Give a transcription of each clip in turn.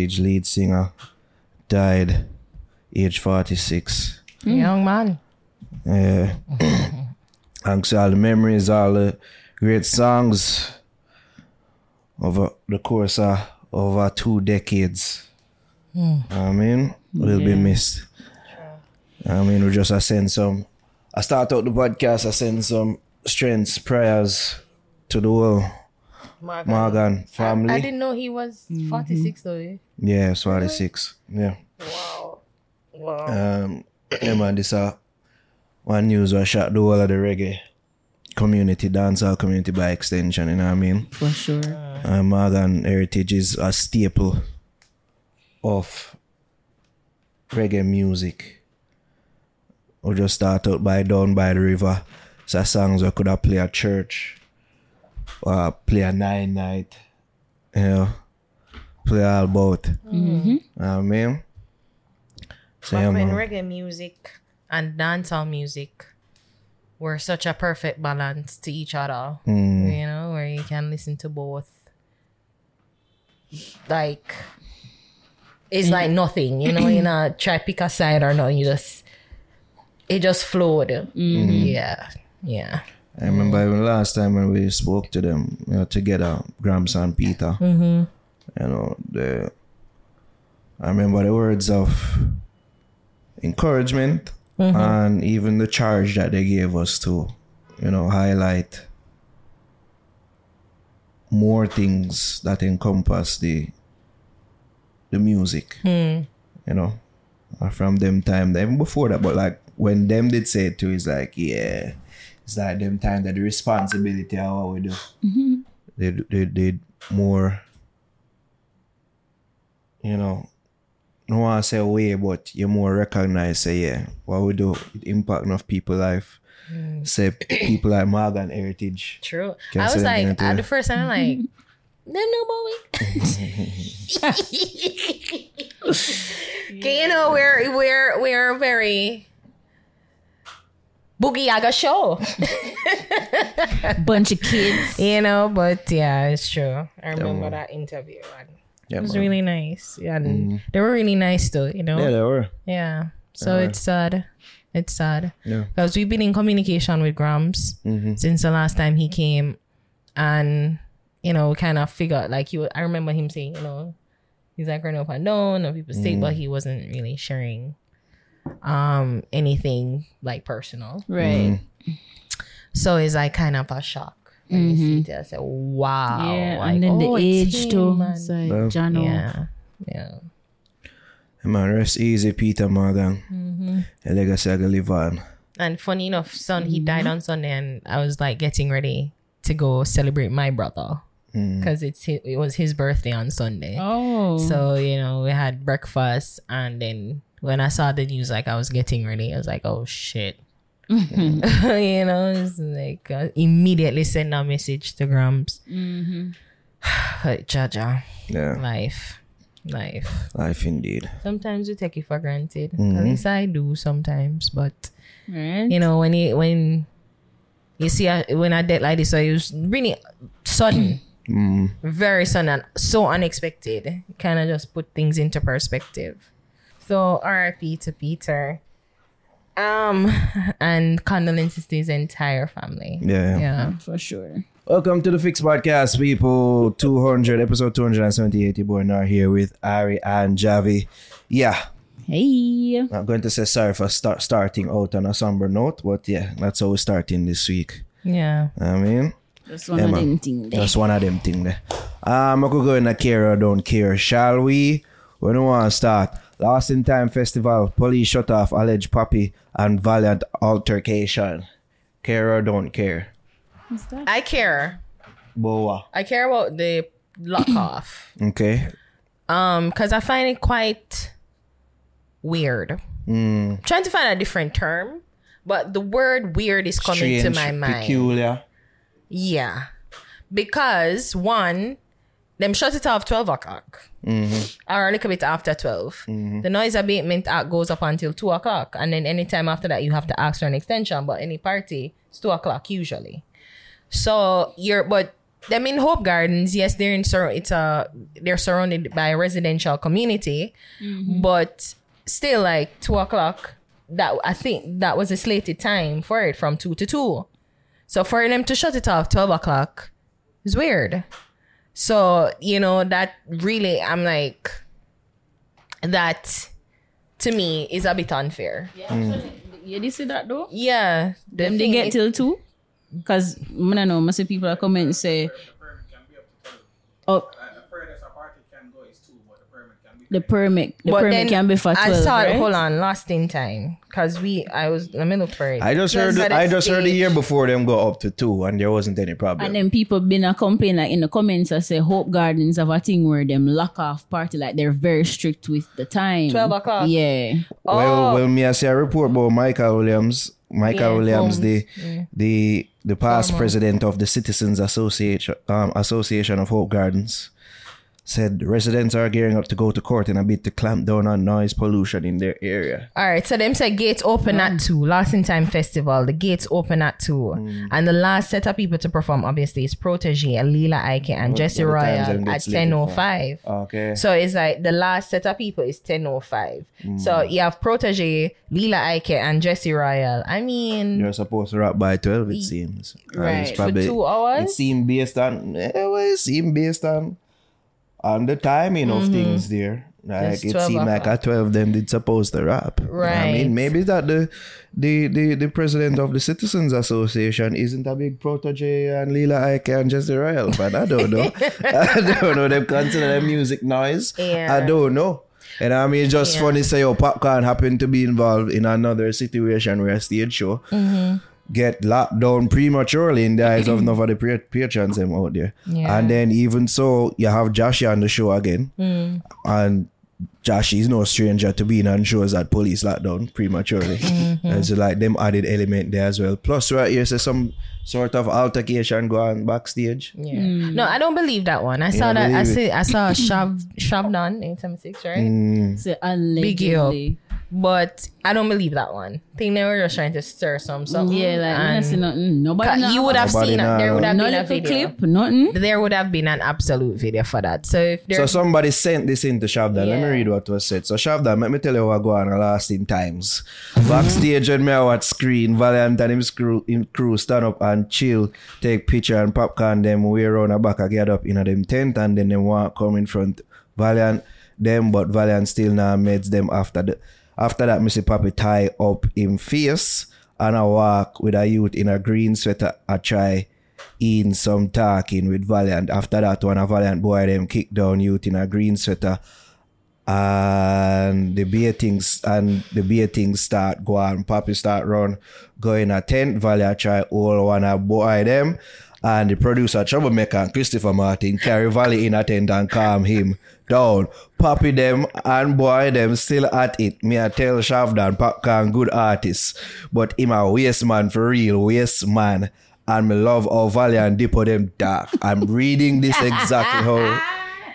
Morgan Heritage lead singer, died age 46. Hmm. Young man. Yeah. Thanks to all the memories, all the great songs over the course of over two decades. Hmm. I mean, will be missed. I mean, we just I send some. I start out the podcast. I send some strengths, prayers to the whole Morgan. Morgan family. I didn't know he was mm-hmm. 46 though. eh? Yeah, it's 46. Yeah. Wow. Wow. Um, yeah, man, this uh, one news was shot the whole of the reggae community, dancehall community by extension, you know what I mean? For sure. Uh, Morgan Heritage is a staple of reggae music. We just start out by Down by the River. So songs we could have play at church or play a nine night. You know, play all about. Mm-hmm. I mean, so yeah, Back when man. reggae music and dancehall music were such a perfect balance to each other. Mm. You know, where you can listen to both. Like it's like nothing, you know, you know, try pick a side or not, you just it just flowed. Yeah. Yeah. I remember even last time when we spoke to them, you know, together, Gramps and Peetah. You know, the I remember the words of encouragement mm-hmm. and even the charge that they gave us to, you know, highlight more things that encompass the the music. Hmm. You know. uh, From them time, even before that, but like when them did say it too, it's like, yeah, it's like them time that the responsibility of what we do. Mm-hmm. They they did more, you know, no one want to say oh, way, but you more recognize, say, yeah, what we do, it impact enough people life. Mm. Say people like Morgan Heritage. True. Can I was like to at you? the first time I'm like, no no boy. Okay, you know, we're we're we're very Boogie Yaga show. Bunch of kids. you know, but yeah, it's true. I remember that interview. And Yeah, it was man. really nice. Yeah, and mm-hmm. they were really nice though, you know? yeah, they were. Yeah. So it's sad. It's sad. Yeah. Because we've been in communication with Gramps mm-hmm. since the last time he came. And, you know, kind of figured like you I remember him saying, you know, he's like running up and down and people say, but mm-hmm. he wasn't really sharing um anything like personal. Right. So it's like kind of a shock. Mm-hmm. When you see it, I said, wow. Yeah. like, and then oh, the age him, too. man. It's like Well, Jano. Yeah. Yeah. Hey, man, rest easy, Peetah Morgan. Mm-hmm. Your legacy I can live on. And funny enough, son, he died mm-hmm. on Sunday, and I was like getting ready to go celebrate my brother mm. because it's his, it was his birthday on Sunday. Oh. So you know, we had breakfast, and then when I saw the news, like I was getting ready, I was like, "Oh shit!" you know, it's like uh, immediately send a message to Gramps. Mm-hmm. But Jaja, Yeah, life, life. life indeed. Sometimes we take it for granted. At mm-hmm. least I do sometimes, but right. you know when you when you see a, when I did like this, so it was really sudden, mm. very sudden, and so unexpected. Kind of just put things into perspective. So R.I.P. to Peetah, um, and condolences to his entire family. Yeah. Yeah, For sure. Welcome to the Fix Podcast, people. 200, episode 278. Your boy Nar here with Ari and Javi. Yeah, Hey. I'm going to say sorry for start, starting out on a somber note, but yeah, that's how we're starting this week. yeah. I mean, That's one Yeah, of man. them things. That's one of them things there. Um, I could go in a care or don't care. Shall we? We don't want to start. Lost in Time Festival. Police shut off alleged puppy and valiant altercation. Care or don't care. I care. Boa. I care about the lock off. Okay. Um, because I find it quite weird. Mm, trying to find a different term, but the word weird is coming to my mind. peculiar. Yeah. Because one, them shut it off 12 o'clock. Mm-hmm. Or a little bit after 12. Mm-hmm. The noise abatement act goes up until 2 o'clock. And then anytime after that, you have to ask for an extension. But any party, it's 2 o'clock usually. So you're, but them in Hope Gardens, yes, they're in sur- it's a they're surrounded by a residential community, mm-hmm. but still like two o'clock. That I think that was a slated time for it from two to two. So for them to shut it off twelve o'clock is weird. So you know that really, I'm like that to me is a bit unfair. Yeah, mm. you did see that though? Yeah, the Them they get is- till two? Because I don't know, most people are coming and say, The permit can be up to 12. oh, Uh, the furthest a party can go is two, but the permit can be the permit, the But permit then can be for I 12, saw right? hold on, lost in time. Cause we I was let me look for it. I just heard. Just at I a just heard the year before them go up to two, and there wasn't any problem. And then people been a complain like in the comments I say Hope Gardens have a thing where them lock off party like they're very strict with the time. 12 o'clock. Yeah. Well, Oh. well, me I see a report about Michael Williams. Michael Yeah, Williams, Holmes. the Yeah. the the past Former. president of the Citizens Association um, Association of Hope Gardens, said residents are gearing up to go to court in a bid to clamp down on noise pollution in their area. All right, so them say gates open at mm. two. Lost in Time Festival, the gates open at two, mm. and the last set of people to perform obviously is Protoje, Alila Ike, and Jesse what the Royal at slated ten oh for? five. Okay. So it's like the last set of people is ten oh five. Mm. So you have Protoje, Lila Ike, and Jesse Royal. I mean, You're supposed to wrap by twelve, it seems. And Right. it's For two hours? It seemed based on. eh, well, it seemed based on on the timing of things there. Like Mm-hmm. It 12 seemed like at twelve them did supposed to rap. Right. I mean, maybe that the the the the president of the Citizens Association isn't a big Protoje and Lila Ike and Jesse Royal, but I don't know. I don't know. Them consider them music noise. Yeah. I don't know. And I mean, just Yeah. funny say, your Popcaan happened to be involved in another situation where a stage show Mm-hmm. Get locked down prematurely in the eyes of none of the pa- patrons them out there. Yeah. And then even so, you have Joshy on the show again. Mm. And Josh is no stranger to being on shows that police locked down prematurely. Mm-hmm. And so like them added element there as well. Plus right here, so some sort of altercation go on backstage. yeah. No, I don't believe that one. I saw that. I believe see. I saw Shav Shavdan eight seven six, right? Mm. Say Big up. allegedly. But I don't believe that one. think they were just trying to stir some something. Yeah, like I and see nothing. Nobody you would have Nobody seen it. There would have no been a video. clip, nothing. There would have been an absolute video for that. So if there, So somebody sent this in into Shavda. Let me read what was said. So Shavda, let me tell you what go on the last in times. Backstage and me I watch screen, Valiant and him crew, him crew stand up and chill, take picture and Popcaan them way around the back I get up in a them tent and then them walk come in front. Valiant them but Valiant still now meds them after the after that Missy Papi tie up him face and I walk with a youth in a green sweater I try in some talking with Valiant. After that, one a Valiant boy them kick down youth in a green sweater, and the beatings and the beatings start go on. Papi start run, go in a tent. Valiant try all one a boy them, and the producer troublemaker and Christopher Martin carry Valley in a tent and calm him down. Poppy them and boy them still at it. Me I tell Shavdan Popcaan good artist, but him a waste man for real, waste man and me love how Valiant Dippo them dark. I'm reading this exactly how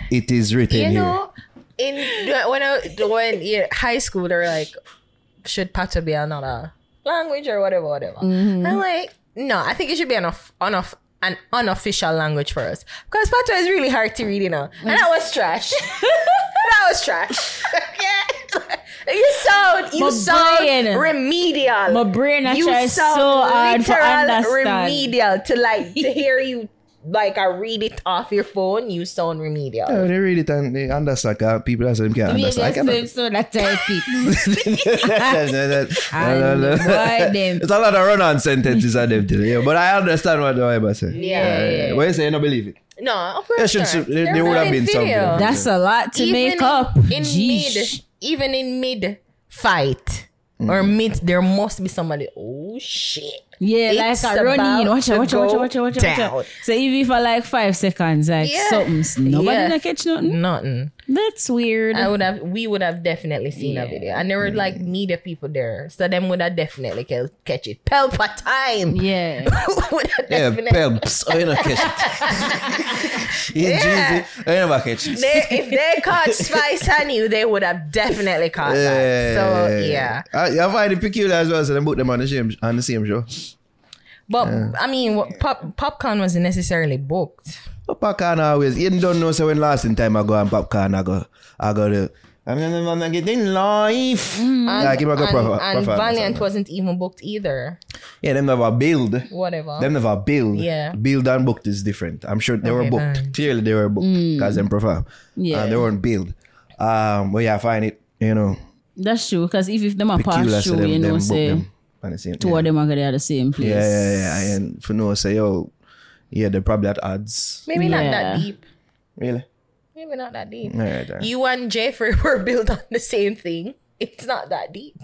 it is written you here. know, in when I when yeah, high school, they're like, should Pata be another language or whatever, whatever. Mm-hmm. I'm like, no, I think it should be an off, on off, an unofficial language for us because Pata is really hard to read, you know, and that was trash. that was trash. You sound, you My sound brain. remedial. My brain I you sound so hard to understand. remedial to like to hear you like I read it off your phone. You sound remedial. Oh, they read it and they understand. uh, People that them can't understand. I just cannot. say so that type it. It's a lot of run-on sentences of them today, yeah, but I understand what the Bible say. Yeah, yeah, What you say? You don't believe it? No, of There course should- not. there- there They're would have running been something. That's a lot to make up. in Jeesh. mid, even in mid fight or mid, there must be somebody. Oh shit! Yeah, It's like a running. about Watch to out, watch out, watch go out, watch out, watch out, watch out. So even for like five seconds, like Yeah. something, nobody Yeah. not catch nothing. Nothing. That's weird. I would have. We would have definitely seen a video, and there were like media people there, so them would have definitely catch it. Pelpa time. yeah. would have Yeah, definitely. pelps. Oh, you don't catch it. yeah, Yeah. Jeezy. I never catch it. They, if they caught Spice and you, they would have definitely caught that. So yeah. Uh, you find it peculiar as well, so they put them on the same on the same show. But I mean, what, pop, Popcaan wasn't necessarily booked. But Popcaan always. You don't know so when last in time I go and Popcaan I go I go to I'm gonna get in life. like him I go and, proper, and Valiant wasn't even booked either. Yeah, them never build. Whatever. Them never build. Yeah. Build and booked is different. I'm sure they were booked. fine. Clearly they were booked because them perform. Yeah. They weren't build. Um, but yeah, I find it, you know, That's true. Because if, if them are peculiar. pass So through, them, you know, them say them on the same two yeah. of them are gonna at the same place. Yeah, yeah, yeah. And for no say, yo, yeah, they're probably at odds. Maybe not that deep. Really? Maybe not that deep. All right, all right. You and Jeffrey were built on the same thing. It's not that deep.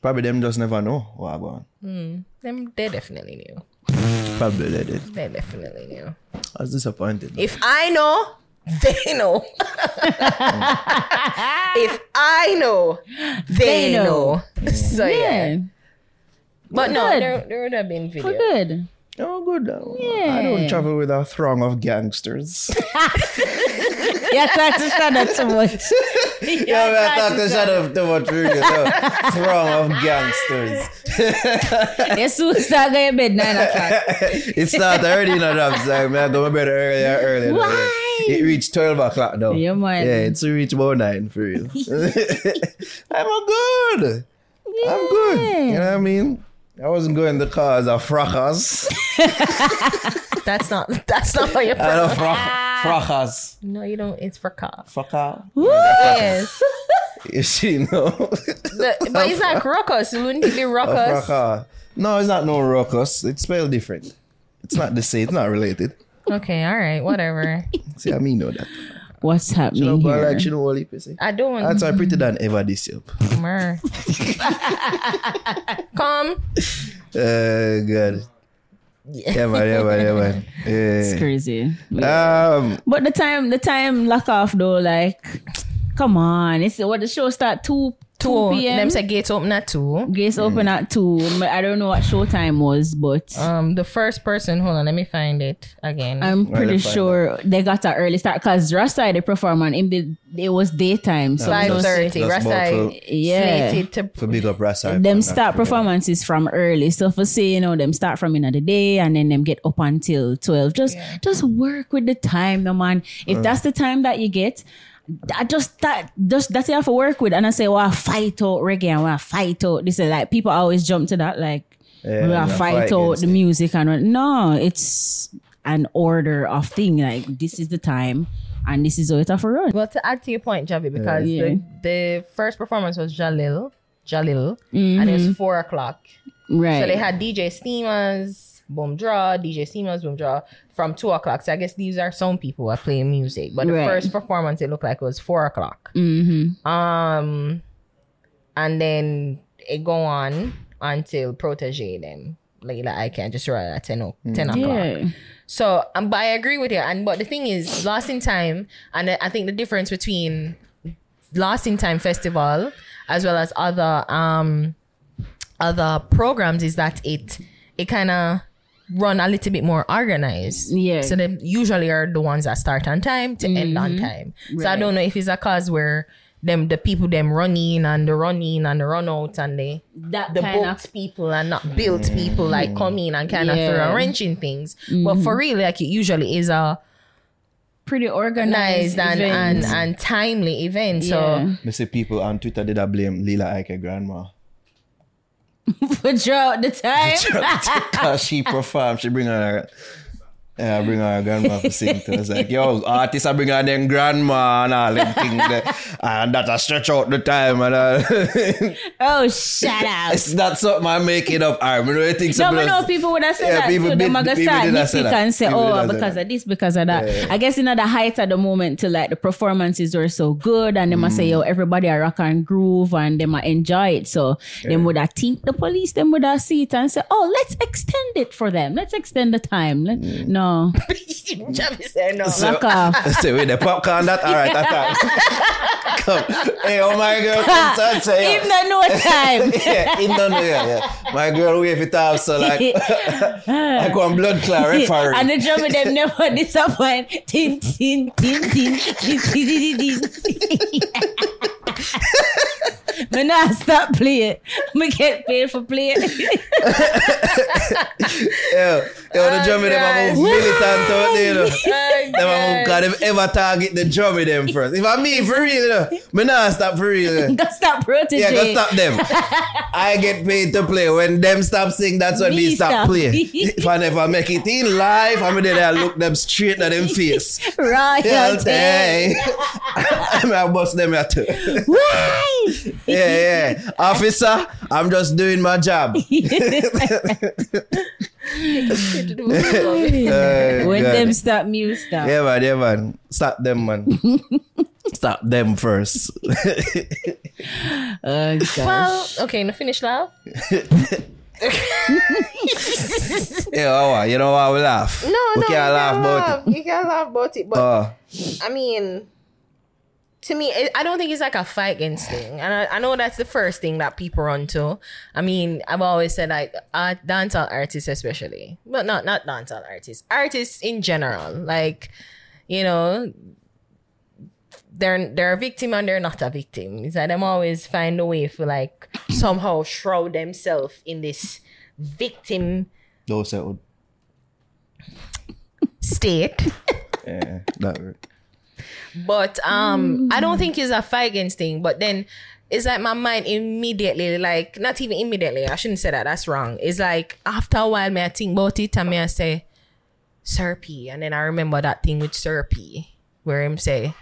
Probably them just never know what I go on. Them, they definitely knew. Probably they did. They definitely knew. I was disappointed. If I know, they know. if I know, they, They know. know. So yeah. Yeah. But no, Good. there, there would have been video. We're good. Oh, good. I don't travel with a throng of gangsters. Yeah, try to shut up too much. yeah, I thought to shut up too much. Really, no. Throng of gangsters. You soon start going to bed nine o'clock. it's not early enough. I'm saying, man, go to bed earlier, earlier. Why? It reached 12 o'clock now. Yeah, man. Yeah, it's reached about 9 for real. I'm good. I'm good. You know what I mean? I wasn't going to cause a fracas. That's not. That's not what you're. know fra- fracas. No, you don't. It's for car. Fracas. Yes, You see, no. The- but it's like ruckus. Wouldn't it be ruckus? fracas. No, it's not no ruckus. It's spelled different. It's not the same. It's not related. Okay, all right, whatever. See, I mean, know that. What's happening but here? like, you know, all say. I don't. That's why pretty than ever this year. Come. Uh, good. Yeah, man, yeah, man, yeah, man. It's Yeah. crazy. Um, But the time, the time lock off though, like, come on. It's what the show start two two Two. p.m. Them say gate open at two. Gates open at two. I don't know what show time was, but Um, the first person. Hold on, let me find it again. I'm pretty they find sure they got an early start because Rasta the performance in the it was daytime, so Five you know, thirty. That's about Rasai Yeah. slated to. for big up Rasa. them start performances from early. So for say, you know, them start from another day and then them get up until twelve. Just just work with the time, no man. If that's the time that you get, I just that just that's what you have to work with. And I say, well, I fight out reggae and I fight out. This is like people always jump to that like Yeah, we yeah, are fight fight out the it. music and no, it's an order of thing. Like this is the time and this is how it have to run. Well, to add to your point, Javi, because Yeah. the, the first performance was Jalil, Jalil, and it was mm-hmm. four o'clock. Right. So they had DJ Steamers, Boom Draw, DJ Steamers, Boom Draw from two o'clock. So I guess these are some people who are playing music. But the Right. first performance, it looked like it was four o'clock. mm-hmm. Um, and then it go on until Protoje them. Like, like I can just write at 10, o- 10 o'clock. Yeah. So, um, but I agree with you. And but the thing is, Lost in Time, and I think the difference between Lost in Time Festival as well as other um other programs is that it it kind of run a little bit more organized. Yeah. So they usually are the ones that start on time to end on mm-hmm. time. So I don't know if it's a cause where them the people them running and the running and the run out and they That the kind booked people and not built mm. people like come in and kind of Yeah. throw a wrench in things. But mm-hmm. for real, like it usually is a pretty organized organized and, and, event. and timely event. So Yeah. Me see people on Twitter did I blame Lila Ike grandma. throughout the time. Cause she performed, she bring on her yeah, I bring her grandma to sing to us. Like, yo, artists I bring on them grandma and all them things there. And that I stretch out the time and all. oh, shut up. it's not something I'm making up. I know you think No, but no, people would have said Yeah, that people too. did- Them people start did have that. and say, People oh, because of this, because of that. Yeah, yeah. I guess, you know, the height at the moment to like the performances were so good and they must say, Mm. yo, everybody are rock and groove and they might enjoy it. So them would have think the police, them would have see it and say, oh, let's extend it for them. Let's extend the time. Let- Mm. No, no. Javi said no. So, Fuck off. So with the Popcaan that all right, that come. Hey, oh my girl, come to say. In the no time. yeah, in the no yeah, yeah. My girl wave it off so like I go on blood clot referee. And the drummer them never disappoint. Tin tin tin tin tin tin tin tin when I stop playing, me get paid for playing. Yo, yo, the drummer them are God. militant out there, you know. Oh, Them are, God. Them ever target the drummer them first. If I me for real, you know, me nah stop for real. You know. Gotta stop Protoje. Yeah, go stop them. I get paid to play. When them stop sing, that's when me, Me stop, stop. playing. if I never make it in live, I'm there I look them straight at them face. Right. Yeah, I'll say. I'm gonna bust them at too. Why? Yeah, yeah. Officer, I'm just doing my job. Uh, when God. them stop, me stop. Yeah, man, yeah, man. Stop them, man. Stop them first. Oh, gosh. Well, okay, no finish laugh. yeah, you know why we laugh? No, we no, can't you laugh can't about laugh. it. You can't laugh about it, but Oh, I mean, to me, it, I don't think it's like a fight against thing, and I, I know that's the first thing that people run to. I mean, I've always said like uh, dancehall artists, especially, but not not dancehall artists, artists in general. Like, you know, they're they're a victim and they're not a victim. It's like them always find a way for like somehow shroud themselves in this victim those that would. state. Yeah, that. But um, I don't think it's a fight against thing. But then it's like my mind immediately, like not even immediately. I shouldn't say that. That's wrong. It's like after a while, may I think about it and may I say, Sir P, and then I remember that thing with Sir P, where him say,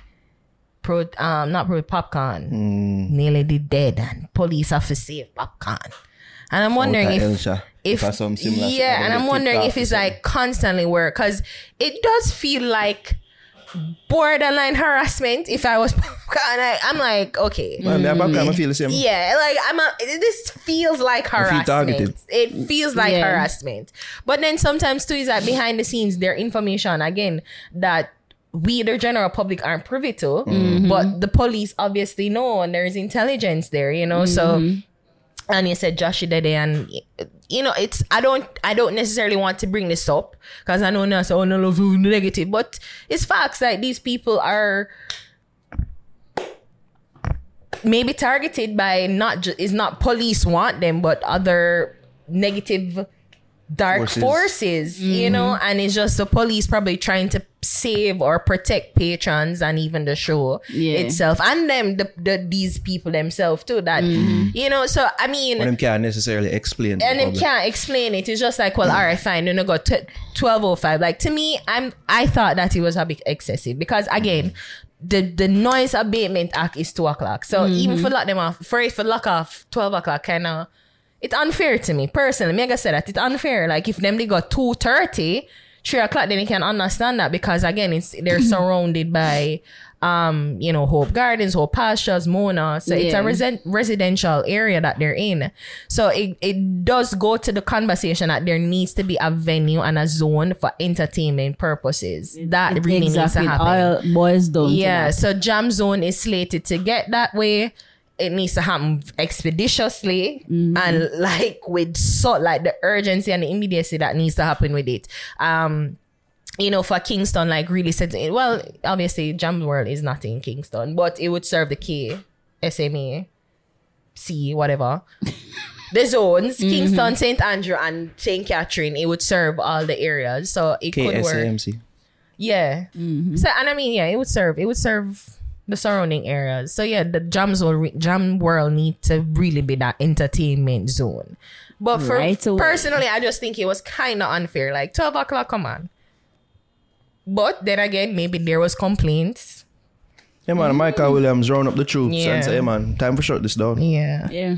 pro um not pro Popcaan nearly did dead and police officer to save Popcaan. And I'm wondering Out if of Elsha, if for some similar yeah, and I'm wondering if it's like constantly work because it does feel like borderline harassment. If I was, and I, I'm like, okay, Man, me I feel the same. yeah, like I'm a. This feels like feel harassment. targeted. It feels like Yeah. harassment. But then sometimes too is that behind the scenes, their information again that we the general public aren't privy to, mm-hmm. but the police obviously know, and there's intelligence there, you know. So, mm-hmm. And he said Josh Dede, and you know, it's I don't I don't necessarily want to bring this up because I know now so no love you negative, but it's facts like these people are maybe targeted by not just is not police want them but other negative dark Forces. forces, you mm-hmm. know and it's just the police probably trying to save or protect patrons and even the show Yeah. itself and them the, the these people themselves too that mm-hmm. you know so i mean But them can't necessarily explain. to and the them can't explain it. It's just like, well, all right, fine. Then I got twelve oh five. Like to me, I'm I thought that it was a bit excessive because again, the the noise abatement act is two o'clock. So mm-hmm. even for lock them off, for it for lock off twelve o'clock, kind of, it's unfair to me personally. Mega said that it's unfair. Like if them they got two thirty. Three o'clock, then you can understand that because again, it's they're surrounded by, um, you know, Hope Gardens, Hope Pastures, Mona. So it's a resi- residential area that they're in. So it, it does go to the conversation that there needs to be a venue and a zone for entertainment purposes. That really exactly. needs to happen. All boils down yeah. So Jam Zone is slated to get that way. It needs to happen expeditiously mm-hmm. and like with so like the urgency and the immediacy that needs to happen with it. Um you know, for Kingston, like really said, well, obviously, Jam World is not in Kingston, but it would serve the K, SMA, C, whatever. the zones, mm-hmm. Kingston, St. Andrew, and St. Catherine, it would serve all the areas. So it could work. KSAMC. Yeah. Mm-hmm. So and I mean, yeah, it would serve. It would serve the surrounding areas. So yeah, the jam zone, re- jam world need to really be that entertainment zone. But for Right personally, I just think it was kind of unfair. Like twelve o'clock, come on. But then again, maybe there was complaints. Yeah, man, Michael Williams round up the troops Yeah. and say, hey, man, time for shut this down. Yeah. Yeah.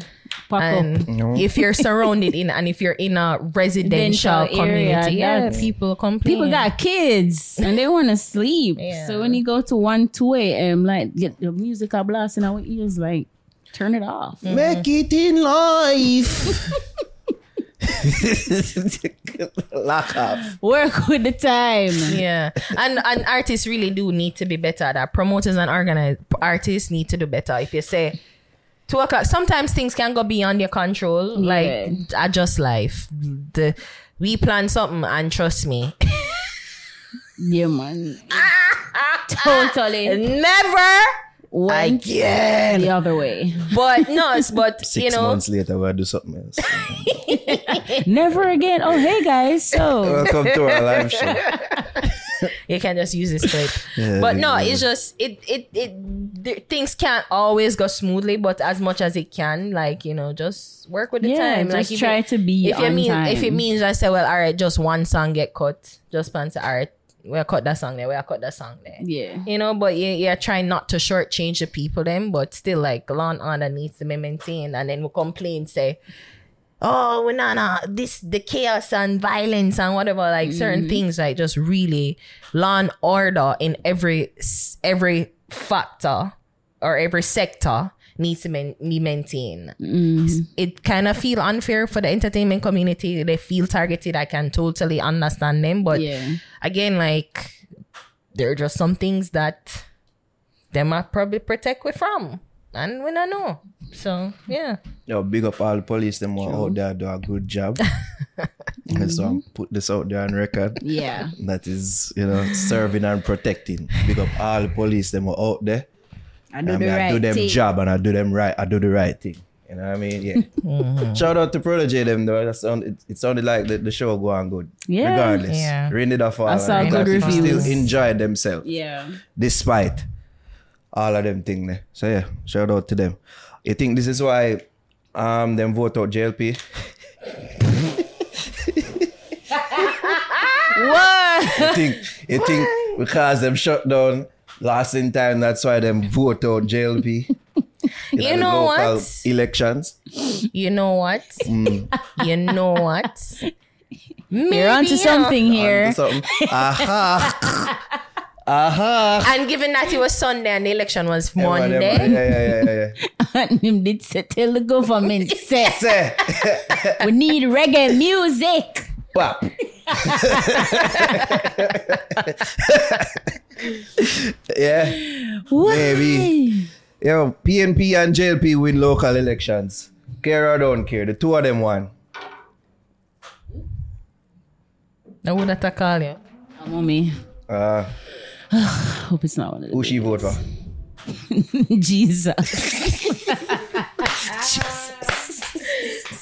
Pack up. And if you're surrounded in and if you're in a residential Residential area, community, yeah, that's- people complain. People got kids and they want to sleep. Yeah. So when you go to 1, 2 a.m., like get the music are blasting our ears, like turn it off. Mm-hmm. Make it in life. Lock off. Work with the time. Yeah, and and artists really do need to be better at that. Promoters and organized artists need to do better. If you say two o'clock, sometimes things can go beyond your control. Like adjust life. The we plan something, and trust me, Yeah, man. totally. never went Again. the other way. But no, it's but Six you know, months later, we'll do something else. Never again. Oh, hey guys. So Welcome to our live show. you can just use this clip. Yeah, but no, yeah. it's just it it it th- things can't always go smoothly, but as much as it can, like you know, just work with the yeah, time. like just if try it, to be if you on mean time. if it means I say, well, all right, just one song get cut, just plan to all right, we'll cut that song there, we'll cut that song there. yeah. You know, but yeah, yeah, try not to shortchange the people them, but still like law and order needs to be maintained and then we complain, say, Oh, we nah uh, nah this the chaos and violence and whatever, like certain mm-hmm. things, like just really law and order in every every factor or every sector needs to man- be maintained. Mm-hmm. It kind of feel unfair for the entertainment community. They feel targeted. I can totally understand them, but Yeah. again, like there are just some things that they might probably protect we from. And we don't know. So yeah. Yo, big up all the police, them who are out there do a good job. And so I'm put this out there on record. Yeah. That is, you know, serving and protecting. Big up all the police, them who are out there. I do I, the mean, I right do them thing. job and I do them right. I do the right thing. You know what I mean? Yeah. Shout out to Protoje them though. That sound, it, it sounded like the, the show go on good. Yeah. Regardless. Yeah. Rain it off all. I saw good people reviews. Still enjoy themselves. Yeah. Despite all of them thing there. So yeah, shout out to them. You think this is why um them vote out JLP? What? You think you think because them shut down last in time, that's why them vote out JLP? in You know what? Elections. You know what? Mm. You know what? You're onto Maybe, something Onto here. something. Aha. Aha. And given that it was Sunday and the election was Monday, whatever. Yeah, yeah, yeah, yeah. And him did say, tell the government, say, Say, we need reggae music. pop. yeah. Why? Maybe. Yo, PNP and JLP win local elections. Care or don't care, the two of them won. I would have to call you. Oh, mommy. Uh, Hope it's not one of who she vote for? them. Jesus.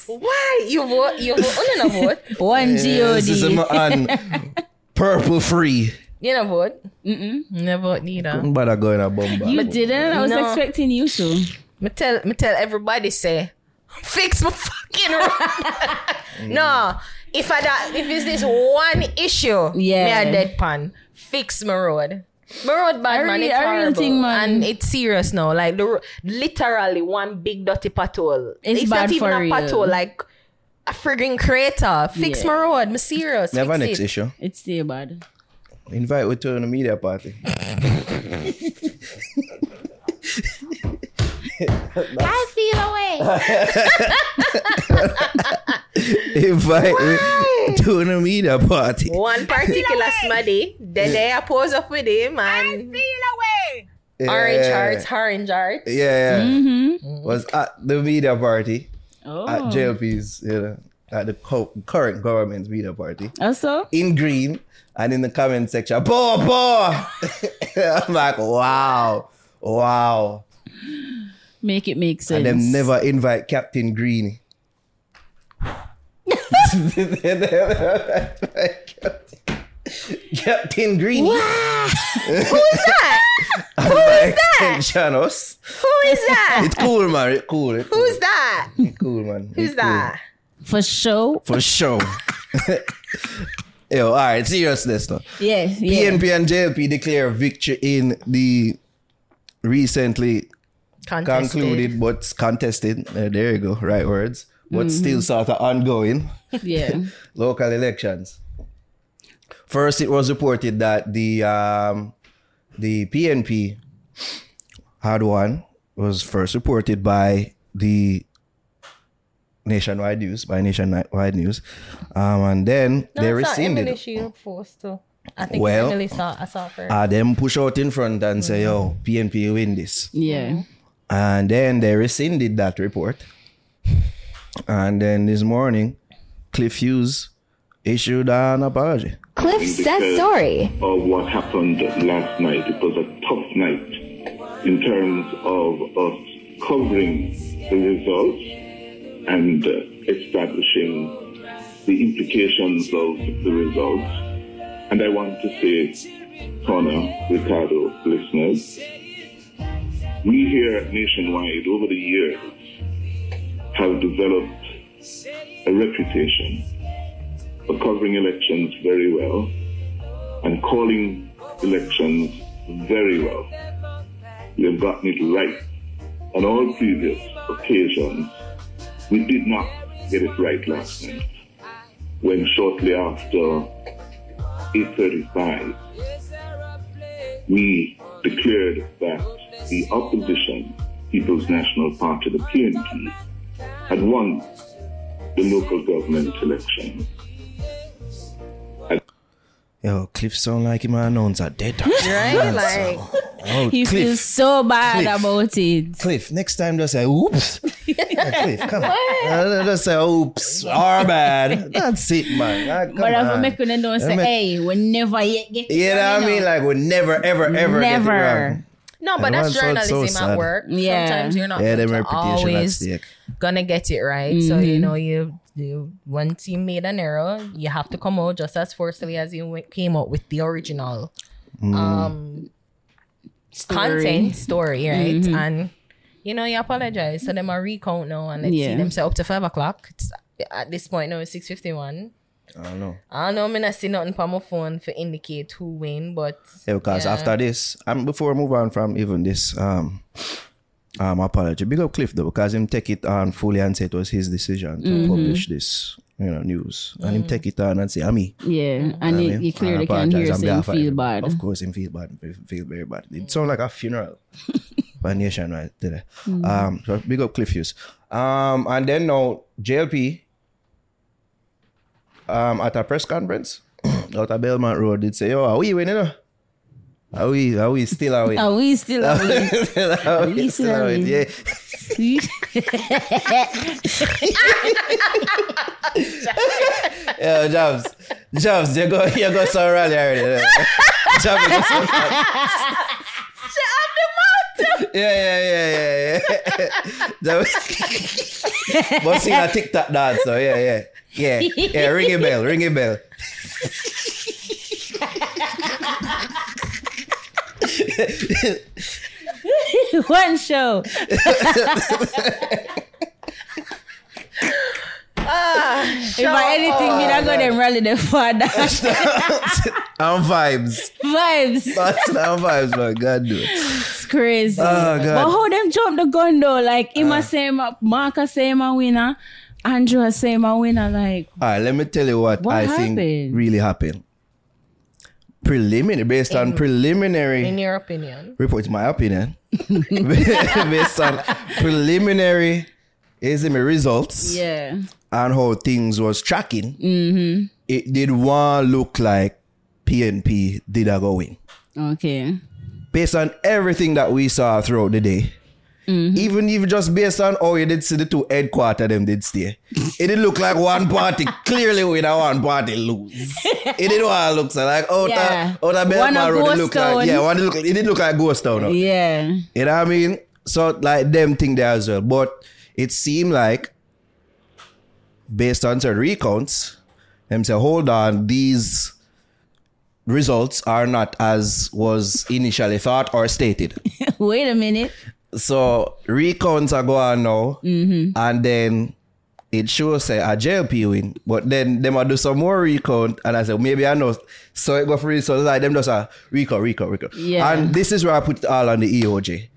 Why? You vote you vote oh, you no vote. One This is G-O-D. on purple free. You never vote? Mm-mm. No vote neither. But I go in a bomba. You didn't? I was No. expecting you to. Me tell me tell everybody say fix my fucking road. no. If I da, if it's this one issue, Yeah. me a deadpan. Fix my road. My road bad I man, really- it's I really horrible. think, man- and it's serious now. Like the literally one big dirty pothole. It's not bad even for a real. pothole, like a frigging crater. Fix Yeah. my road. Me serious. Never Fix next it. issue. It's still bad. Invite we to a media party. I feel away. Invite to a media party. One particular smaddy, then they a pose up with him and Yeah, orange yeah, hearts, orange hearts. Yeah, yeah. Mm-hmm. Was at the media party Oh. at JLP's, you know, at the co- current government's media party Also? in green and in the comment section, boy, boy. I'm like, wow, wow. Make it make sense. And them never invite Captain Green. Captain Green. Who's that? Who is that? Who is that? It's cool, man. It's cool. It's cool. Who's that? It's cool, man. Who's cool. that? For sure. For sure. Yo, all right, seriousness now. Yeah. yeah. PNP and JLP declare victory in the recently Contested. concluded but contested. uh, there you go, right words. But still sort of ongoing Yeah. local elections. First, it was reported that the um, the PNP had won. Was first reported by the nationwide news, by nationwide news, um, and then they No, I rescinded. Emily Shield post too. I think Well, Emily saw I saw her. Uh, them push out in front and say, "Yo, PNP win this," Yeah. and then they rescinded that report. And then this morning, Cliff Hughes issued an apology. Cliff said because sorry. Of what happened last night. It was a tough night. in terms of us covering the results and uh, establishing the implications of the results. And I want to say, Connor, Ricardo, listeners, we here at nationwide over the years have developed a reputation for covering elections very well and calling elections very well. We have gotten it right on all previous occasions. We did not get it right last night when shortly after 8.35 we declared that the opposition, People's National Party, the PNP, had won the local government election. Yo, Cliff sound like him announce a dead. Right? Like, Oh, He Cliff. feels so bad Cliff. about it. Cliff, next time just say oops. Yeah, Cliff, come on. Uh, just say oops. Our bad. That's it, man. Ah, But if I on. make them don't say, make- hey, we never yet get it You know what I mean? Like we never, ever, ever get it Never. wrong. no, but And that's one sounds so journalism sad. at work. Yeah. Sometimes you're not Yeah, going to reputation always gonna get it right. So you know, you, you once you made an error, you have to come out just as forcefully as you came out with the original um content story, right? And you know, you apologize. So them a recount now and let's Yeah. see them say up to five o'clock. It's, at this point now it's six fifty one. I don't know. I don't know, I'm not see nothing on my phone for indicate who win, but Yeah, because Yeah. after this, um, before we move on from even this um um apology, big up Cliff though, because him take it on fully and say it was his decision to Mm-hmm. publish this, you know, news. And him Mm. take it on and say, I'm me. Yeah, and you, you clearly can hear of feel bad. Of course, him feel bad, feel- very bad. It sound like a funeral. for nationwide today. Mm. Um, so big up Cliff Hughes. Um, and then now JLP um at a press conference out of Belmont Road did say, "Yo, are we winning? You know? Are we? Are we still are we? Are we still are we? are we still we? Yeah." Yeah, Jobs. Jobs, you go you go so rally already. Jobs, you go so Yeah, yeah, yeah, yeah, yeah. Jobs. but see a TikTok dance, so yeah, yeah. Yeah, yeah, ring a bell, ring a bell. One show. Ah, if I anything, me not go them rally the father I'm vibes. vibes. That's not vibes, man. God do it. It's crazy. Oh, God. But how them jump the gun though? Like Ima say him, Marcus say him a winner, Andrew say him a winner. Like All right, let me tell you what, What I think really happened. Preliminary, based on preliminary in your opinion. report, my opinion, based on preliminary is results yeah, and how things was tracking, mm-hmm. it did one look like PNP did a go win. okay. Based on everything that we saw throughout the day, Mm-hmm. even even just based on how you did see the two headquarter them did stay, it didn't look like one party clearly win and one party lose. it did all look so like out Yeah. of out of One a Belmont Road, it look like yeah, one look it didn't look like ghost town. out. Yeah, You know what I mean? So like them thing there as well. But it seemed like based on certain recounts, them say, hold on, these results are not as was initially thought or stated. wait a minute. So recounts are going now, mm-hmm. and then it shows say a JLP win, but then them might do some more recount, and I said maybe I know. So it go for results like them just a recount, recount, recount. Yeah. And this is where I put it all on the EOJ.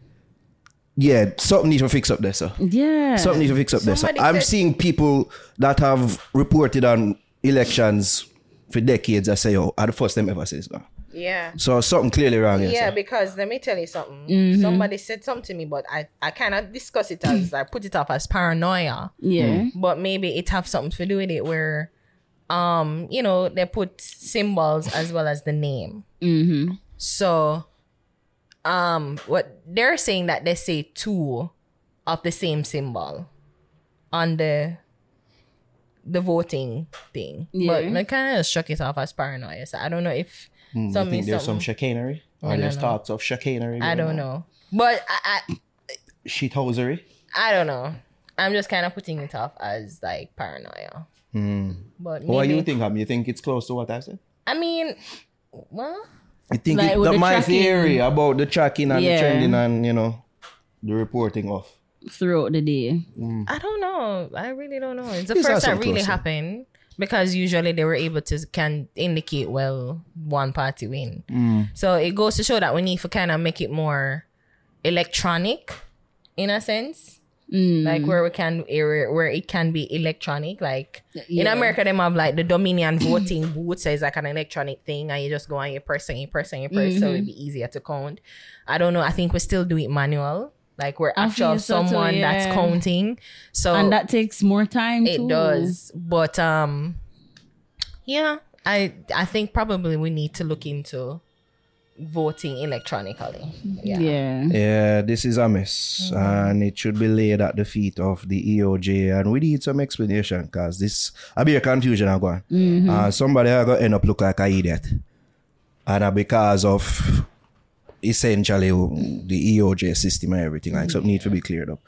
Yeah, something need to fix up there, sir. Yeah, Something need to fix up there, sir. I'm said- seeing people that have reported on elections for decades. I say, oh, are the first time ever says that. Yeah. So something clearly wrong here, Yeah, sir. because let me tell you something. Mm-hmm. Somebody said something to me, but I, I cannot discuss it as I put it off as paranoia. yeah, But maybe it have something to do with it where um, you know, they put symbols as well as the name. mm-hmm. So um what they're saying that they say two of the same symbol on the the voting thing. Yeah. But I kind of struck it off as paranoia. So I don't know if Hmm, you some think there's some something- chicanery? And there's don't know. talks of chicanery. I don't on. know. But I, I Shithousery. I don't know. I'm just kind of putting it off as like paranoia. But What do you maybe- think, Ham? You think it's close to what I said? I mean, well, I think Like it, the, the my tracking. theory about the tracking and Yeah. the trending and, you know, the reporting of. throughout the day. I don't know. I really don't know. It's the These are first that really closer. happened because usually they were able to can indicate well one party win. Mm. So it goes to show that we need to kind of make it more electronic, in a sense. Like where we can where, where it can be electronic. Like in America, they have like the Dominion voting booth, so it's like an electronic thing, and you just go and you press and you press and you press, so it'd be easier to count. I don't know. I think we still do it manual. Like we're I actual feel so too, someone that's counting. So and that takes more time it too. does but um yeah i i think probably we need to look into voting electronically yeah, Yeah. Yeah, this is a mess, and it should be laid at the feet of the EOJ, and we need some explanation because this a bit of confusion I go on. Uh, somebody I got end up look like an idiot, and uh, because of essentially the EOJ system and everything, like something need to be cleared up.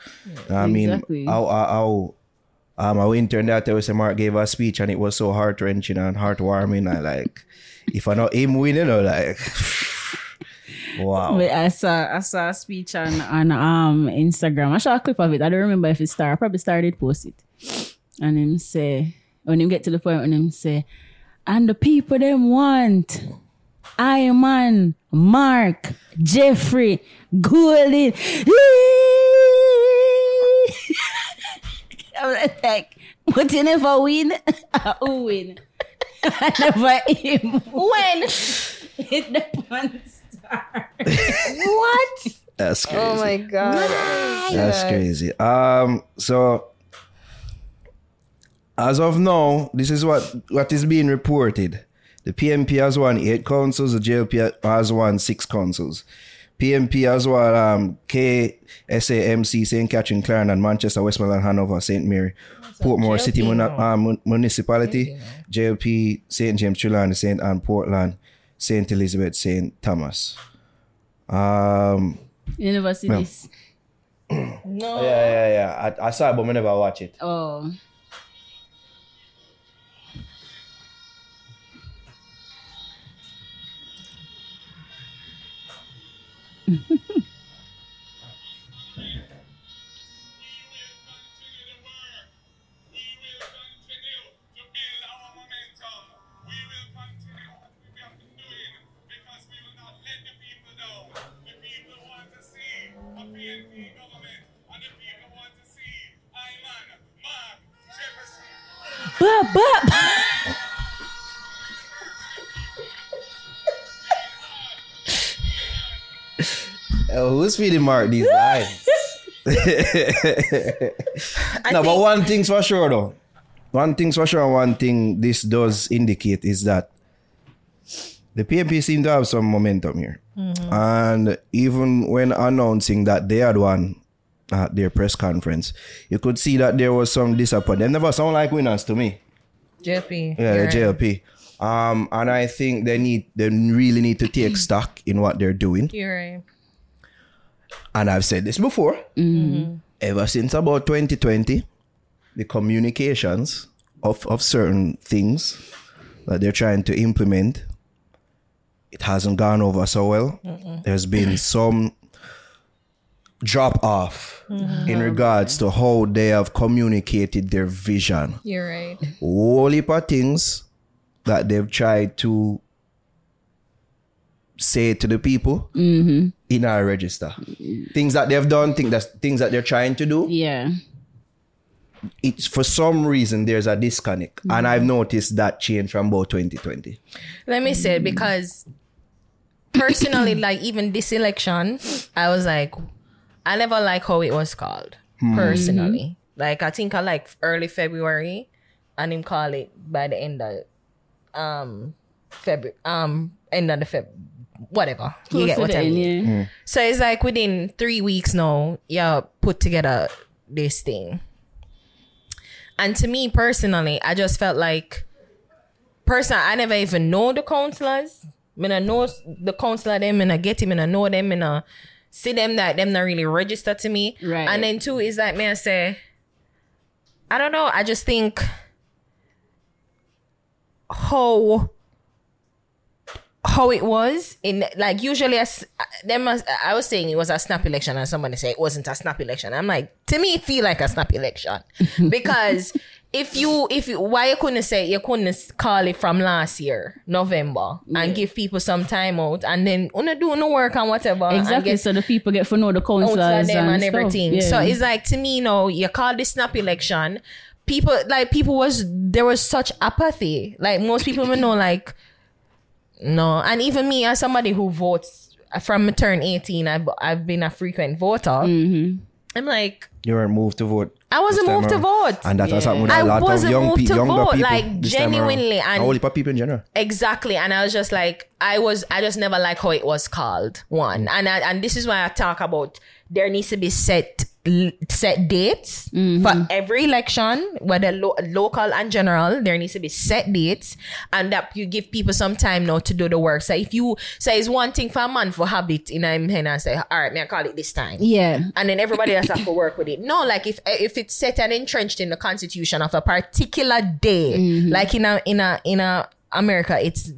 I mean, Exactly. how how, um, intern that there was a Mark gave a speech and it was so heart wrenching and heartwarming. I like, if I not him win, you know, like, wow. But I saw I saw a speech on on um Instagram. I saw a clip of it. I don't remember if it started. I probably started post it. And him say when him get to the point when him say, and the people them want Iron Mark, Jeffrey, Golding. I'm like, but you never win. Who win? I never him. when Hit the one star. what That's crazy. oh my god That's crazy. Um, so as of now, this is what what is being reported. The PNP has won eight councils. The JLP has won six councils. PNP has won um, KSAMC, St. Catherine, Clarendon, Manchester, Westmoreland, Hanover, St. Mary, Portmore JLP City Muni- uh, mun- Municipality, JLP, St. James, Trelawny, St. Ann, Portland, St. Elizabeth, St. Thomas. Um, Universities. no yeah, yeah, yeah. I, I saw it, but I never watch it. Oh. Bop. Oh, who's feeding Mark these lines? no, but one thing's for sure though. One thing's for sure, one thing this does indicate is that the PNP seem to have some momentum here. And even when announcing that they had won at their press conference, you could see that there was some disappointment. They never sound like winners to me. jp Yeah, right. JLP. Um, and I think they need they really need to take stock in what they're doing. you're right And I've said this before. Mm-hmm. Ever since about 2020, the communications of, of certain things that they're trying to implement, it hasn't gone over so well. There's been some drop off mm-hmm. in regards to how they have communicated their vision. you're right Whole heap of things that they've tried to say to the people mm-hmm. In our register. Things that they've done, think that's things that they're trying to do. Yeah. It's for some reason there's a disconnect. And I've noticed that change from about 2020. let me say it because personally like even this election i was like i never like how it was called personally like i think i like early february and him call it by the end of um february um end of the feb whatever you get Close to what i mean yeah. Hmm. so it's like within three weeks now you put together this thing and to me personally i just felt like person I never even know the counselors. I mean, I know the counselor of them, me not get him, and I know them, and I see them that them not really register to me. Right. And then two is like me I say, I don't know. I just think how how it was in like usually as them as- I was saying it was a snap election and somebody said it wasn't a snap election. I'm like to me it feel like a snap election because if you if you why you couldn't say you couldn't call it from last year November and give people some time out and then wanna do no work and whatever and Exactly. get So the people get to know the council councillors and, everything. Yeah. So it's like to me, you know, you call this snap election. People like people was there was such apathy. Like most people would know, like no, and even me as somebody who votes from me turn eighteen, I've I've been a frequent voter. Mm-hmm. I'm like, You weren't moved to vote. I wasn't this moved to vote. And that has Yeah. happened with a I lot of young pe- younger vote, people. like, this time around. genuinely, and- And only people in general. Exactly. And I was just like, I was, I just never like how it was called. One. And I, and this is why I talk about there needs to be set, set dates mm-hmm. for every election, whether lo- local and general, there needs to be set dates and that you give people some time now to do the work. So if you say it's one thing for a month for habit, it in a hand and say, all right, may I call it this time yeah. and then everybody else have to work with it. No, like if if it's set and entrenched in the constitution of a particular day, mm-hmm. like in a in a in a America, it's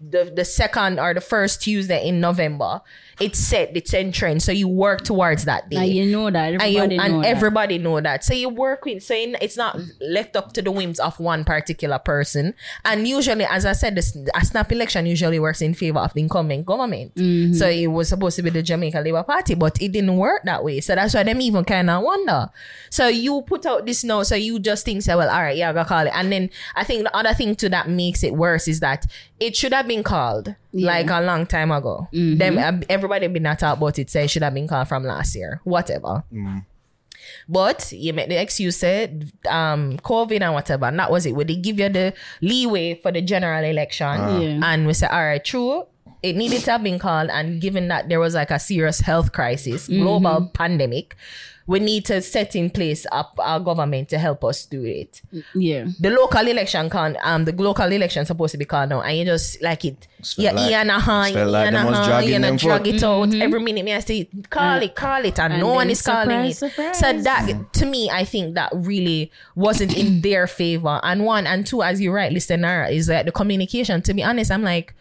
the the second or the first Tuesday in November. It's set, it's entrenched, so you work towards that day And you know that. and, Everybody you, know and that. everybody know that. So you work with, so it's not left up to the whims of one particular person. And usually, as I said, this, a snap election usually works in favor of the incumbent government. Mm-hmm. So it was supposed to be the Jamaica Labour Party, but it didn't work that way. So that's why them even kind of wonder. So you put out this note, so you just think, say, well, all right, yeah, I gotta call it. And then I think the other thing to that makes it worse is that it should have been called like a long time ago. Mm-hmm. Them uh, everybody been not talk about it. Say it should have been called from last year, whatever. Mm. But you make the excuse said um COVID and whatever, and that was it. Would they give you the leeway for the general election? Ah. Yeah. And we say, all right, true. It needed to have been called, and given that there was like a serious health crisis, mm-hmm. global pandemic, we need to set in place a, a government to help us do it yeah. the local election can um the local election supposed to be called now and you just like it yeah felt like- Ian a hand, just felt like Ian them a hand, dragging a drag it out every minute me I say call it call it and, And no one then is calling surprise, it surprise. so that to me I think that really wasn't in their favor and one and two as you rightly said Naro is that the communication to be honest I'm like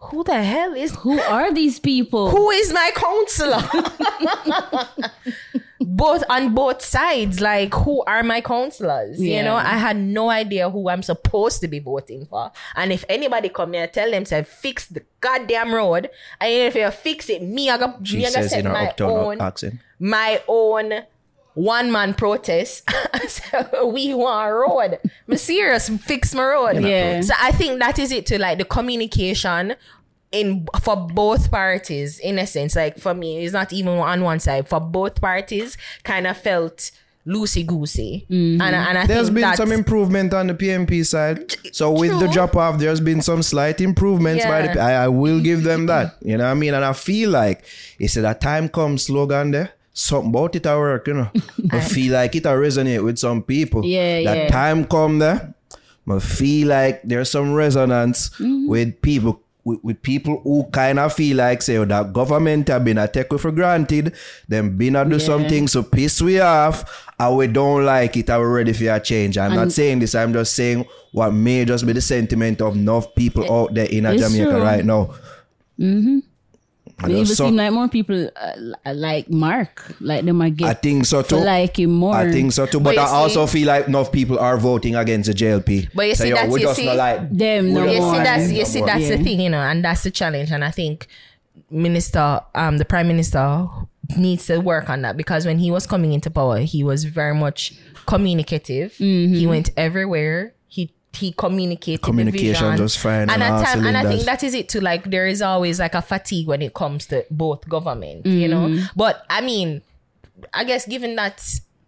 who the hell is Who are these people? who is my counselor? both on both sides, like who are my counselors? You know, I had no idea who I'm supposed to be voting for. And if anybody come here, tell them say fix the goddamn road. And if you fix it, me I go She me I says in her my uptown own accent. my own one man protest. so we want a road. I'm serious, fix my road. Yeah. So I think that is it to like the communication in for both parties in a sense. Like for me, it's not even on one side. For both parties, kind of felt loosey goosey. And, and I There's think been that's, some improvement on the PNP side. So with the drop off, there's been some slight improvements by the. I, I will give them that. You know what I mean? And I feel like it's a that time comes slogan there. Something about it I work, you know. I feel like it I resonate with some people. Yeah, that yeah. time come there. I feel like there's some resonance Mm-hmm. with people with, with people who kind of feel like say oh, that government have been a take for granted, them been a do Yeah. something so piss we off, and we don't like it, and we're ready for a change. I'm not saying this, I'm just saying what may just be the sentiment of enough people out there in Jamaica true. right now. Mm-hmm. It even seem like more people uh, like Mark, like them might I think so too. like him more. I think so too, but, But you I also feel like enough people are voting against the JLP. But you So, see, yo, that's- we you just see- like them no you more. see that's you it see no more. that's the thing, you know, and that's the challenge. And I think Minister, um, the Prime Minister needs to work on that because when he was coming into power, he was very much communicative. He went everywhere. He he communicated Communication the vision. just firing and on all at time, and I think that is it too. Like there is always like a fatigue when it comes to both government, you know. Mm. But I mean, I guess given that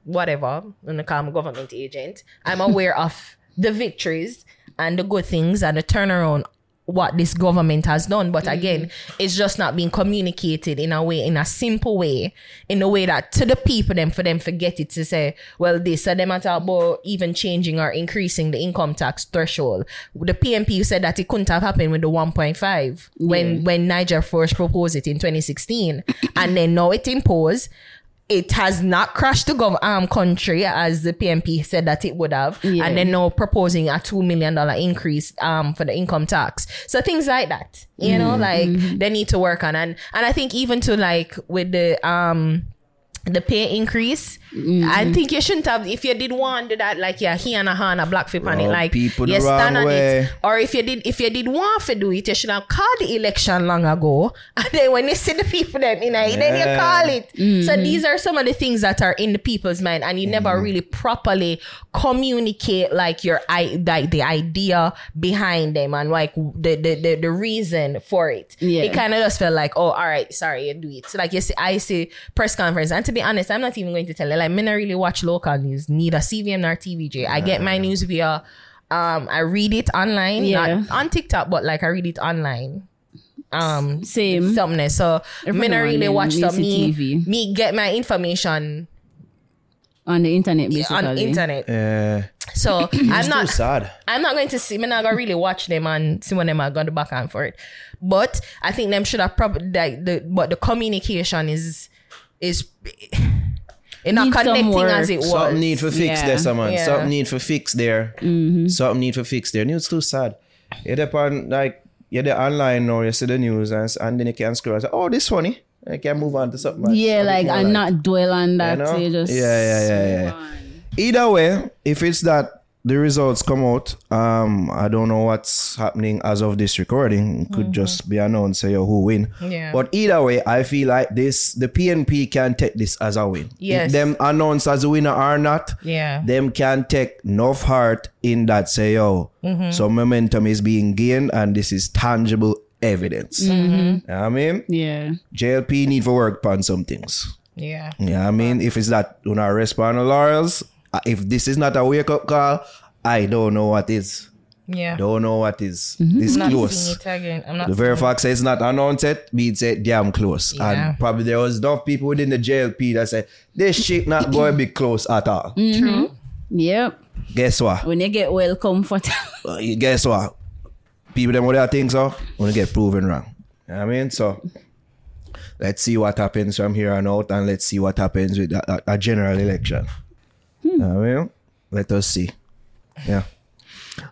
whatever, I'm gonna call a government agent, I'm aware of the victories and the good things and the turnaround what this government has done. But mm. again, it's just not being communicated in a way, in a simple way, in a way that to the people them for them forget it to say, well, this so them at about even changing or increasing the income tax threshold. The PNP said that it couldn't have happened with the 1.5 when when Niger first proposed it in 2016, and then now it imposed it has not crashed the gov- um, country as the PNP said that it would have, Yeah. and then now proposing a two million dollar increase um, for the income tax. So things like that, you know, like they need to work on, and and I think even to like with the um the pay increase, I mm-hmm. think you shouldn't have. If you did want to do that, like yeah, he and a hand a black flip on it, like people you stand on way. it, or if you did if you did want to do it, you should have called the election long ago, and then when you see the people it, eh, then you Yeah. call it. So mm-hmm. these are some of the things that are in the people's mind, and you never Mm-hmm. really properly communicate like your i like the idea behind them and like the the the, the reason for it. Yeah. It kind of just felt like, oh, all right, sorry, you do it. So like you see, I see press conference, and to be honest, I'm not even going to tell you. Like, me not really watch local news, neither CVM nor TVJ. I get my news via. Um, I read it online, Yeah. not on TikTok, but like I read it online. Um, Same. something. So me Every not really and watch we the me TV. me get my information on the internet basically. on internet. Yeah. So I'm not sad. I'm not going to see. I'm not gonna really watch them and see when them are going to back and forth. But I think them should have probably like the but the communication is is it's not Needs some connecting as it was. Something need for fix Yeah. there, someone. Yeah. Something need for fix there. Mm-hmm. Something need for fix there. News too sad. You depend like you're the online now, you see the news and, and then you can scroll and say, Oh, this funny. I can move on to something. else. Yeah, Something like more and not dwell on that. know? You just Yeah, yeah, yeah, yeah, yeah. Either way, if it's that the results come out, um, I don't know what's happening as of this recording. It could just be announced, say, who win. Yeah. But either way, I feel like this, the PNP can take this as a win. Yes. If them announced as a winner or not, Yeah. them can take enough heart in that, say, yo, Mm-hmm. so momentum is being gained and this is tangible evidence. Mm-hmm. You know what I mean? Yeah. JLP need to work on some things. Yeah. Yeah, I mean, if it's that you know respond to laurels, if this is not a wake up call, I don't know what is. Yeah. Don't know what is. This I'm not close. seeing it again. I'm not The very fact says it's not announced yet means it damn close. Yeah. And probably there was enough people within the JLP that said this shit not going to be close at all. true. Yep. Guess what? When you get well comfortable. Uh, guess what? People them what they think so, want to get proven wrong. You know what I mean? So let's see what happens from here on out and let's see what happens with a, a- a general election. Know what Let us see. Yeah.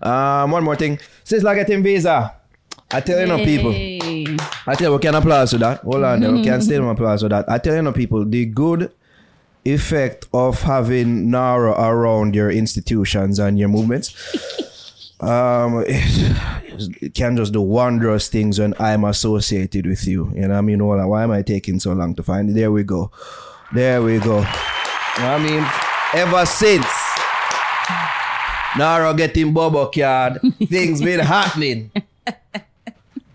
Um, one more thing. Since like getting visa, I tell you no people. I tell you, we can applause to that. Hold on, there. we can still applause to that. I tell you, no, people, the good effect of having Naro around your institutions and your movements, um, it, it can just do wondrous things when I'm associated with you. You know, what I mean, why am I taking so long to find it? There we go. There we go. You know what I mean, ever since Naro getting Bobo card, things been happening.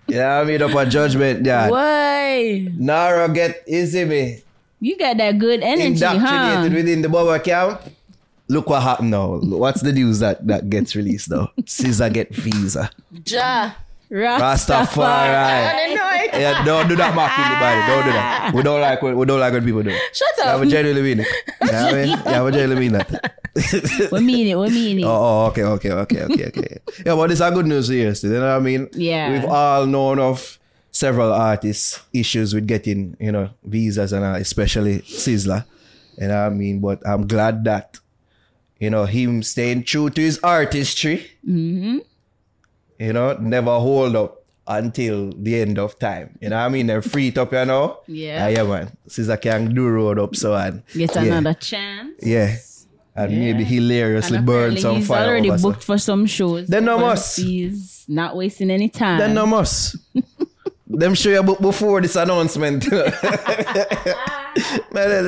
Yeah, I mean up a judgment, yeah. Why? Naro get easy me You got that good energy, huh? indoctrinated within the Bobo camp. Look what happened now. What's the news that, that gets released now? Caesar get visa. Ja. Rastafari. I know it. Yeah, don't do that mocking the body. Don't do that. We don't like what we don't like when people do. Shut Yeah, up. we genuinely mean it. Yeah, I mean, yeah, we genuinely mean that. we mean it. We mean it. Oh, oh, okay, okay, okay, okay, okay. Yeah, but it's a good news here, still, you know what I mean? Yeah. We've all known of several artists' issues with getting, you know, visas and uh, especially Sizzla. You know what I mean? But I'm glad that, you know, him staying true to his artistry, Mm-hmm. You know, never hold up until the end of time. You know what I mean? They're free it up, you know? Yeah. Ah, yeah, man. Sizzla can do road up, so and Get yeah. another chance. Yeah. And maybe hilariously And burn some he's fire. already booked for some shows. Then no must. He's not wasting any time. Then no must. them show you book before this announcement. Man,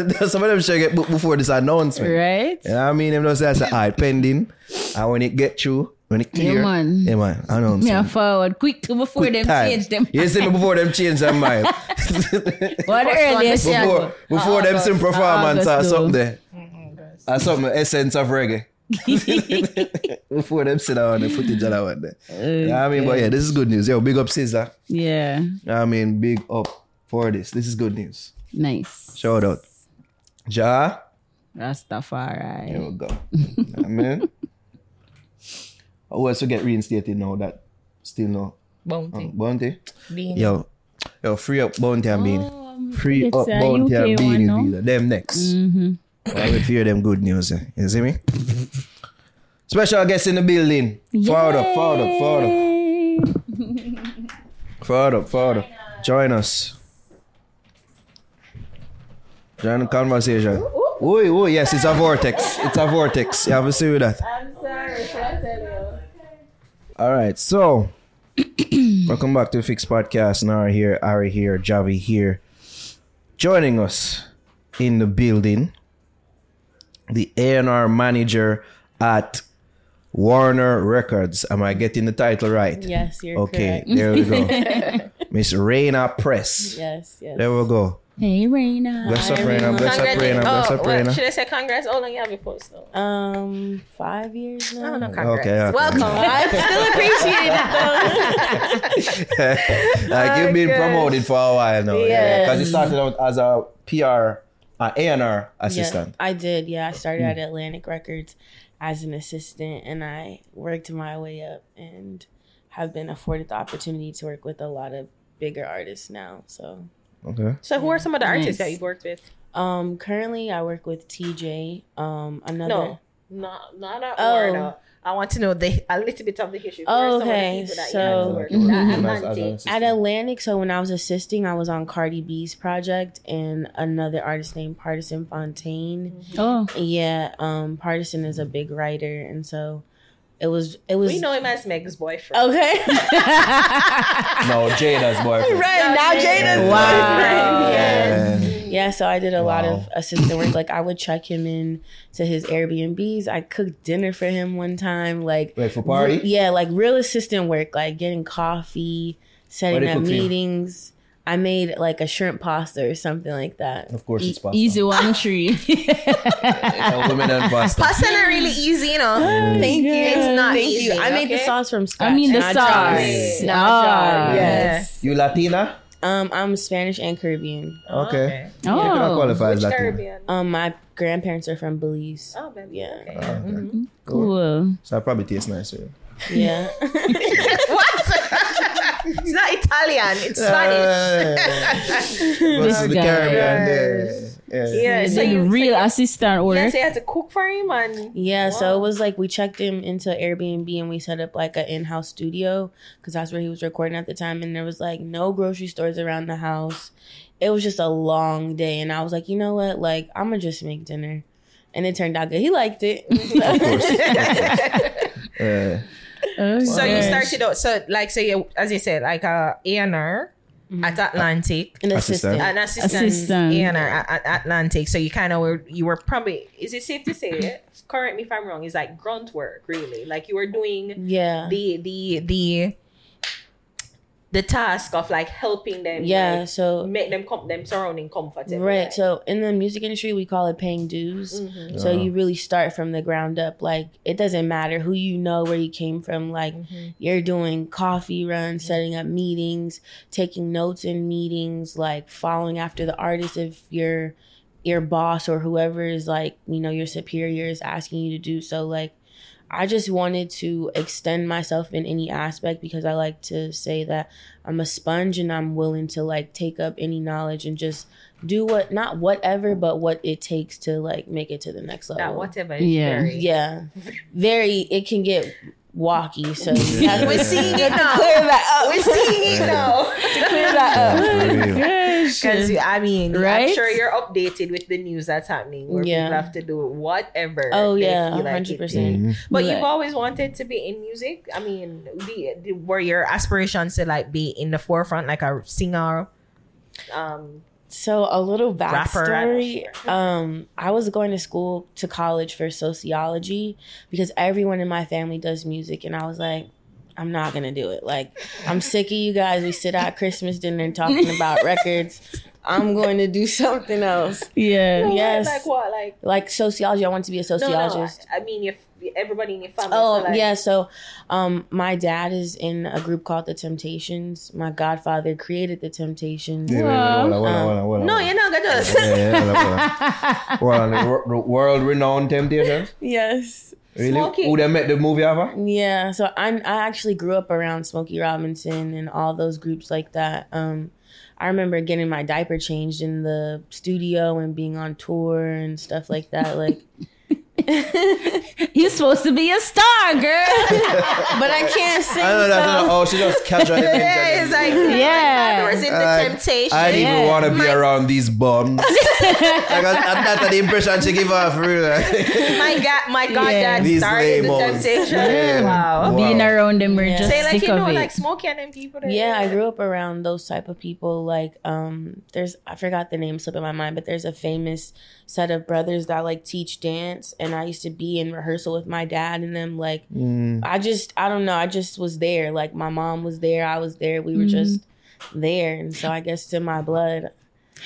some of them show you get booked before this announcement. Right? You know what I mean? Them just say, say, alright, pending. And when it get through, when it clear, man. yeah, man, announcement. Me a forward quick to before Quick them time. change them. You see me before them change their mind. What earliest before before them some performance or August, something though. there. Or something, essence of reggae. Before them sit down the footage of that one there. Yeah, I mean, but yeah, this is good news. Yo, big up Caesar. Yeah. I mean, big up for this. This is good news. Nice. Shout out. Ja. Here we go. Amen. Who else to get reinstated now that still no Bounty. Bounty? Bean. Yo, yo, free up Bounty and Bean. Free up a Bounty and UK Bean one is now. visa. Them next. I will hear them good news. eh. You see me? Special guest in the building. Forward up, forward up, forward up. Forward up, forward up. Join us. Join the conversation. Oh, oh, yes, it's a vortex. It's a vortex. You have to see with that. I'm sorry, what I tell you? All right, so welcome back to the Fix Podcast. Naro here, Ari here, Javi here. Joining us in the building, the A&R manager at Warner Records. Am I getting the title right? Yes, you're Okay, correct. there we go. Miss Reyna Press. Yes, yes. There we go. Hey, Reyna. Bless up, Reyna. Bless up, Reyna. Bless oh, up, well, Reyna. should I say congrats? How long you have your post though? Um, five years now. Oh, no, congrats. Okay, okay. Welcome. I still appreciate it though. Like you've been gosh. promoted for a while now. Yes. Because you started out as a PR, uh, A&R assistant. Yeah, I did. Yeah, I started at Atlantic Records as an assistant, and I worked my way up, and have been afforded the opportunity to work with a lot of bigger artists now. So, Okay. So who are some of the artists Nice. that you've worked with? um, currently I work with Teejay. Um, another. No, not not at Oh. Warner. I want to know the a little bit of the history. Oh, are some of the okay, so- you had to work with? At As- as an Atlantic. assistant. At Atlantic, so when I was assisting, I was on Cardi B's project and another artist named Pardison Fontaine. Oh, Yeah, um, Pardison is a big writer, and so it was it was We know him as Meg's boyfriend. okay. No, Jada's boyfriend. right now, Jada's Wow. boyfriend. Yes. Yeah. Yeah, so I did a lot of assistant work. Like I would check him in to his Airbnbs. I cooked dinner for him one time. Like Wait, for party? Yeah, like real assistant work, like getting coffee, setting up cook you? meetings. I made like a shrimp pasta or something like that. Of course, it's pasta. easy one tree. Yeah, women and pasta. Pasta not really easy, you know. Thank you. It's not Thank easy, you. I made the sauce from scratch. I mean the sauce. jars. Right. Not Ah, yes. You Latina? Um, I'm Spanish and Caribbean. Okay. You cannot Oh, qualify as Which Latina. Caribbean? Um, my grandparents are from Belize. Oh, baby. Yeah. Okay. Ah, okay. cool. So I probably taste nicer. Yeah. what? It's not Italian. It's Spanish. This is the guy. Caribbean there. Yeah. Yeah. So Like you real so you- assistant work. Yeah, so you had to cook for him and Yeah, so it was like we checked him into Airbnb and we set up like an in-house studio because that's where he was recording at the time. And there was like no grocery stores around the house. It was just a long day, and I was like, you know what? Like I'm gonna just make dinner, and it turned out good. He liked it. Uh, Oh, So you started out so like so you as you said like uh, mm-hmm. a A&R at Atlantic. An Assistant. assistant. An assistant, Assistant. A&R at, at Atlantic. So you kind of were you were probably is it safe to say it? correct me if I'm wrong, it's like grunt work really. Like you were doing Yeah. the the the the task of like helping them Yeah. like, So make them com- them surrounding comfortable. Right. So in the music industry, we call it paying dues. Mhm. So you really start from the ground up. Like it doesn't matter who you know, where you came from. Like you're doing coffee runs, setting up meetings, taking notes in meetings, like following after the artist if your your boss or whoever is like you know your superior is asking you to do so. Like I just wanted to extend myself in any aspect because I like to say that I'm a sponge and I'm willing to like take up any knowledge and just do what not whatever but what it takes to like make it to the next level. That whatever Yeah. very Yeah. Very it can get walky, so you have We're seeing it now. clear that up. We're seeing it now. to clear that up. for real. Gosh. Because I mean, I'm sure you're updated with the news that's happening, where Yeah. people have to do whatever. Oh they yeah, feel like hundred it. percent. Mhm. But Right. you've always wanted to be in music. I mean, the, the, were your aspirations to like be in the forefront, like a singer? Um, So a little Rapper, I'm backstory. Um, I was going to school to college for sociology because everyone in my family does music, and I was like, I'm not gonna do it. Like, I'm sick of you guys. We sit at Christmas dinner talking about records. I'm going to do something else. Yeah. Yes. Like what? Like Like sociology. I want to be a no, no. sociologist. I mean, if everybody in your family. Oh so like, yeah, so um my dad is in a group called the Temptations. My godfather created the Temptations. Yeah. No, you're not gonna just. Yeah, yeah, hold on, hold on. Hold on, world renowned Temptations? Yes. Really? Smokey. Who they met the movie ever? Yeah, so I I actually grew up around Smokey Robinson and all those groups like that. Um I remember getting my diaper changed in the studio and being on tour and stuff like that. Like You're supposed to be a star, girl. but I can't sing. I know that. so- Oh, she just casually mentioned yeah, it's like Yeah. was in the Like, temptation. I didn't even want to be around these bums. like, that's not the impression she gave off, really. my god, my god, Yeah. dad These started the labels. temptation. Yeah. Wow. Wow. Being around them, we're Yeah. just Say like sick you know, of it. like smoking and them people. Yeah, I grew up around those type of people. Like, um, there's I forgot the name slipping my mind, but there's a famous set of brothers that like teach dance, and I used to be in rehearsal with my dad and them. Like, Mm. I just I don't know, I just was there. Like, my mom was there, I was there, we were Mm-hmm. just there, and so I guess it's in my blood.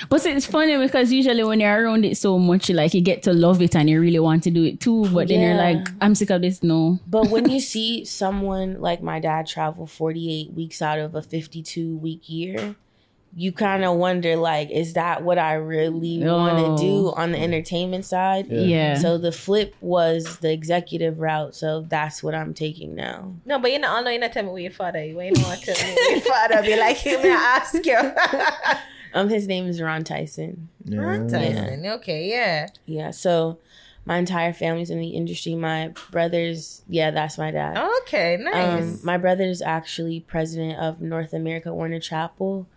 But it's funny because usually when you're around it so much, you like you get to love it and you really want to do it too. But then you're like, I'm sick of this. No. But when you see someone like my dad travel 48 weeks out of a 52 week year, you kind of wonder like, is that what I really want Oh. to do on the entertainment side? Yeah. So the flip was the executive route. So that's what I'm taking now. No, but you know, I know you're not telling me where your father. You ain't know what to tell me your father. Be like, him may I ask you. Um, his name is Ron Tyson. Yeah. Tyson. Okay, yeah. Yeah. So my entire family's in the industry. My brothers, yeah, that's my dad. Okay, nice. Um, my brother is actually president of North America Warner Chappell.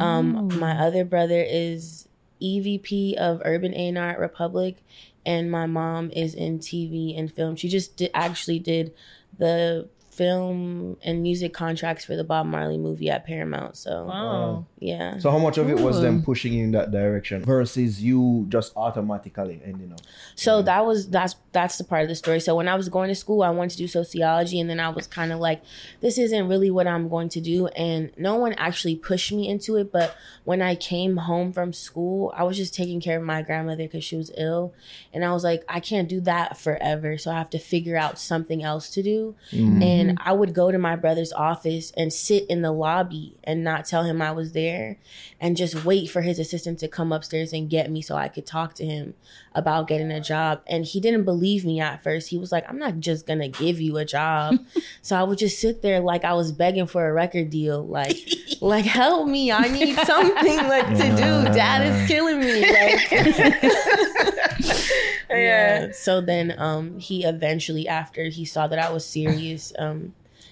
Um, my other brother is EVP of Urban A&R at Republic, and my mom is in TV and film. She just did, actually did the film and music contracts for the Bob Marley movie at Paramount. So wow. Oh. yeah. So how much of it was them pushing you in that direction versus you just automatically ending up? So that was that's that's the part of the story. So when I was going to school, I wanted to do sociology, and then I was kind of like, this isn't really what I'm going to do. And no one actually pushed me into it. But when I came home from school, I was just taking care of my grandmother because she was ill, and I was like, I can't do that forever. So I have to figure out something else to do. Mm. And I would go to my brother's office and sit in the lobby and not tell him I was there, and just wait for his assistant to come upstairs and get me so I could talk to him about getting a job. And he didn't believe me at first. He was like, I'm not just gonna give you a job. so I would just sit there like I was begging for a record deal. Like, like help me. I need something like to do. Dad is killing me. Like yeah. So then um he eventually after he saw that I was serious, um,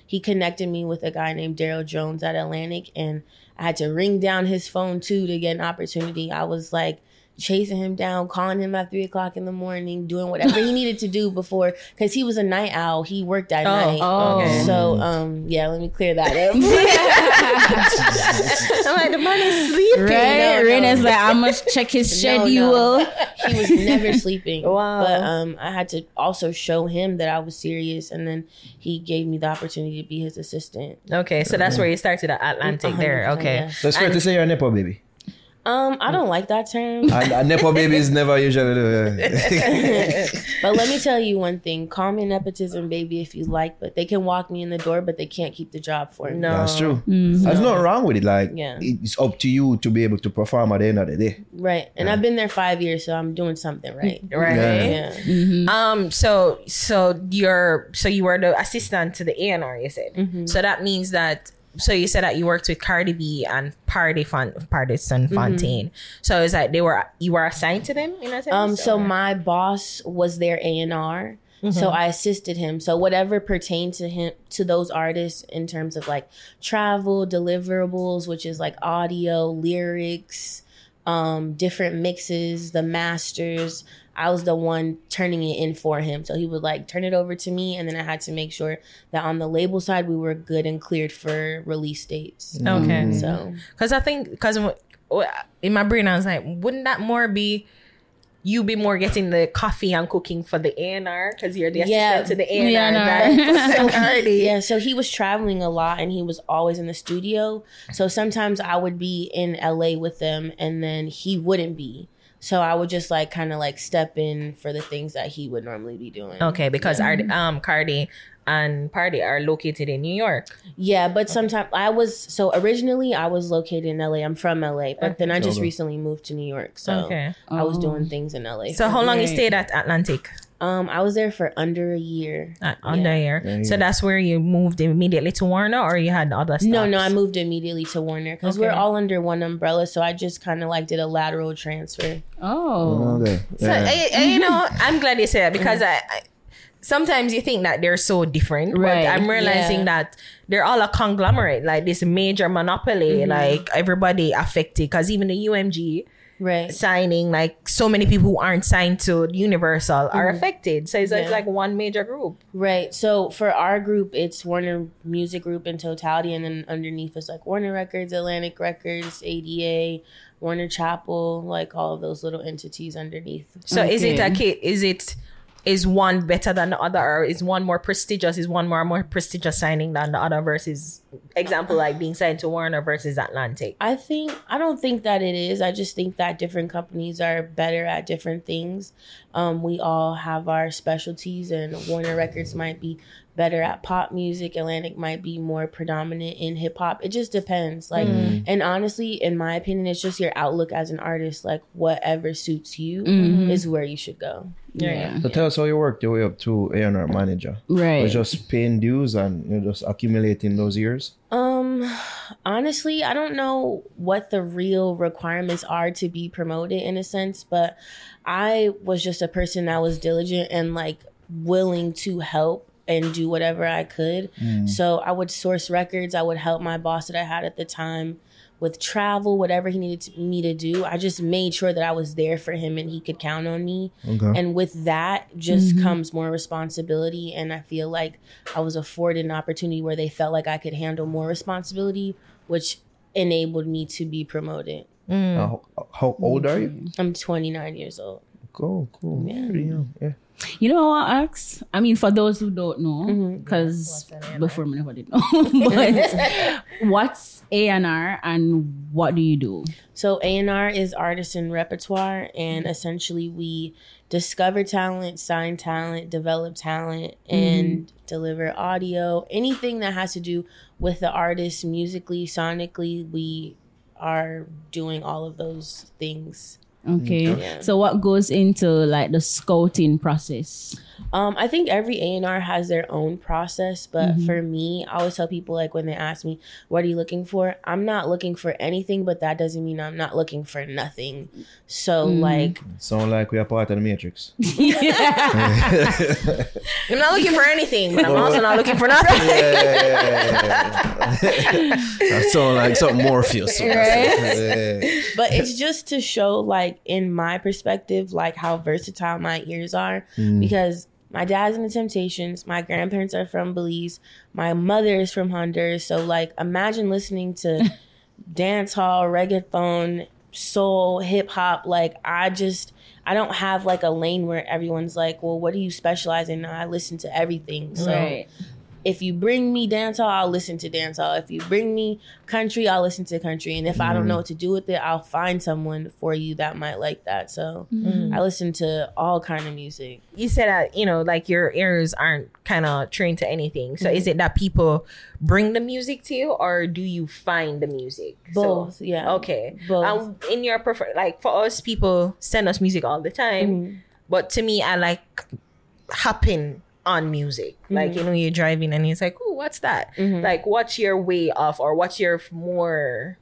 he connected me with a guy named Daryl Jones at Atlantic and I had to ring down his phone too to get an opportunity. I was like chasing him down, calling him at three o'clock in the morning, doing whatever he needed to do before because he was a night owl. He worked at night. oh. okay. So um yeah, let me clear that up. I'm like, the man is sleeping. Right? no, no. Reyna's like, I must check his No, no. schedule. he was never sleeping. Wow. But um, I had to also show him that I was serious, and then he gave me the opportunity to be his assistant. Okay, so that's where you started at Atlantic there. 100%, Okay. yeah. So it's fair to say you're a Nepo baby. Um, I don't like that term, And a Nepo baby is never usually but let me tell you one thing: call me nepotism baby if you like, but they can walk me in the door, but they can't keep the job for me. No. That's true. There's nothing wrong with it. Like, Yeah. it's up to you to be able to perform at the end of the day. Right, and I've been there five years, so I'm doing something right. Right. Yeah. Yeah. Um. So so you're so you were the assistant to the A and R. You said. Mm-hmm. So that means that. So you said that you worked with Cardi B and Party Fon Pardison Fontaine. So is that they were you were assigned to them in a sense? Um, so or- my boss was their A and R, so I assisted him. So whatever pertained to him to those artists in terms of like travel deliverables, which is like audio, lyrics, um, different mixes, the masters. I was the one turning it in for him. So he would like turn it over to me, and then I had to make sure that on the label side we were good and cleared for release dates. Mm-hmm. okay. Mm-hmm. So Because I think because in my brain I was like, wouldn't that more be you be more getting the coffee and cooking for the A&R because you're the Yeah. assistant to the A&R. A&R. Right? Cardi. Yeah, so he was traveling a lot and he was always in the studio. So sometimes I would be in LA with them and then he wouldn't be. So I would just like kind of like step in for the things that he would normally be doing. Okay, because our um Cardi and Party are located in New York. Yeah, but sometimes I was so originally I was located in LA. I'm from LA, but then I just recently moved to New York. So Okay. I was Oh. doing things in LA. So how long you stayed at Atlantic? Um I was there for under a year. Uh, under here. Yeah, So that's where you moved immediately to Warner, or you had other stuff? No, no, I moved immediately to Warner because we're all under one umbrella. So I just kind of like did a lateral transfer. Oh. Okay. So Yeah. I, I- you know, I'm glad you said that because I, I sometimes you think that they're so different, Right, but I'm realizing yeah. that they're all a conglomerate, like this major monopoly, Mm-hmm. like everybody affected. Because even the UMG Right. signing, like so many people who aren't signed to Universal are Mm-hmm. affected. So it's, it's Yeah. like one major group. Right. So for our group, it's Warner Music Group in totality, and then underneath is like Warner Records, Atlantic Records, ADA, Warner Chappell, like all of those little entities underneath. So is it a Okay. ca- is it is one better than the other or is one more prestigious is one more more prestigious signing than the other versus example like being signed to Warner versus Atlantic I think I don't think that it is. I just think that different companies are better at different things. Um, we all have our specialties, and Warner Records might be better at pop music. Atlantic might be more predominant in hip hop. It just depends. Like, and honestly, in my opinion, it's just your outlook as an artist. Like, whatever suits you is where you should go. Yeah. So tell us how you worked your way up to A&R manager. Right. Was just paying dues and you're just accumulating those years? Um, honestly, I don't know what the real requirements are to be promoted in a sense, but I was just a person that was diligent and like willing to help and do whatever I could. So I would source records, I would help my boss that I had at the time with travel, whatever he needed to, me to do. I just made sure that I was there for him and he could count on me. Okay. And with that just comes more responsibility. And I feel like I was afforded an opportunity where they felt like I could handle more responsibility, which enabled me to be promoted. Uh, how, how old are you? I'm 29 years old. Cool, cool. Pretty young, Yeah. You know what, Ax? I mean, for those who don't know, Mm-hmm. because before me never did know, but what's A and R and what do you do? So A&R is artist and repertoire, and essentially we discover talent, sign talent, develop talent, and deliver audio. Anything that has to do with the artist musically, sonically, we are doing all of those things. Okay. Mm, yeah. So what goes into like the scouting process? Um, I think every A and R has their own process, but mm-hmm. for me, I always tell people like when they ask me, "What are you looking for?" I'm not looking for anything, but that doesn't mean I'm not looking for nothing. So mm. like, Sound like we are part of the Matrix. I'm not looking for anything but I'm also not looking for nothing that sound like something Morpheus. Yeah. but it's just to show like in my perspective, like how versatile my ears are mm. because. My dad's in the Temptations. My grandparents are from Belize. My mother is from Honduras. So, like, imagine listening to dance hall, reggaeton, soul, hip hop. Like I just I don't have like a lane where everyone's like, well, what do you specialize in? I listen to everything. So right. If you bring me dancehall, I'll listen to dancehall. If you bring me country, I'll listen to country. And if I don't know what to do with it, I'll find someone for you that might like that. So I listen to all kind of music. you said that you know like your ears aren't kind of trained to anything so is it that people bring the music to you or do you find the music So- Both, yeah. okay Both. um in your prefer like for us people send us music all the time Mm-hmm. but to me i like hopping on music. Like Mm-hmm. you know you're driving and it's like oh what's that? Like what's your way of or what's your more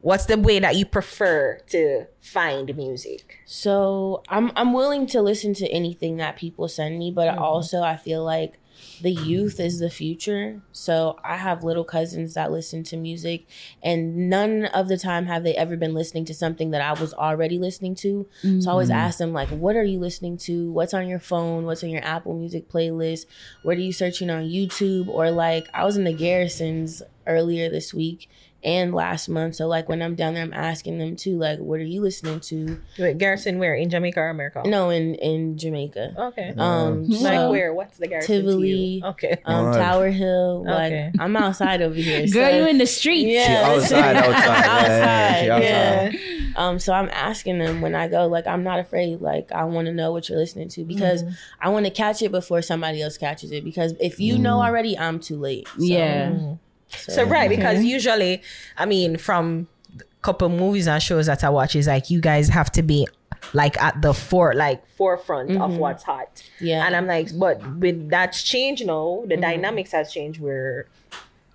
what's the way that you prefer to find music? So I'm I'm willing to listen to anything that people send me, but also I feel like the youth is the future. So I have little cousins that listen to music and none of the time have they ever been listening to something that I was already listening to. So I always mm-hmm. ask them like what are you listening to? What's on your phone? What's on your Apple Music playlist? What are you searching on YouTube or like I was in the Garrisons earlier this week and last month. So like when I'm down there, I'm asking them too, like, what are you listening to? Wait, Garrison, where in Jamaica or America? No, in in Jamaica. Okay. Um, like so, where? What's the Garrison? to Tivoli. you? Okay. Um, Alright. Tower Hill. Like Okay. I'm outside over here. Girl, so- you in the streets. Yeah, outside, outside. Yeah, yeah, outside. Yeah. Um, so I'm asking them when I go, like, I'm not afraid. Like, I want to know what you're listening to because Mm-hmm. I want to catch it before somebody else catches it. Because if you know already, I'm too late. So, Yeah. So right, because usually, I mean, from a couple movies and shows that I watch, is like you guys have to be like at the fore, like forefront of what's hot. Yeah. And I'm like, but with that's changed now. The dynamics has changed where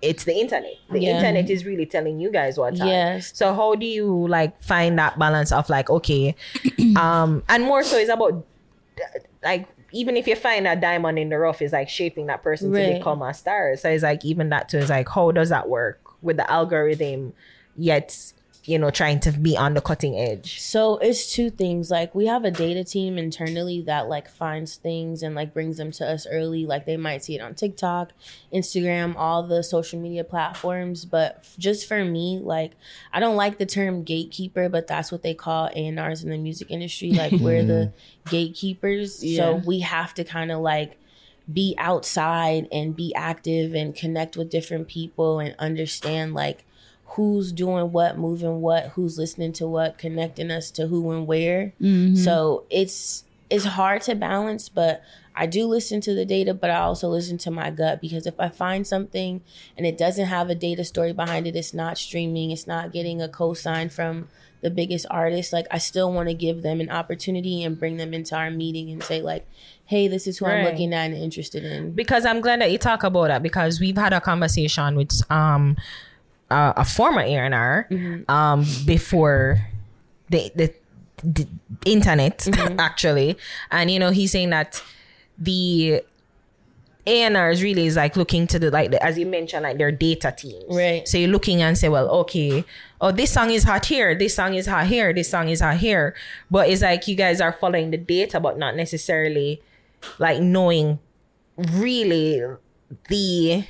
it's the internet. The Yeah. internet is really telling you guys what's hot. Yes. So how do you like find that balance of like okay, um, and more so is about like even if you find a diamond in the rough it's like shaping that person to become a star. So it's like even that too is like how does that work with the algorithm yet you know trying to be on the cutting edge. So it's two things. Like we have a data team internally that like finds things and like brings them to us early. Like they might see it on TikTok, Instagram, all the social media platforms. But just for me, like I don't like the term gatekeeper, but that's what they call A&Rs in the music industry. Like we're the mm-hmm. gatekeepers. So we have to kind of like be outside and be active and connect with different people and understand like who's doing what, moving what, who's listening to what, connecting us to who and where. So it's it's hard to balance, but I do listen to the data, but I also listen to my gut because if I find something and it doesn't have a data story behind it, it's not streaming, it's not getting a cosign from the biggest artist, like I still want to give them an opportunity and bring them into our meeting and say like, "Hey, this is who I'm looking at and interested in." because I'm glad that you talk about that because we've had a conversation with um uh, a former A&R um before the the, the internet actually. And you know he's saying that the A&Rs really is like looking to the like the, as you mentioned like their data teams. Right. so you're looking and say well okay oh this song is hot here this song is hot here this song is hot here. But it's like you guys are following the data but not necessarily like knowing really the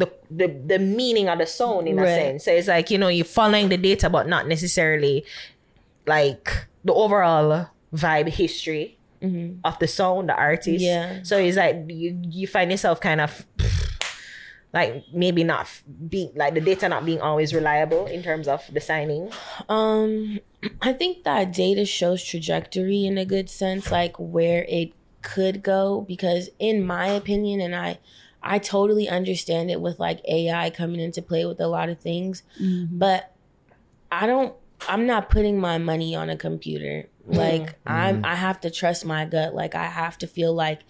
the the, the meaning of the song in a sense. So it's like, you know, you're following the data but not necessarily like the overall vibe history of the song, the artist. Yeah. So it's like you you find yourself kind of like maybe not being like the data not being always reliable in terms of the signing. Um, I think that data shows trajectory in a good sense, like where it could go. Because in my opinion, and I, I totally understand it with like AI coming into play with a lot of things, mm-hmm. but I don't. I'm not putting my money on a computer. Mm-hmm. Like I'm. Mm-hmm. I have to trust my gut. Like I have to feel like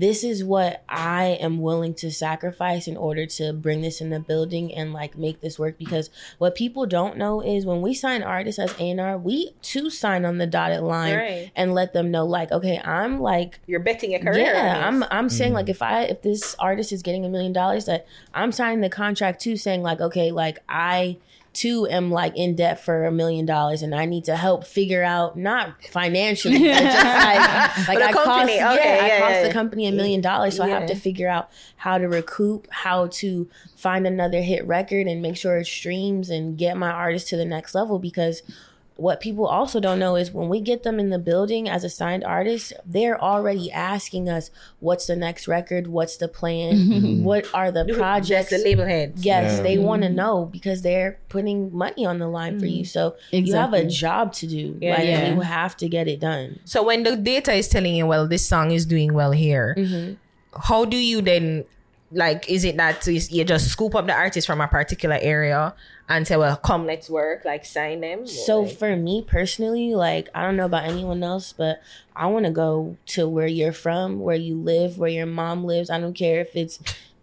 this is what I am willing to sacrifice in order to bring this in the building and like make this work. Because what people don't know is when we sign artists as A&R, we too sign on the dotted line Right. and let them know like, okay, I'm like You're betting a career. yeah, I'm. I'm saying like mm. if I if this artist is getting a million dollars, that I'm signing the contract too, saying like okay, like I too am like in debt for a million dollars, and I need to help figure out not financially, but just like like I cost company, yeah, okay, I yeah, cost yeah. the company a million dollars, so I have to figure out how to recoup, how to find another hit record, and make sure it streams and get my artist to the next level because what people also don't know is when we get them in the building as a signed artist, they're already asking us, "What's the next record? What's the plan? Mm-hmm. what are the Just projects?" the label heads. Yes, Yeah. they want to mm-hmm. know because they're putting money on the line for you. Mm. So you have a job to do. Yeah, like yeah. you have to get it done. So when the data is telling you, well, this song is doing well here, mm-hmm. how do you then like? Is it that you just scoop up the artist from a particular area and say, well, come, let's work, like sign them? So Like- for me personally, like I don't know about anyone else, but I want to go to where you're from, where you live, where your mom lives. I don't care if it's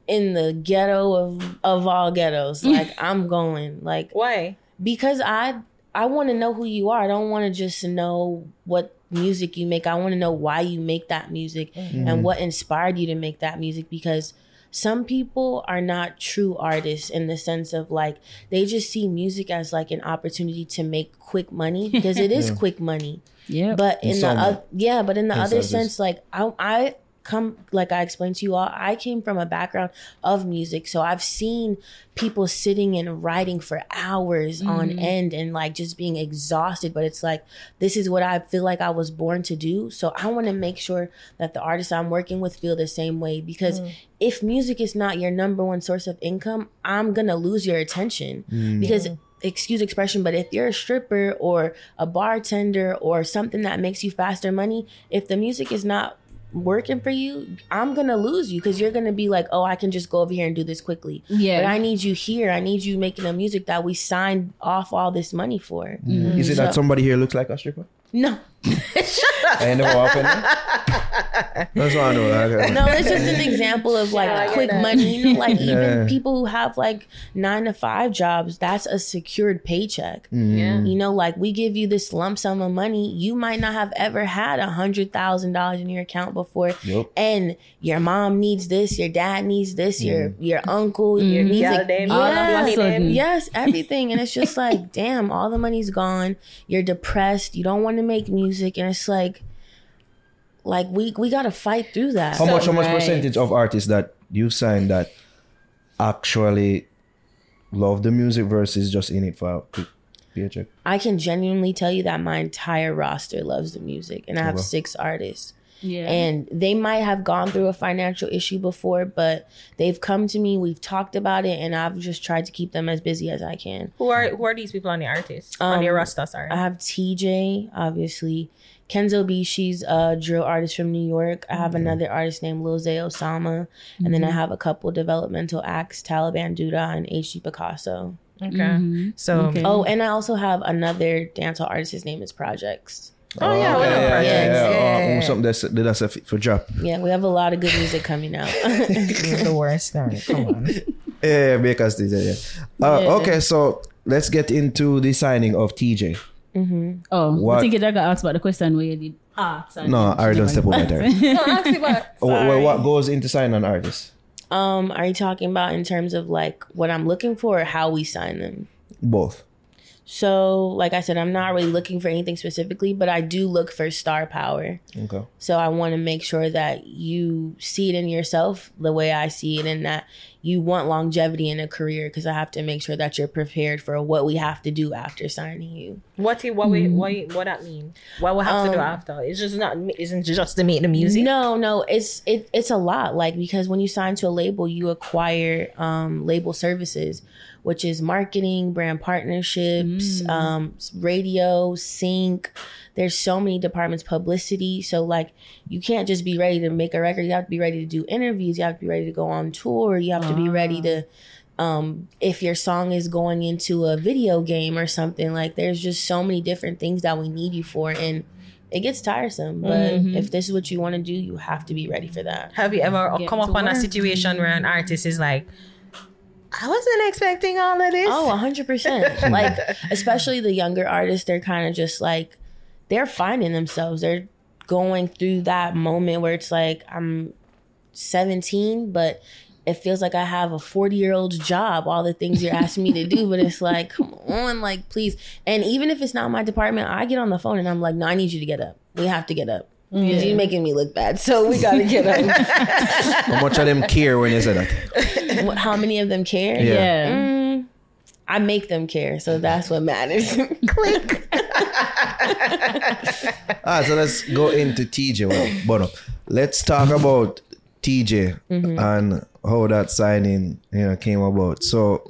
in the ghetto of of all ghettos. Like I'm going. Like why? because I I want to know who you are. I don't want to just know what music you make. I want to know why you make that music mm-hmm. and what inspired you to make that music because some people are not true artists in the sense of like they just see music as like an opportunity to make quick money because it is quick money. Yeah. But in, In the some oth- yeah, but in the other sense, like I, I come like I explained to you all, I came from a background of music. So I've seen people sitting and writing for hours on mm-hmm. end and like just being exhausted. But it's like this is what I feel like I was born to do. So I want to make sure that the artists I'm working with feel the same way because mm. if music is not your number one source of income, I'm gonna lose your attention mm. because excuse expression, but if you're a stripper or a bartender or something that makes you faster money, if the music is not working for you, I'm gonna lose you because you're gonna be like, oh, I can just go over here and do this quickly. Yeah. But I need you here. I need you making the music that we signed off all this money for. Mm-hmm. Is it that somebody here looks like a stripper? No, I never happened. That's what I know. Like, no, it's just an example of like quick money. You know, like Yeah. even people who have like nine to five jobs, that's a secured paycheck. Mm. Yeah. You know, like we give you this lump sum of money, you might not have ever had a hundred thousand dollars in your account before, Yup. and your mom needs this, your dad needs this, your mm. your uncle, your needs Yeah, like, them, all the yes, everything, and it's just like, damn, all the money's gone. You're depressed. You don't want to make music, and it's like, like we we got to fight through that. how much? How much Right. percentage of artists that you've signed that actually love the music versus just in it for a paycheck? I can genuinely tell you that my entire roster loves the music, and I have Okay. six artists. Yeah. and they might have gone through a financial issue before, but they've come to me. We've talked about it, and I've just tried to keep them as busy as I can. Who are who are these people on the artists on Um, your roster? Sorry. I have Teejay, obviously. Kenzo B, she's a drill artist from New York. I have mm-hmm. another artist named Lil Zay Osama. And then I mm-hmm. have a couple developmental acts, Taliban Duda and HD Picasso. okay. Mm-hmm. So Okay. Oh, and I also have another dancehall artist. His name is Projects. Oh, yeah, we oh, yeah, projects. yeah, Yeah, yeah. yeah, Oh, something that's that's a for drop. Yeah, we have a lot of good music coming out. The worst. Sorry. Come on. Yeah, because DJ, yeah. Uh, Yeah. Okay, so let's get into the signing of Teejay. Oh, What- I think I got asked about the question where you did. Ah, sorry. No, I don't step over there. no, actually, but Well, what goes into signing an artist? um, are you talking about in terms of like what I'm looking for or how we sign them? Both. So, like I said, I'm not really looking for anything specifically, but I do look for star power. Okay. So I want to make sure that you see it in yourself the way I see it, and that you want longevity in a career. Because I have to make sure that you're prepared for what we have to do after signing you. what it- what we what what that mean? What we have to do Um, after? It's just not isn't just to make the music. No, no, it's it, it's a lot. Like because when you sign to a label, you acquire um, label services, which is marketing, brand partnerships, um, radio, sync. There's so many departments, publicity. So like you can't just be ready to make a record. You have to be ready to do interviews. You have to be ready to go on tour. You have to be ready to um if your song is going into a video game or something like there's just so many different things that we need you for and it gets tiresome but if this is what you want to do you have to be ready for that Have you ever Get come to up on a situation where an artist is like, I wasn't expecting all of this. oh 100% like especially the younger artists they're kind of just like they're finding themselves they're going through that moment where it's like i'm 17 but it feels like I have a 40 year old job, all the things you're asking me to do, but it's like, come on, like, please. And even if it's not my department, I get on the phone and I'm like, no, I need you to get up. We have to get up. Because You're making me look bad. So we got to get up. How much of them care when you say that? What- How many of them care? Yeah. Yeah. Mm, I make them care. So that's what matters. Click. Ah, so let's go into Teejay. Well, Bono, let's talk about Teejay and how that signing you know came about. So,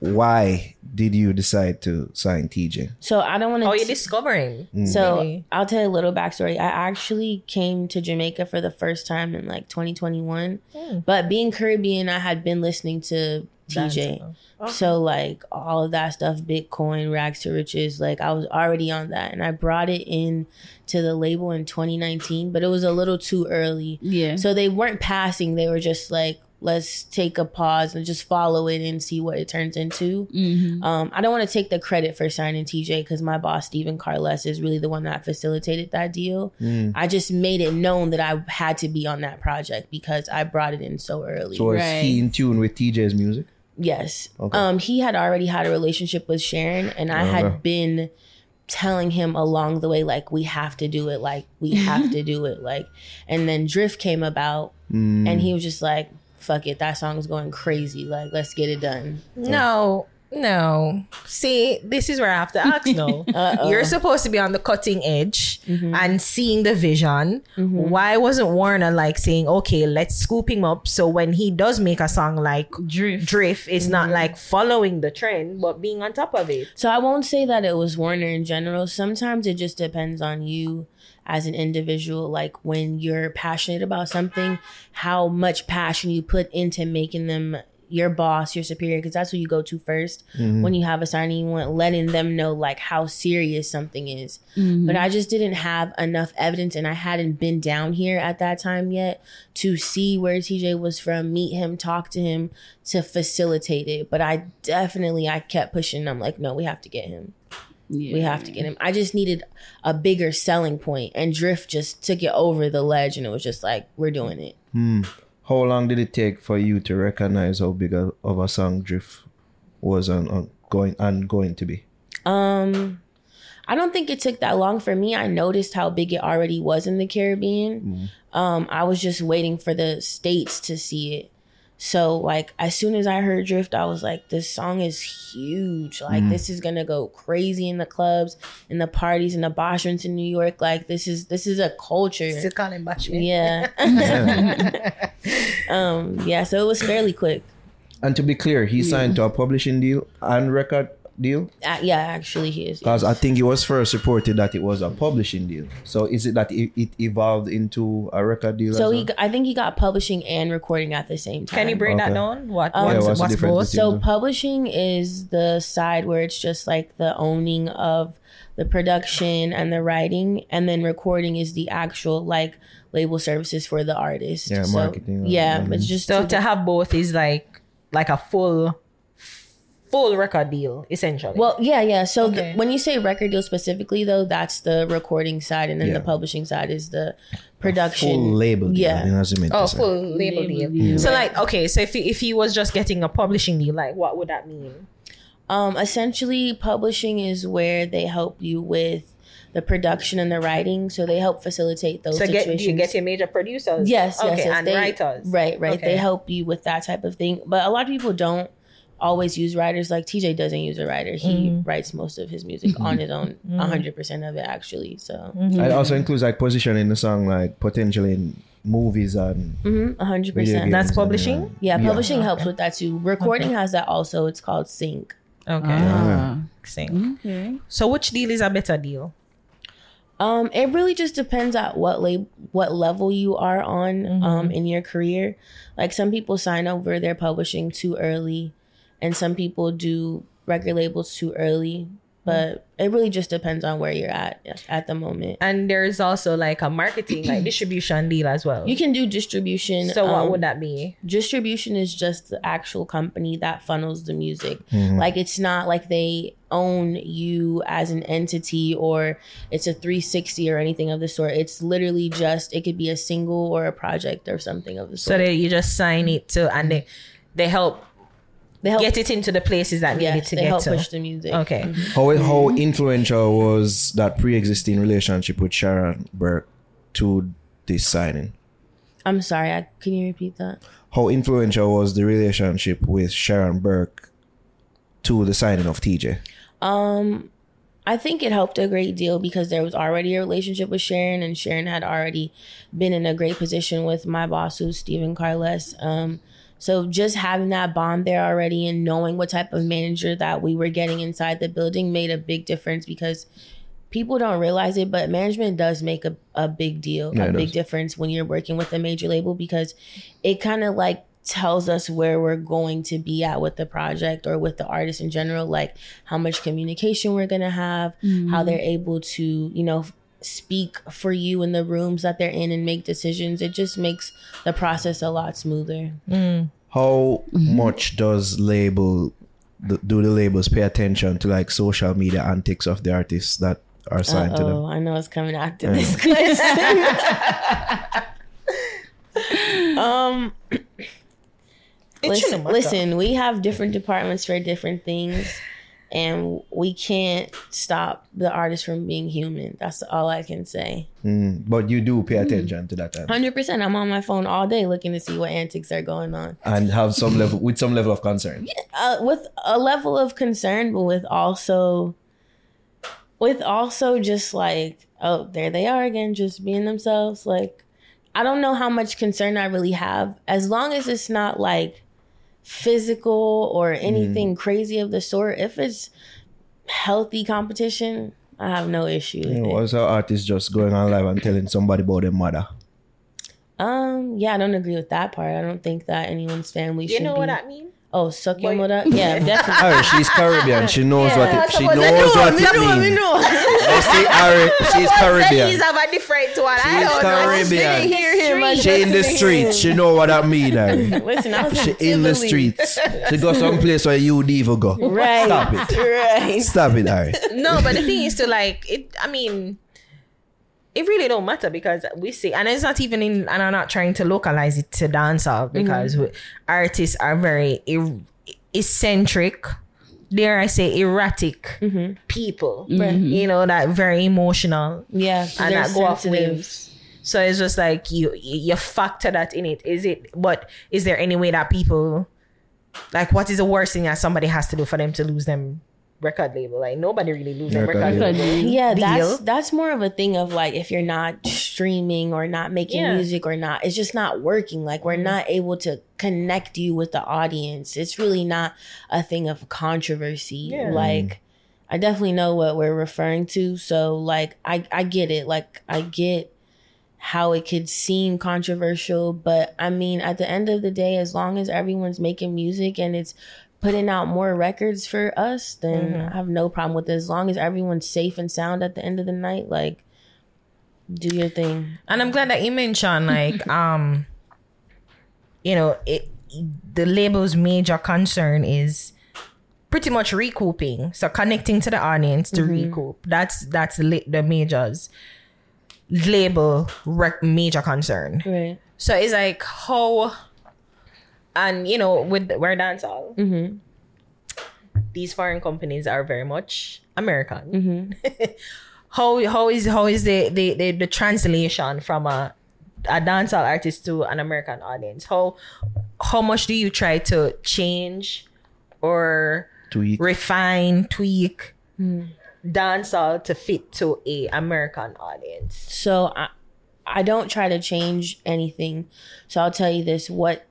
why did you decide to sign Teejay? So I don't want to. Oh, you're discovering. Mm. So Really? I'll tell you a little backstory. I actually came to Jamaica for the first time in like 2021. Hmm. But being Caribbean, I had been listening to Teejay. So like all of that stuff, Bitcoin, rags to riches, like I was already on that. And I brought it in to the label in 2019, but it was a little too early. Yeah. So they weren't passing. They were just like, let's take a pause and just follow it and see what it turns into. Um, I don't want to take the credit for signing Teejay because my boss, Stephen Carles, is really the one that facilitated that deal. I just made it known that I had to be on that project because I brought it in so early. So was Right. he in tune with Teejay's music? Yes. Okay. Um, he had already had a relationship with Sharon, and I Okay. had been telling him along the way like we have to do it like we have to do it like and then drift came about Mm. and he was just like fuck it that song is going crazy like let's get it done No, no. See, this is where I have to ask now. You're supposed to be on the cutting edge mm-hmm. and seeing the vision. Mm-hmm. Why wasn't Warner like saying, okay, let's scoop him up so when he does make a song like Drift. Drift, it's not mm-hmm. like following the trend, but being on top of it? So I won't say that it was Warner in general. Sometimes it just depends on you as an individual. Like when you're passionate about something, how much passion you put into making them your boss, your superior, because that's who you go to 1st mm-hmm. when you have a signing. You want letting them know like how serious something is. Mm-hmm. But I just didn't have enough evidence, and I hadn't been down here at that time yet to see where Teejay was from, meet him, talk to him, to facilitate it. But I definitely I kept pushing. I'm like, no, we have to get him. We have to get him. I just needed a bigger selling point, and Drift just took it over the ledge, and it was just like, we're doing it. How long did it take for you to recognize how big of a song Drift was on, on going and going to be? Um, I don't think it took that long for me. I noticed how big it already was in the Caribbean. Um, I was just waiting for the states to see it. So like as soon as I heard Drift, I was like, this song is huge. Like this is gonna go crazy in the clubs, in the parties, in the bashrooms in New York. Like this is this is a culture. Still calling Bashman. Yeah. um, yeah, so it was fairly quick. And to be clear, he signed to a publishing deal and record deal Uh, yeah, actually he is. because I think it was first reported that it was a publishing deal. So is it that it, it evolved into a record deal? So as he, well? g- I think he got publishing and recording at the same time. Can you break that Okay. down? What, Um, what's, Yeah, what's what's both? So publishing is the side where it's just like the owning of the production and the writing, and then recording is the actual like label services for the artist. Yeah, So, marketing yeah, it's just So two to have both is like like a full full record deal, essentially. Well, yeah, yeah. So th- Okay. when you say record deal specifically, though, that's the recording side, and then Yeah. the publishing side is the production. full label deal. Yeah. I think that's what I meant Oh, full label, Label deal. deal. So like, okay, so if he, if he was just getting a publishing deal, like, what would that mean? Um, essentially, publishing is where they help you with the production and the writing. So they help facilitate those So situations. do you get your major producers? Yes, yes, yes. and they, writers. Right, right. Okay. They help you with that type of thing. But a lot of people don't always use writers. Like Teejay doesn't use a writer. He Mm-hmm. writes most of his music on his own, a hundred percent of it actually. So Mm-hmm. It also includes like positioning the song like potentially in movies and a hundred video percent. games. That's publishing? uh, Yeah, publishing helps with that too. Recording has that also. It's called sync. Okay. Ah. Sing. Okay. So which deal is a better deal? Um, it really just depends at what lab- what level you are on um in your career. Like some people sign over their publishing too early, and some people do record labels too early. But it really just depends on where you're at at the moment. And there is also like a marketing, like distribution deal as well. You can do distribution. so what um, would that be? distribution is just the actual company that funnels the music. Like it's not like they own you as an entity or it's a 360 or anything of the sort. It's literally just it could be a single or a project or something of the sort. So sort. they you just sign it to and they they help they help get it into the places that need it yes, to they get help to. push the music. Okay. How how influential was that pre-existing relationship with Sharon Burke to this signing? I'm sorry, I, can you repeat that? How influential was the relationship with Sharon Burke to the signing of Teejay? Um, I think it helped a great deal because there was already a relationship with Sharon, and Sharon had already been in a great position with my boss, who's Stephen Carles. Um, so just having that bond there already and knowing what type of manager that we were getting inside the building made a big difference because people don't realize it, but management does make a, a big deal, Yeah, a big does. difference when you're working with a major label because it kind of like tells us where we're going to be at with the project or with the artist in general, like how much communication we're going to have, how mm-hmm. they're able to, you know, speak for you in the rooms that they're in and make decisions. It just makes the process a lot smoother. How much does label do the labels pay attention to like social media antics of the artists that are signed to them? Oh, I know it's coming after this question. um, listen, listen, we have different departments for different things. And we can't stop the artist from being human. That's all I can say. Mm, but you do pay attention to that. Hundred percent. I'm on my phone all day looking to see what antics are going on. and have some level with some level of concern. uh, with a level of concern, but with also, with also just like, oh, there they are again, just being themselves. Like, I don't know how much concern I really have, as long as it's not like physical or anything crazy of the sort. If it's healthy competition, I have no issue with You know, an artist just going on live and telling somebody about their mother. Um, yeah, I don't agree with that part. I don't think that anyone's family You should know be. what I mean? Oh, suck your mother. Yeah, definitely. Ari, she's Caribbean. She knows what it, she knows I know, what me it know, means. know. I see Ari, she's Ladies Caribbean. have a different one. I She's don't know. Caribbean. hear him. I She in the just- streets. She know what that mean, Ari. Listen, I was She in in the Tivoli. streets. She go someplace where you would even go. Right. Stop it. Right. Stop it, Ari. no, but the thing is to like it. I mean, it really don't matter because we see, and it's not even in. And I'm not trying to localize it to dancehall mm-hmm. because we, artists are very er, eccentric. Dare I say erratic mm-hmm. people? Mm-hmm. You know that very emotional Yeah. and that go off waves. So it's just like you you factor that in it. Is it? But is there any way that people like what is the worst thing that somebody has to do for them to lose them record label? Like nobody really lose their Record record label. label. Yeah, that's Deal. that's more of a thing of like if you're not streaming or not making Yeah. music or not, it's just not working. Like we're not able to connect you with the audience. It's really not a thing of controversy. Yeah. Like I definitely know what we're referring to. So like I I get it. Like I get how it could seem controversial, but I mean at the end of the day as long as everyone's making music and it's putting out more records for us, then Mm-hmm. I have no problem with it. As long as everyone's safe and sound at the end of the night, like do your thing. And I'm glad that you mentioned like um you know, it the label's major concern is pretty much recouping. So connecting to the audience to recoup. That's that's the, the majors label rec- major concern. Right. So it's like how, and you know, with we're dancehall, Mm-hmm. these foreign companies are very much American. Mm-hmm. how how is how is the the, the, the translation from a a dancehall artist to an American audience? How how much do you try to change or Tweak. refine, tweak Hmm. dancehall to fit to a American audience? So I I don't try to change anything. So I'll tell you this: what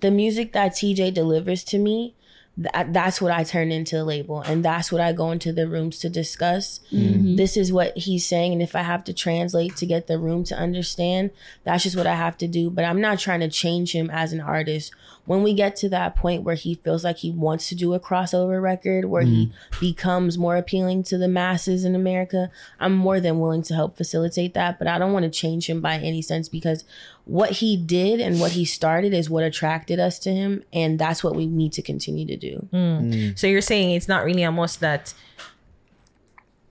the music that Teejay delivers to me, that, that's what I turn into the label, and that's what I go into the rooms to discuss. Mm-hmm. This is what he's saying, and if I have to translate to get the room to understand, that's just what I have to do. But I'm not trying to change him as an artist. When we get to that point where he feels like he wants to do a crossover record, where he mm-hmm. becomes more appealing to the masses in America, I'm more than willing to help facilitate that. But I don't want to change him by any sense because what he did and what he started is what attracted us to him, and that's what we need to continue to do. Mm. Mm. So you're saying it's not really a must that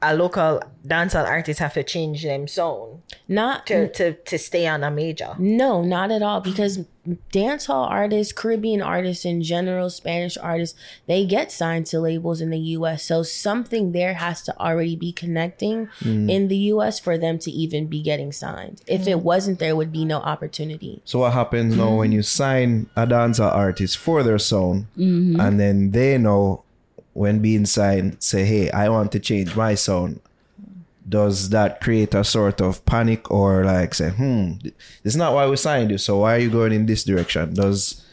a local dancehall artist have to change them sound Not to, to, to stay on a major. No, not at all. Because dancehall artists, Caribbean artists in general, Spanish artists, they get signed to labels in the US. So something there has to already be connecting mm. in the US for them to even be getting signed. If it mm. wasn't, there would be no opportunity. So what happens now when you sign a dancer artist for their sound, mm-hmm. and then they know when being signed, say, "Hey, I want to change my sound." Does that create a sort of panic or like say, "Hmm, this is not why we signed you. So why are you going in this direction?" Does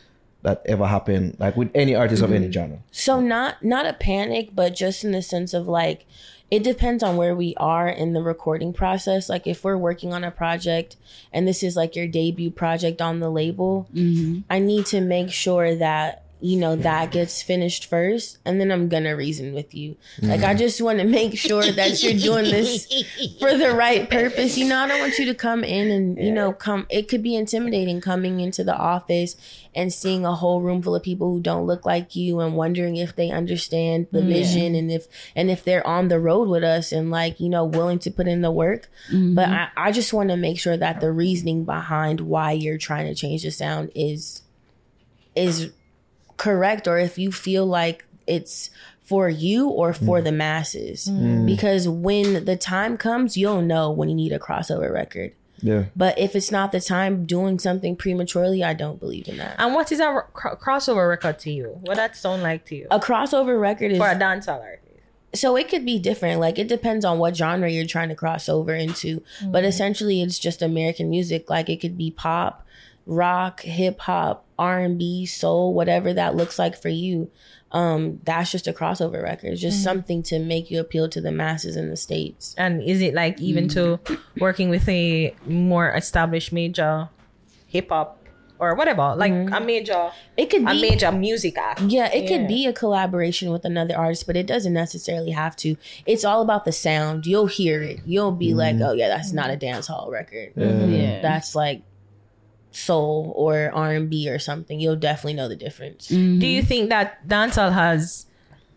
that ever happen, like with any artist of any genre? So not not a panic, but just in the sense of like it depends on where we are in the recording process. Like if we're working on a project and this is like your debut project on the label, I need to make sure that you know that gets finished first and then I'm gonna reason with you. Mm-hmm. Like I just want to make sure that you're doing this for the right purpose. You know, I don't want you to come in and you know come. It could be intimidating coming into the office and seeing a whole room full of people who don't look like you and wondering if they understand the mm-hmm. vision and if and if they're on the road with us and like you know willing to put in the work. Mm-hmm. But I, I just want to make sure that the reasoning behind why you're trying to change the sound is is correct or if you feel like it's for you or for mm. the masses. Mm. Mm. Because when the time comes, you'll know when you need a crossover record. Yeah. But if it's not the time doing something prematurely, I don't believe in that. And what is a r- cro- crossover record to you? What that sound like to you? A crossover record is For a dancehall artist. so it could be different. Like it depends on what genre you're trying to cross over into. But essentially, it's just American music. Like it could be pop, rock, hip hop, R and B, soul, whatever that looks like for you. Um, that's just a crossover record. It's just mm-hmm. something to make you appeal to the masses in the states. And is it like even to mm-hmm. working with a more established major hip hop or whatever, like mm-hmm. a major It could be a major music act? Yeah, it Yeah. could be a collaboration with another artist, but it doesn't necessarily have to. It's all about the sound. You'll hear it. You'll be like, "Oh yeah, that's not a dance hall record. Yeah. That's like soul or R and B or something." You'll definitely know the difference. Do you think that dancehall has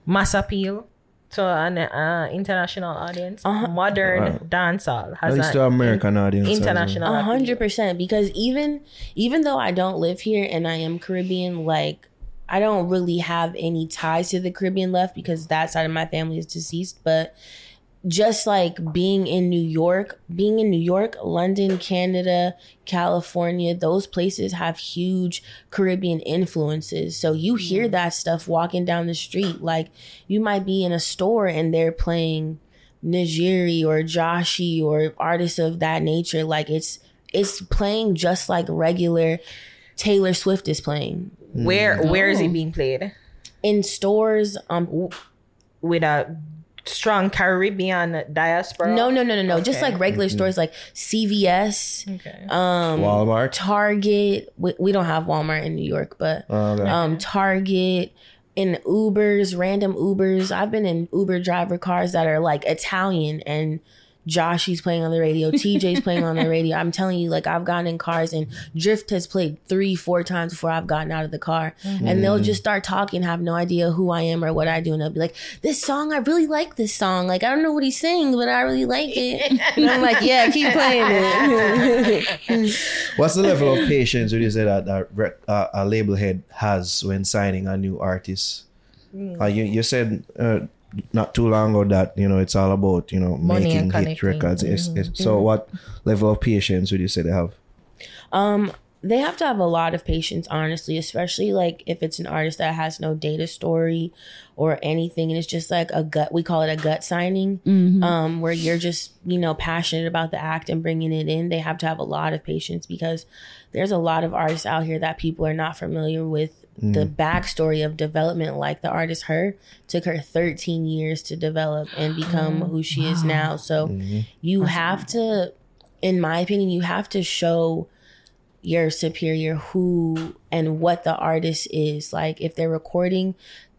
mass appeal to an uh, international audience? Uh-huh. Modern Uh, dancehall At has least to an American audience. as well. international A hundred percent. Because even even though I don't live here and I am Caribbean, like I don't really have any ties to the Caribbean left because that side of my family is deceased. But just like being in New York, being in New York, London, Canada, California, those places have huge Caribbean influences. So you hear that stuff walking down the street. Like you might be in a store and they're playing Najeeriii or Jahshii or artists of that nature. Like it's it's playing just like regular Taylor Swift is playing. Where where is Oh. it being played? In stores, um With a strong Caribbean diaspora? no no no no no. Just like regular stores like CVS, Okay. um Walmart. Target. We, we don't have Walmart in New York, but Okay. um Target in Ubers, random Ubers. I've been in Uber driver cars that are like Italian and Jahshii's playing on the radio, Teejay's playing on the radio. I'm telling you, like I've gotten in cars and Drift has played three, four times before I've gotten out of the car. And they'll just start talking, have no idea who I am or what I do. And they'll be like, This song, I really like this song. Like I don't know what he's saying, but I really like it. And I'm like, Yeah, keep playing it. What's the level of patience would you say that, that rec- uh, a label head has when signing a new artist? Hmm. Uh, you, you said uh, not too long ago that you know it's all about you know Money making hit records. Mm-hmm. it's- So what level of patience would you say they have? Um, they have to have a lot of patience, honestly, especially like if it's an artist that has no data story or anything, and it's just like a gut. We call it a gut signing, um, where you're just you know passionate about the act and bringing it in. They have to have a lot of patience because there's a lot of artists out here that people are not familiar with. The mm. backstory of development, like the artist her, took her 13 years to develop and become who she is now. So mm-hmm. you have to, in my opinion, you have to show your superior who and what the artist is. Like if they're recording,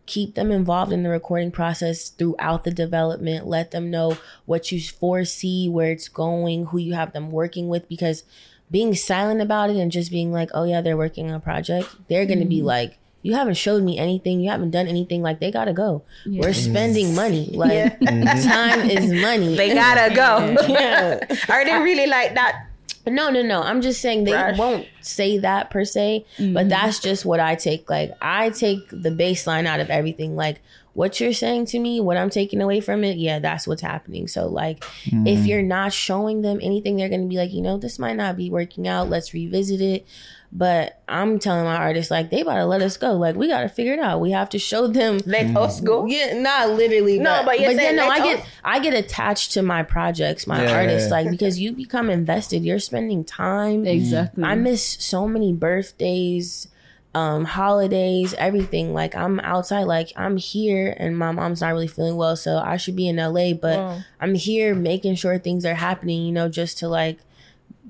keep them involved in the recording process throughout the development. Let them know what you foresee, where it's going, who you have them working with because being silent about it and just being like, "Oh yeah, they're working on a project." They're going to be mm-hmm. like, "You haven't showed me anything. You haven't done anything." Like they got to go. We're spending mm. money. Like mm-hmm. time is money. They gotta go. Yeah. Are they really like that? No, no, no. I'm just saying they Brush. won't say that per se, but mm-hmm. that's just what I take. Like I take the baseline out of everything. Like what you're saying to me, what I'm taking away from it, yeah, that's what's happening. So like if mm. you're not showing them anything, they're gonna be like, you know, this might not be working out. Let's revisit it. But I'm telling my artists like they about to let us go. Like we gotta figure it out. We have to show them Let us go. yeah, not literally. No, but you're yeah, saying no, let I get us- I get attached to my projects, my Yeah. artists, like because you become invested. You're spending time. Exactly. I miss so many birthdays, um, holidays, everything. Like I'm outside, like I'm here, and my mom's not really feeling well, so I should be in LA, but Oh. I'm here making sure things are happening. You know, just to like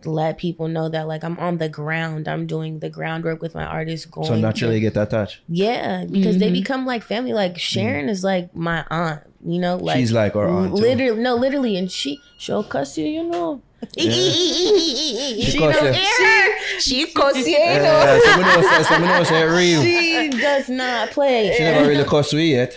let people know that like I'm on the ground. I'm doing the groundwork with my artists. Going So naturally to- you get attached. yeah, because they mm-hmm. become like family. Like mm-hmm. Sharon is like my aunt. You know, like She's like our aunt. too. literally no, literally, and she she'll cuss you. You know, She she cuss don't you. She cuss you, you. Yeah, so we know say, so say real. she does not play. She never really cuss we yet.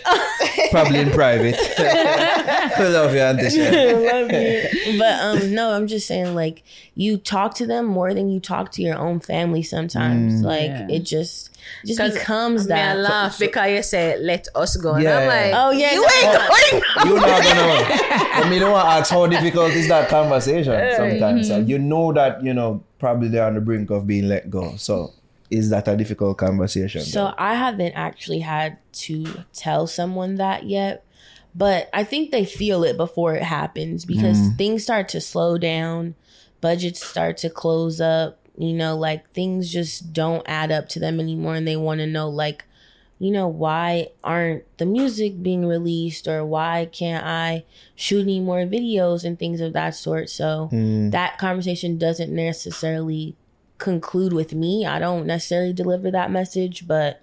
Probably in private. I love you, Auntie Shan. love you. But um, no, I'm just saying, like, you talk to them more than you talk to your own family. Sometimes, like, Yeah. it just just 'Cause becomes Me, I that. laugh because you say let us go. And I'm like, Oh, yeah, you no, ain't no. going. You're not gonna. I mean, don't want to ask how difficult is that conversation sometimes. Mm-hmm. And you know that you know probably they're on the brink of being let go. So, is that a difficult conversation? So I haven't actually had to tell someone that yet, but I think they feel it before it happens because things start to slow down, budgets start to close up, you know, like things just don't add up to them anymore and they want to know like you know, why aren't the music being released or why can't I shoot any more videos and things of that sort? So Mm, that conversation doesn't necessarily conclude with me. I don't necessarily deliver that message, but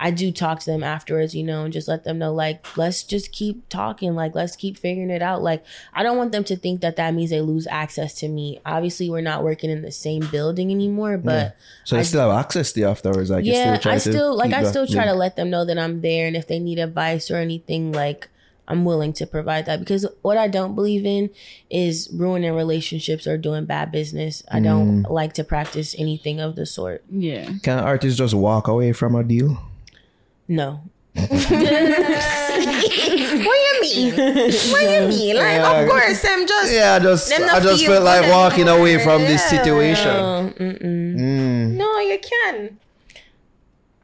I do talk to them afterwards, you know, and just let them know, like, let's just keep talking. Like, let's keep figuring it out. Like, I don't want them to think that that means they lose access to me. Obviously, we're not working in the same building anymore, but so you I- still have access to you afterwards. Like you yeah, still I still like I that still try to let them know that I'm there, and if they need advice or anything, like I'm willing to provide that. Because what I don't believe in is ruining relationships or doing bad business. I don't Mm. like to practice anything of the sort. Yeah. Can artists just walk away from a deal? No. What you mean? What do you mean? Like, Yeah. of course, I'm just Yeah, I just I just feel felt like walking anymore. away from this situation. No. Mm. no, you can.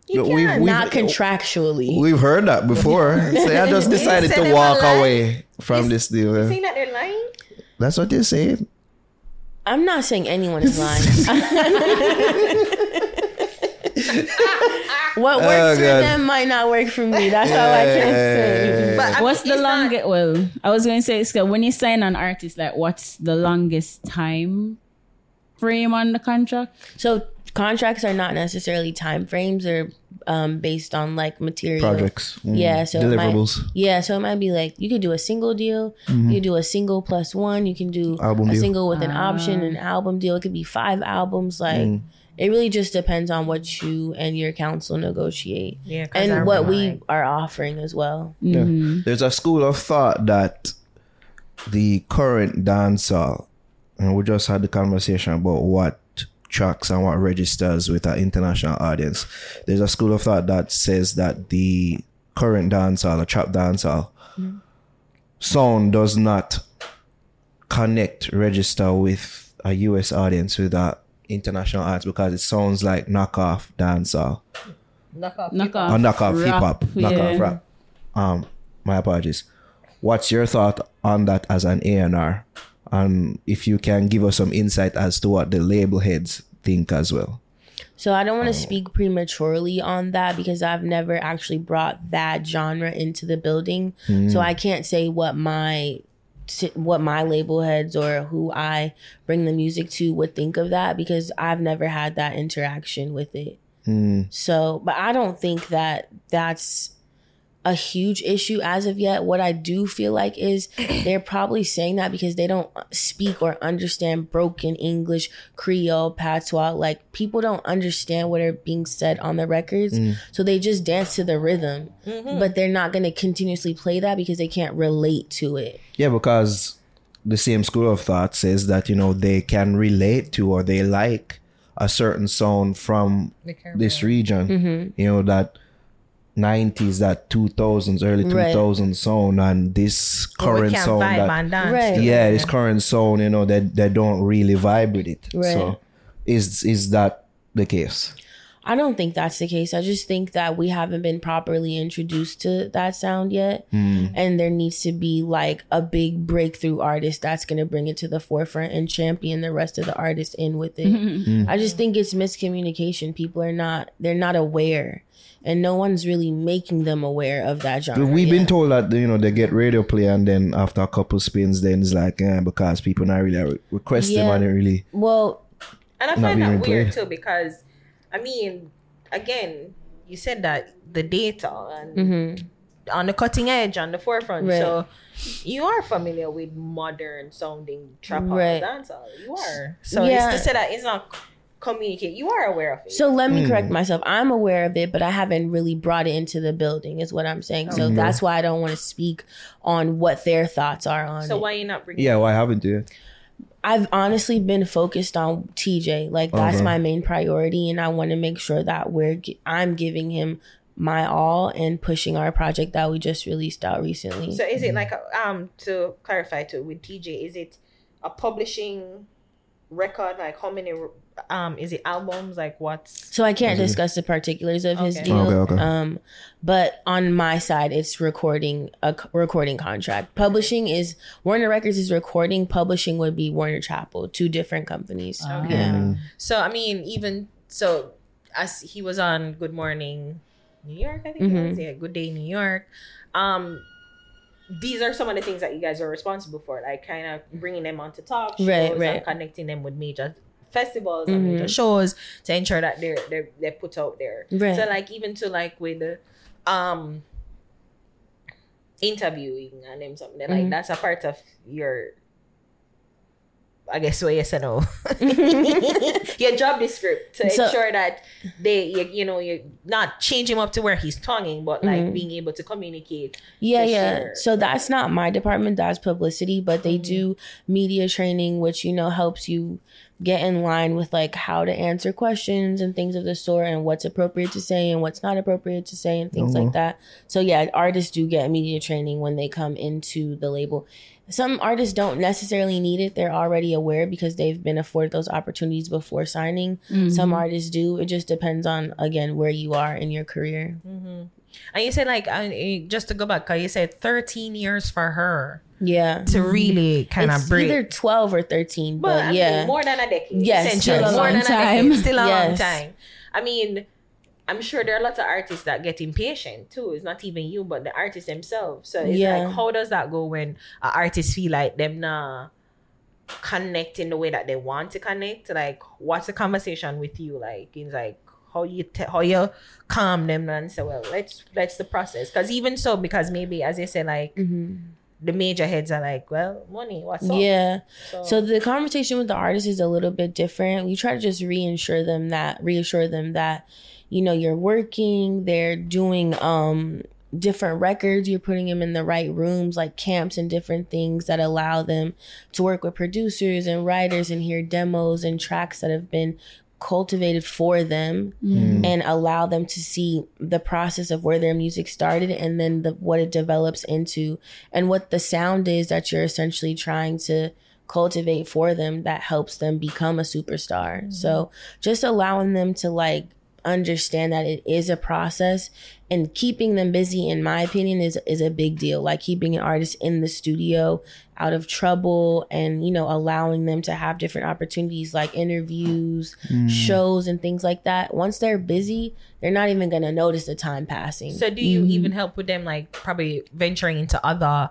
You But can. we've- we've- not contractually. We've heard that before. Say I just decided to walk away from this deal. You see that they're lying? That's what they're saying. I'm not saying anyone is lying. what works Oh, for God. them might not work for me. That's all I can say. But I What's mean, the it's not- longest? Well, I was going to say, Scott, when you sign an artist, like, what's the longest time frame on the contract? So contracts are not necessarily time frames or um, based on like material Projects. Mm. Yeah, so it might- deliverables. Yeah, so it might be like you could do a single deal, you do a single plus one, you can do Mm-hmm. Album a deal. single with an option, an album deal. It could be five albums. Like Mm. It really just depends on what you and your counsel negotiate, Yeah, 'cause I and what remember, we are offering as well. Yeah. Mm-hmm. There's a school of thought that the current dancehall, and we just had the conversation about what tracks and what registers with our international audience. There's a school of thought that says that the current dancehall, the trap dancehall, mm-hmm. sound does not connect, register with a US audience with a international audience because it sounds like knockoff dancehall Knock off. Knock or knockoff hip hop, yeah. knockoff rap. Um, my apologies. What's your thought on that as an A and R? And if you can give us some insight as to what the label heads think as well. So I don't want Oh. to speak prematurely on that because I've never actually brought that genre into the building. Hmm. So I can't say what my what my label heads or who I bring the music to would think of that because I've never had that interaction with it. Hmm. So, but I don't think that that's a huge issue as of yet. What I do feel like is they're probably saying that because they don't speak or understand broken English, Creole, patois. Like people don't understand what are being said on the records. So they just dance to the rhythm, but they're not going to continuously play that because they can't relate to it. Yeah, because the same school of thought says that, you know, they can relate to or they like a certain sound from this region. Mm-hmm. You know, that 90s, that 2000s, early Right. 2000s sound and this But we current can't sound. vibe that, and dance. Right. to yeah, this current sound, you know, that they don't really vibe with it. Right. So is is that the case? I don't think that's the case. I just think that we haven't been properly introduced to that sound yet. And there needs to be like a big breakthrough artist that's going to bring it to the forefront and champion the rest of the artists in with it. I just think it's miscommunication. People are not, they're not aware. And no one's really making them aware of that genre. We've yet. been told that you know they get radio play and then after a couple spins, then it's like eh, because people not really re- requesting Yeah. and it really Well, And I Not find being that weird played. too because, I mean, again, you said that the data and mhm. on the cutting edge, on the forefront. Right. So you are familiar with modern sounding trap Right. right. dancehall. You are. So Yeah. it's to say that it's not communicate. You are aware of it. So let me correct myself. I'm aware of it, but I haven't really brought it into the building, is what I'm saying. So that's why I don't want to speak on what their thoughts are on so it. why you not bringing? Yeah, why haven't you? I've honestly been focused on Teejay. Like that's Okay. my main priority, and I want to make sure that we're I'm giving him my all and pushing our project that we just released out recently. So is it like um to clarify too with Teejay? Is it a publishing record? Like how many um is it albums? Like what's So I can't discuss the particulars of his deal. Okay, okay. Um, but on my side, it's recording a recording contract. Publishing is Warner Records is recording. Publishing would be Warner Chappell, two different companies. Okay. Yeah. so? I mean, even so, as he was on Good Morning New York, I think it Mm-hmm. was yeah, Good Day New York. Um, these are some of the things that you guys are responsible for, like kind of bringing them on to talk shows Right, and right. connecting them with major festivals and Mhm. major shows to ensure that they're they're they're put out there. Right. So like even to like with the um interviewing and them something like Mhm. that's a part of your I guess what yes or no. your job description to So- ensure that they you, you know you not change him up to where he's tonguing, but like Mhm. being able to communicate. Yeah, for yeah. sure. So that's not my department. That's publicity, but they Mhm. do media training, which you know helps you get in line with like how to answer questions and things of the sort, and what's appropriate to say and what's not appropriate to say, and things Mhm. like that. So yeah, artists do get media training when they come into the label. Some artists don't necessarily need it; they're already aware because they've been afforded those opportunities before signing. Some artists do. It just depends on again where you are in your career. Mm-hmm. And you said like just to go back, 'cause you said 13 years for her Yeah. to really kind it's of break. either 12 or 13 but, But I mean, yeah more than a decade. Yes, essentially. still a more long than a time. decade. Still a long time. I mean, I'm sure there are lots of artists that get impatient too. It's not even you, but the artists themselves. So it's Yeah. like, how does that go when an artist feel like them not connect in the way that they want to connect? Like, what's the conversation with you like? It's like how you te- how you calm them and say, well, let's let's the process. Because even so, because maybe as I say, like Mhm. the major heads are like, well, money, what's up? yeah So, so the conversation with the artist is a little bit different we try to just reassure them that reassure them that you know you're working they're doing um different records you're putting them in the right rooms like camps and different things that allow them to work with producers and writers and hear demos and tracks that have been cultivated for them and allow them to see the process of where their music started and then the what it develops into and what the sound is that you're essentially trying to cultivate for them that helps them become a superstar. So just allowing them to like understand that it is a process and keeping them busy in my opinion is is a big deal. Like keeping an artist in the studio out of trouble and you know allowing them to have different opportunities like interviews mm. shows and things like that. Once they're busy they're not even going to notice the time passing. So do you mm-hmm. even help with them like probably venturing into other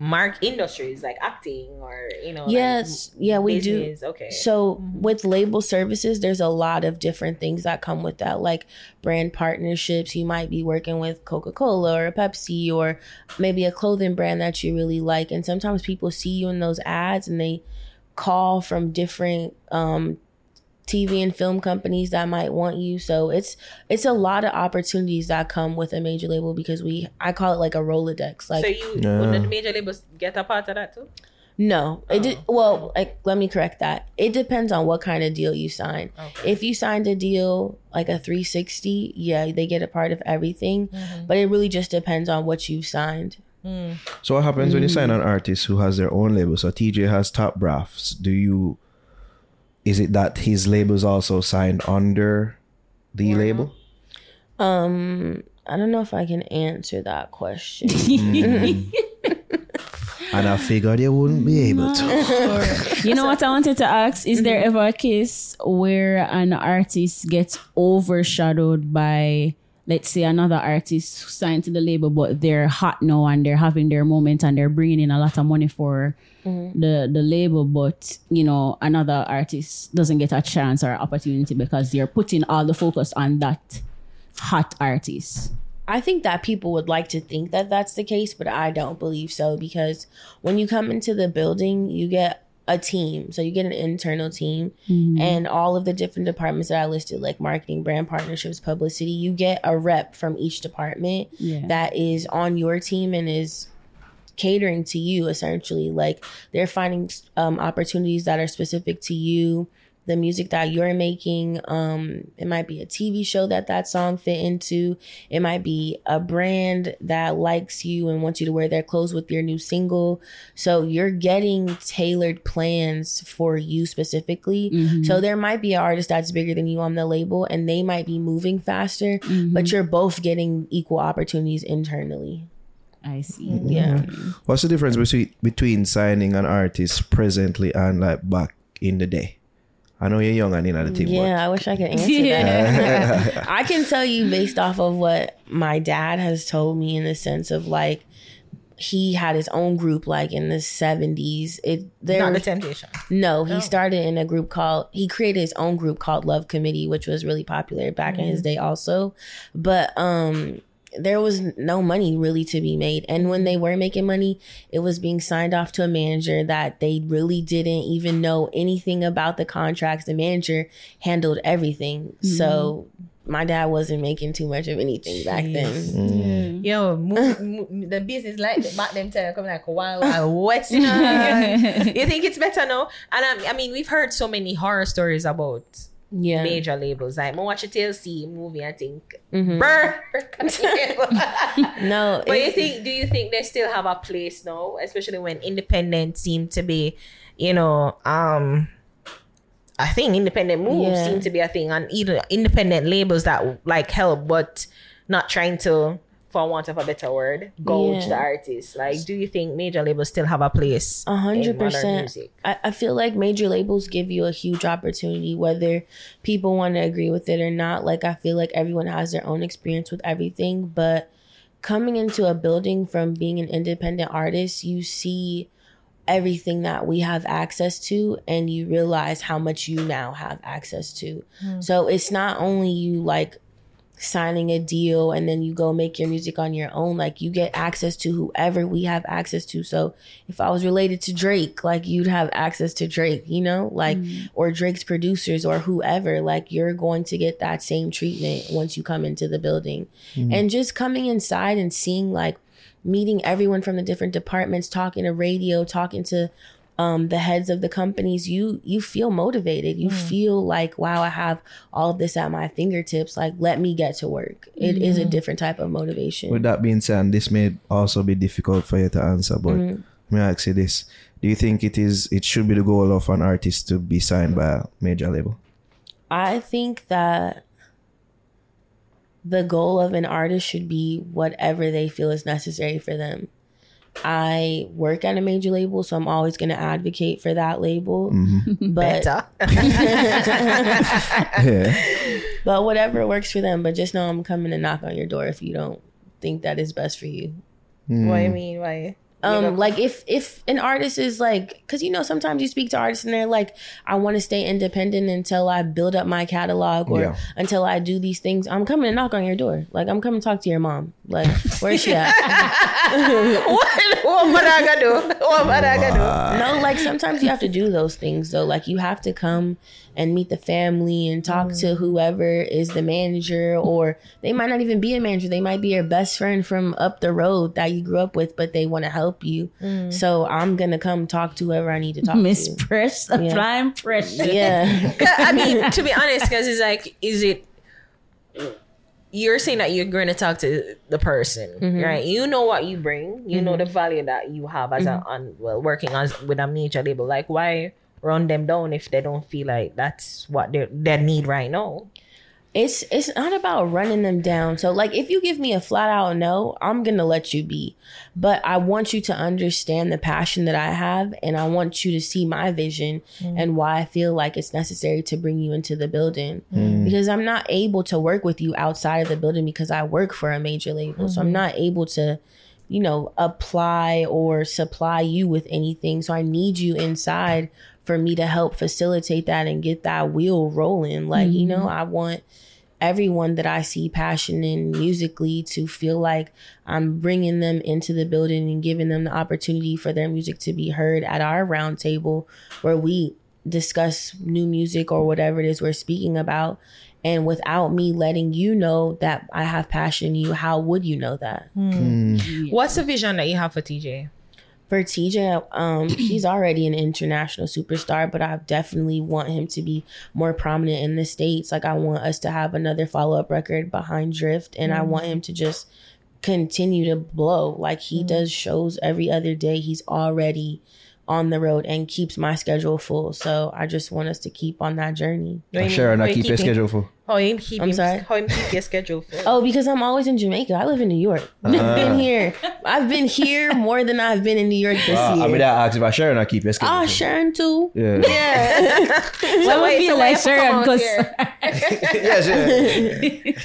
mark industries like acting or you know like, yes. Yeah we do. okay. So with label services, there's a lot of different things that come with that, like brand partnerships. You might be working with Coca Cola or Pepsi or maybe a clothing brand that you really like, and sometimes people see you in those ads and they call from different um, TV and film companies that might want you. So it's it's a lot of opportunities that come with a major label because we I call it like a Rolodex. Like so you Yeah. would the major labels get a part of that too no, it did. Well, like let me correct that. It depends on what kind of deal you sign. Okay. If you signed a deal like a 360, yeah, they get a part of everything. Mm-hmm. But it really just depends on what you've signed. So what happens when you sign an artist who has their own label? So Teejay has Top Brass. Do you? Is it that his label is also signed under the label? Um, I don't know if I can answer that question. And I figured you wouldn't be able to. You know what I wanted to ask? Is there ever a case where an artist gets overshadowed by, let's say, another artist signed to the label, but they're hot now and they're having their moment and they're bringing in a lot of money for mm-hmm. the the label, but you know another artist doesn't get a chance or opportunity because they're putting all the focus on that hot artist. I think that people would like to think that that's the case, but I don't believe so because when you come into the building, you get a team. So you get an internal team and all of the different departments that I listed, like marketing, brand partnerships, publicity, you get a rep from each department Yeah. that is on your team and is catering to you essentially like they're finding um, opportunities that are specific to you the music that you're making um it might be a tv show that that song fit into. It might be a brand that likes you and wants you to wear their clothes with your new single. So you're getting tailored plans for you specifically. Mm-hmm. So there might be an artist that's bigger than you on the label and they might be moving faster mm-hmm. but you're both getting equal opportunities internally. I see. Mm-hmm. yeah. What's the difference between between signing an artist presently and like back in the day? I know you're young and in the team, Yeah, I wish I could answer Yeah. that. I can tell you based off of what my dad has told me in the sense of like he had his own group like in the 70s. It there Not the temptation. no, he started in a group called he created his own group called Love Committee, which was really popular back in his day also. But um there was no money really to be made. And when they were making money, it was being signed off to a manager that they really didn't even know anything about the contracts. The manager handled everything. So mm-hmm. my dad wasn't making too much of anything back then. Mm. Yo, move, move, the business like that back them time come like wild, wild west. You, know? you think it's better now? And I, I mean, we've heard so many horror stories about Yeah. major labels. Like, I watch a TLC movie, I think, Mhm. brr. No, but you think, do you think they still have a place now, especially when independent seem to be, you know, um, I think independent moves Yeah. seem to be a thing, and either independent labels that like help, but not trying to, for want of a better word, gouge Yeah. the artist. Like, do you think major labels still have a place? A hundred percent. I, I feel like major labels give you a huge opportunity, whether people want to agree with it or not. Like I feel like everyone has their own experience with everything, but coming into a building from being an independent artist, you see everything that we have access to and you realize how much you now have access to. Hmm. So it's not only you like signing a deal and then you go make your music on your own like you get access to whoever we have access to. So if i was related to drake like you'd have access to drake you know like mm-hmm. or drake's producers or whoever like you're going to get that same treatment once you come into the building. Mm-hmm. And just coming inside and seeing like meeting everyone from the different departments talking to radio talking to um, the heads of the companies, you you feel motivated. You feel like, wow, I have all of this at my fingertips. Like, let me get to work. It is a different type of motivation. With that being said, this may also be difficult for you to answer, but Mm-hmm. let me ask you this. Do you think it is it should be the goal of an artist to be signed by a major label? I think that the goal of an artist should be whatever they feel is necessary for them. I work at a major label, so I'm always going to advocate for that label. Mm-hmm. But Better. Yeah. but whatever works for them. But just know I'm coming to knock on your door if you don't think that is best for you. Mm. What do you mean? Why? Um, like if if an artist is like, because you know sometimes you speak to artists and they're like, I want to stay independent until I build up my catalog or Yeah. until I do these things. I'm coming to knock on your door. Like I'm coming to talk to your mom. Like where's she at? what, what am I gonna do? What am I gonna do? no, like sometimes you have to do those things though. Like you have to come and meet the family and talk to mm-hmm. whoever is the manager, or they might not even be a manager. They might be your best friend from up the road that you grew up with, but they want to help you. Mm. So I'm gonna come talk to whoever I need to talk to. Miss to. Press, applying pressure. Yeah. I mean, to be honest, because it's like, is it? You're saying that you're going to talk to the person, mm-hmm. right? You know what you bring. You know the mm-hmm. value that you have as a on well working as with a major label. Like, why run them down if they don't feel like that's what they they need right now? it's it's not about running them down. So like if you give me a flat out no, I'm going to let you be. But I want you to understand the passion that I have and I want you to see my vision mm. and why I feel like it's necessary to bring you into the building. Mm. Because I'm not able to work with you outside of the building because I work for a major label. So I'm mm-hmm. not able to you know, apply or supply you with anything. So I need you inside for me to help facilitate that and get that wheel rolling. Like, you know, mm-hmm. I want everyone that I see passion in musically to feel like I'm bringing them into the building and giving them the opportunity for their music to be heard at our round table where we discuss new music or whatever it is we're speaking about. And without me letting you know that I have passion in you, how would you know that? Hmm. Hmm. What's the vision that you have for Teejay? For Teejay, um, he's already an international superstar, but I definitely want him to be more prominent in the states. Like I want us to have another follow up record behind Drift, and I want him to just continue to blow. Like he does shows every other day. He's already on the road and keeps my schedule full. So I just want us to keep on that journey. Sharon, I keep your keeping- schedule full. How him keep I'm sorry? How him keep your schedule full? Oh, because I'm always in Jamaica. I live in New York. I've been here. I've been here more than I've been in New York this Ah, year. I mean, that asked if I Sharon, I keep your schedule Ah, full. Sharon too. Yeah. Yeah. so would be so like you have to Sharon, out 'cause- here. yes,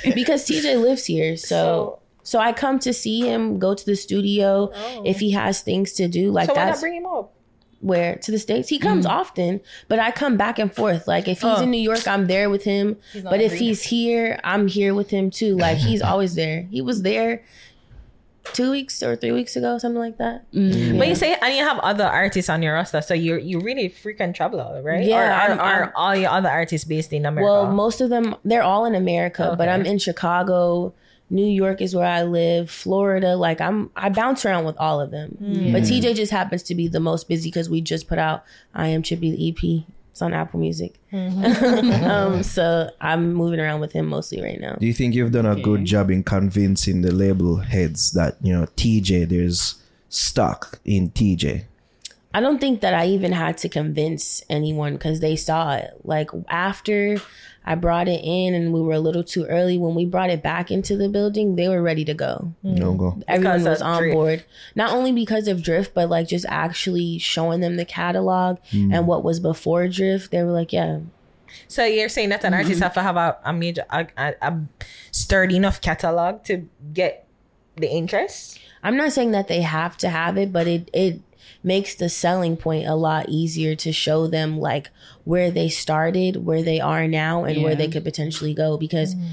yeah. because Teejay lives here. So so I come to see him, go to the studio if he has things to do. Like So why not bring him up? Where to the States. He comes mm. often, but I come back and forth. Like if he's Oh. in New York, I'm there with him. But if agreeing. he's here, I'm here with him too. Like he's always there. He was there two weeks or three weeks ago, something like that. Mm. But you say, and you have other artists on your roster, so you're you really freaking traveler, right? Yeah, Or, I'm- are, are all your other artists based in America? Well, most of them they're all in America, but I'm in Chicago. New York is where I live. Florida, like I'm, I bounce around with all of them. But Teejay just happens to be the most busy because we just put out "I Am Chippy" the EP. It's on Apple Music. um, so I'm moving around with him mostly right now. Do you think you've done a good job in convincing the label heads that, you know, Teejay, there's stock in Teejay? I don't think that I even had to convince anyone because they saw it. Like after I brought it in and we were a little too early, when we brought it back into the building, they were ready to go. No go. Everyone Because was on Drift. board. Not only because of Drift, but like just actually showing them the catalog and what was before Drift. They were like, yeah, so you're saying that an Mm-hmm. artist have to have a, a major, a, a, a sturdy enough catalog to get the interest? I'm not saying that they have to have it, but it it makes the selling point a lot easier to show them like where they started, where they are now, and where they could potentially go. Because mm-hmm.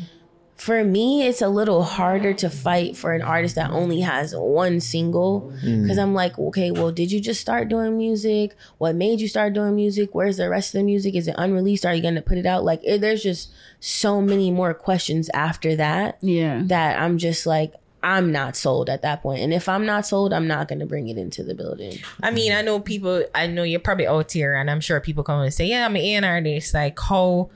for me, it's a little harder to fight for an artist that only has one single. Mm. Because I'm like, okay, well, did you just start doing music? What made you start doing music? Where's the rest of the music? Is it unreleased? Are you gonna put it out? Like, it, there's just so many more questions after that Yeah. that I'm just like, I'm not sold at that point. And if I'm not sold, I'm not going to bring it into the building. I mean, I know people. I know you're probably out here, and I'm sure people come and say, "Yeah, I'm an A&R artist." Like, how,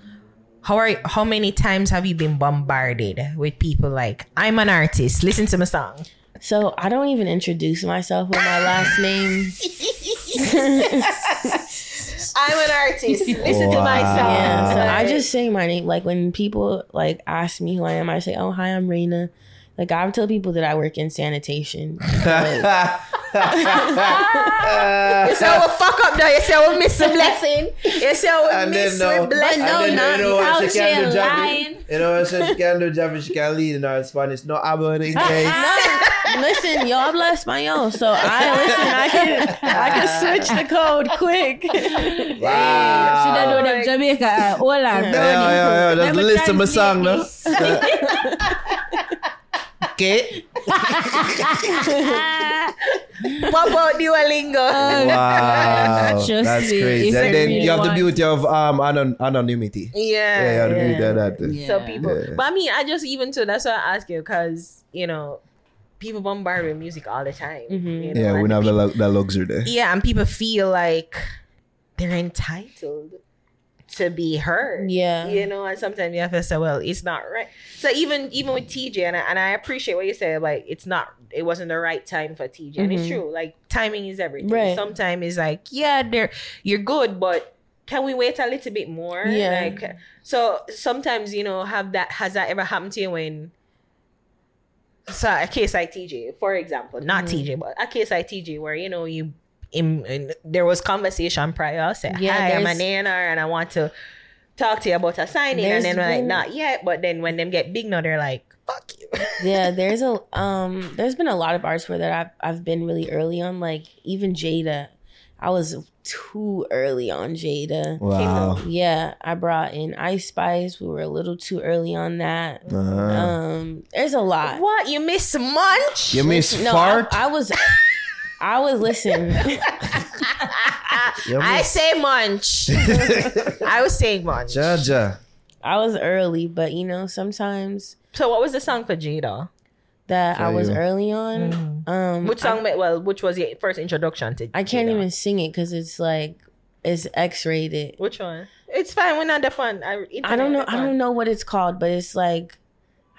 how are, how many times have you been bombarded with people like, "I'm an artist, listen to my song." So I don't even introduce myself with my last name. I'm an artist, listen to my song. Yeah, so I just say my name. Like when people like ask me who I am, I say, "Oh, hi, I'm Reyna." Like I tell people that I work in sanitation. Like, You say, "Oh, fuck up, now." You say, "Oh, miss a blessing." You say, "Oh, And then miss no, a blessing." no, and then, you know what out she can here do, Javi? You know what she can do, Javi? She can lead in our Spanish. No hablo en inglés. no, listen, yo habla español, so I listen. I can I can switch the code quick. Wow. Should I do them Jamaica? Uh, Hola, Yeah, yeah, yeah. Just Let me listen to my song, no? translate Okay. What about Duolingo? Wow. Trust That's me, crazy. if And I then really you have the beauty of um anon- anonymity. yeah, Yeah, you have the beauty of that. Yeah. So people, Yeah. but I mean, I just even so That's why I ask you because you know, people bombard with music all the time. Mhm. you know, Yeah, we and don't have the, people- lu- that luxury there. yeah, and people feel like they're entitled to be heard. Yeah. you know, and sometimes you have to say, well, it's not right. So even even with Teejay, and I, and I appreciate what you said, like it's not, it wasn't the right time for Teejay, and it's Mhm. true. Like timing is everything. Right. Sometimes it's like, yeah, they're you're good, but can we wait a little bit more? Yeah. Like, so sometimes you know, have that has that ever happened to you when? So a case like Teejay, for example, not Mm-hmm. Teejay, but a case like Teejay, where you know you. In, in, there was conversation prior. I said, Yeah, "Hi, I'm there's- an A&R and I want to talk to you about a signing." And then we're like, "Not yet." But then when them get big now, they're like, "Fuck you." yeah, there's a um there's been a lot of artists where that I've I've been really early on. Like even Jada. I was too early on Jada. Wow. Yeah, I brought in Ice Spice. We were a little too early on that. Uh-huh. Um, there's a lot. What you miss munch? You miss No, I. I was, I was listening. you I say munch. I was saying munch. Jaja. I was early, but you know, sometimes So what was the song for Jada? that I was you. early on. Um, Which song? well, which was your first introduction to? I can't Jada? even sing it because it's like it's X rated. Which one? It's fine. We're not the fun. I, I don't know. I don't know what it's called, but it's like,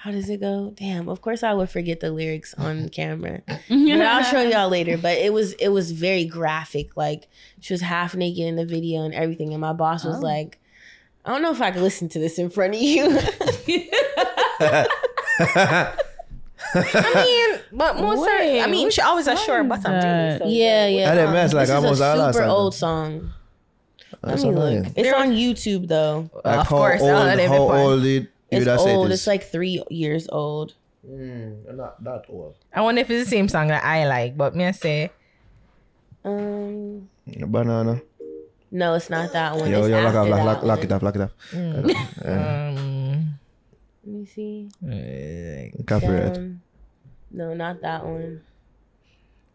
how does it go? Damn. Of course, I would forget the lyrics on camera, but I'll show y'all later. But it was it was very graphic. Like she was half naked in the video and everything, and my boss was Oh. like, "I don't know if I could listen to this in front of you." I mean, but most are, I Wait, mean, which she always a song short is bottom. so yeah, yeah. I didn't mess like this is almost a all our super old song. Let That's me look. It's on YouTube though. Like Of course, old, all of them how old it, you It's would old. it It's like three years old. Mm, not that old. I wonder if it's the same song that I like, but me I say Um, Banana. no, it's not that one. Yo, It's yo, lock, after off, lock, lock, lock it off, lock it off. um, Let me see. Copyright. Um, no, not that one.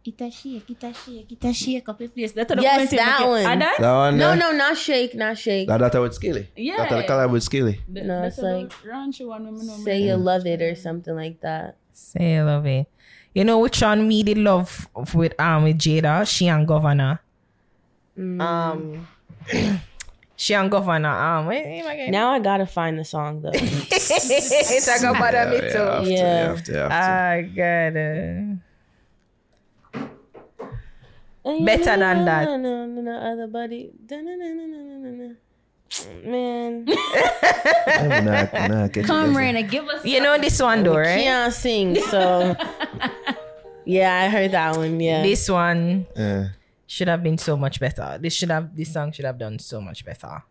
Ita shake, ita shake, ita shake up the place. That's Yes, that one. Ah, that? That one No, there? no, not shake, not shake. That, that with Skilly. Yeah. That the collab with Skilly. The- No, it's like, one when me know Say you love it or something like that. say I love it. You know which one me did love with um with Jada? She and Govana. Mm. Um, she and Govana. Um, wait, wait, wait, Now I gotta find the song though. Talk about Yeah, me too. have to, Yeah. you have to, you have to. I got it. Better than that. No, no, no, no, other body. Da-na-na-na-na-na-na. Man, I'm not, nah, catch Come, it. Reyna, give us. You know this one though, right? can't sing, so yeah, I heard that one. Yeah, This one Yeah. should have been so much better. This should have this song should have done so much better.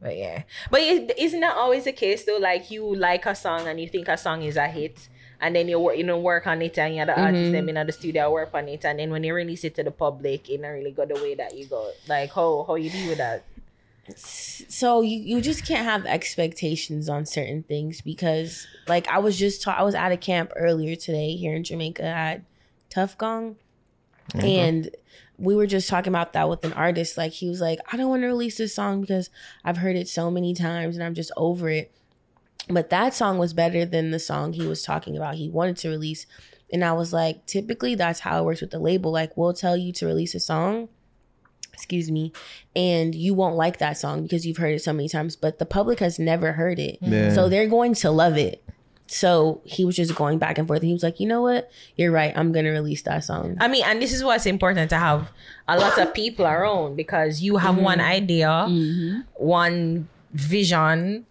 But yeah, but is- isn't that always the case though? Like you like a song and you think a song is a hit, and then you work, you know, work on it, and you have the artist mm-hmm. them in the studio work on it, and then when you release it to the public, it don't really go the way that you go. Like how how you deal with that? so you, you just can't have expectations on certain things because like I was just ta- I was at a camp earlier today here in Jamaica at Tuff Gong. And we were just talking about that with an artist. Like he was like I don't want to release this song because I've heard it so many times and I'm just over it but that song was better than the song he was talking about he wanted to release and I was like typically that's how it works with the label like we'll tell you to release a song excuse me, and you won't like that song because you've heard it so many times, but the public has never heard it. Yeah. So they're going to love it. So he was just going back and forth. And he was like, you know what? You're right. I'm going to release that song. I mean, and this is what's important to have a lot of people around because you have mm-hmm. one idea, mm-hmm. one vision,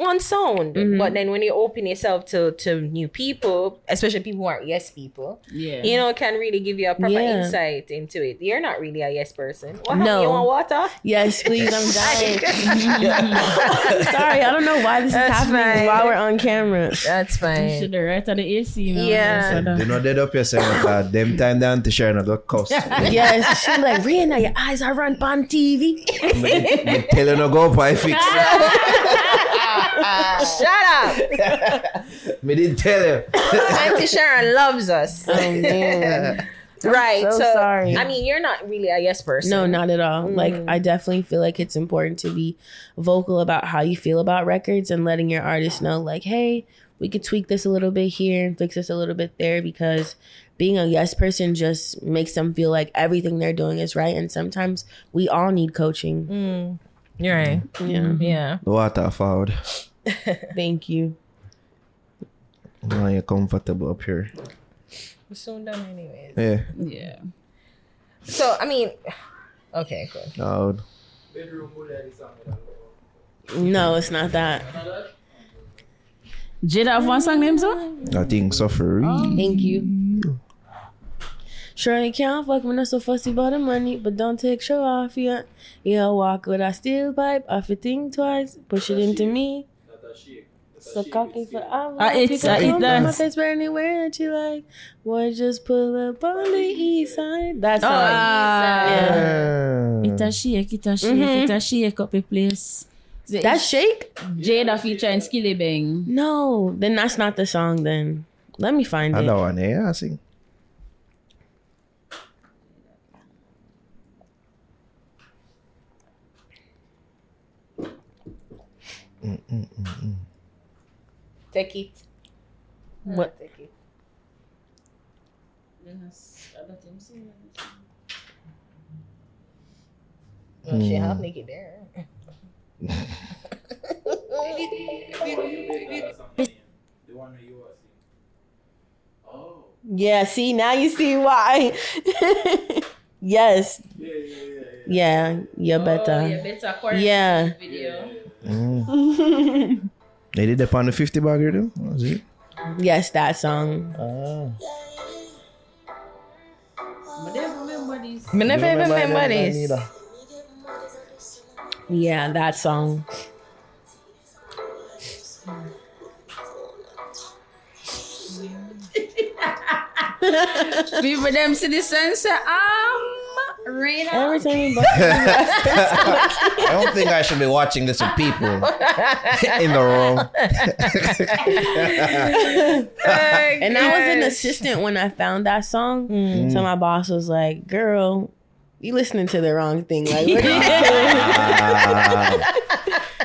one sound. But mm-hmm. then when you open yourself to to new people, especially people who aren't yes people, Yeah. you know, can really give you a proper Yeah. insight into it. You're not really a yes person. What No. You want water? Yes, please. I'm dying. Sorry. I don't know why this is happening fine. while we're on camera. That's fine. Should have right at the AC. man. Yeah. So the- You know, dead up yourself because them time down to share another cuss. Yes. She's like, Rihanna, your eyes are run on TV. me, me tell you no go by fix. Shut up. me didn't tell you. Auntie Sharon loves us. Oh, man. right. so So, sorry. I mean, you're not really a yes person. No, not at all. Like mm. I definitely feel like it's important to be vocal about how you feel about records and letting your artist know like, hey, we could tweak this a little bit here and fix this a little bit there because being a yes person just makes them feel like everything they're doing is right and sometimes we all need coaching. Mm. You're right. Yeah. Yeah. The water forward. Thank you. Now you're comfortable up here. We're soon done anyways. Yeah. Yeah. So I mean, okay, good. Loud. No, it's not that. Jada have one song named so? I think suffering. Thank you. Surely can't fuck when I'm so fussy about the money, but don't take show off yet. Yeah, walk with a steel pipe, off it think twice, push it into me. So cocky for all Uh, it's, uh, it my does. face burn anywhere that you like. Boy, just pull up on the east side. That's all. Ah. It a shake, it a shake, Mhm. it a shake up a place. That's shake. Jada featuring Skillibeng. No, then that's not the song. Then let me find it. Another one, yeah, I sing. Take it. What? Take it. Well, she half naked there. The one that you. Oh. Yeah. See, now you see why. yes. Yeah, yeah, yeah, yeah. Yeah. You Oh, better. better Yeah. video. They did that on the 50 bagger too? Was it? Yes, that song. But they remember this. But never even remember this. Yeah, that song. People them see the sun say, um, Reyna. Every time you I don't think I should be watching this with people in the room. And I was an assistant when I found that song. Mm. So my boss was like, "Girl, you listening to the wrong thing. Like, what are you doing?"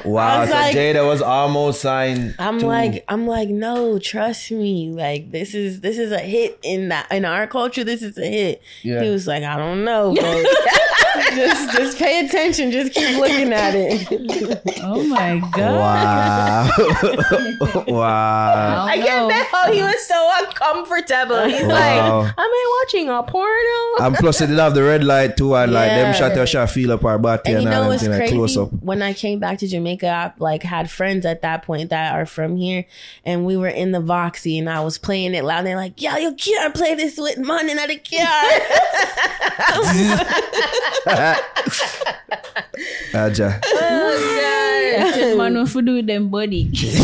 Wow, wow so like- Jada was almost signed. I'm to- like, I'm like, no, trust me. Like, this is this is a hit in that in our culture. This is a hit. Yeah. He was like, I don't know, but just just pay attention. Just keep looking at it. Oh my god. Wow. wow. I get that how he was so uncomfortable. He's Wow. like, Am I watching a porno? I'm plus, it did have the red light too, and like them Yeah. shot your shot feel up our body And and, you know all what's them thing, like, crazy? close up. When I came back to Jamaica, I like had friends at that point that are from here, and we were in the Voxy, and I was playing it loud. And they're like, "Yo, you can't play this with money in the car." Aja. That man what to do with them body. Just-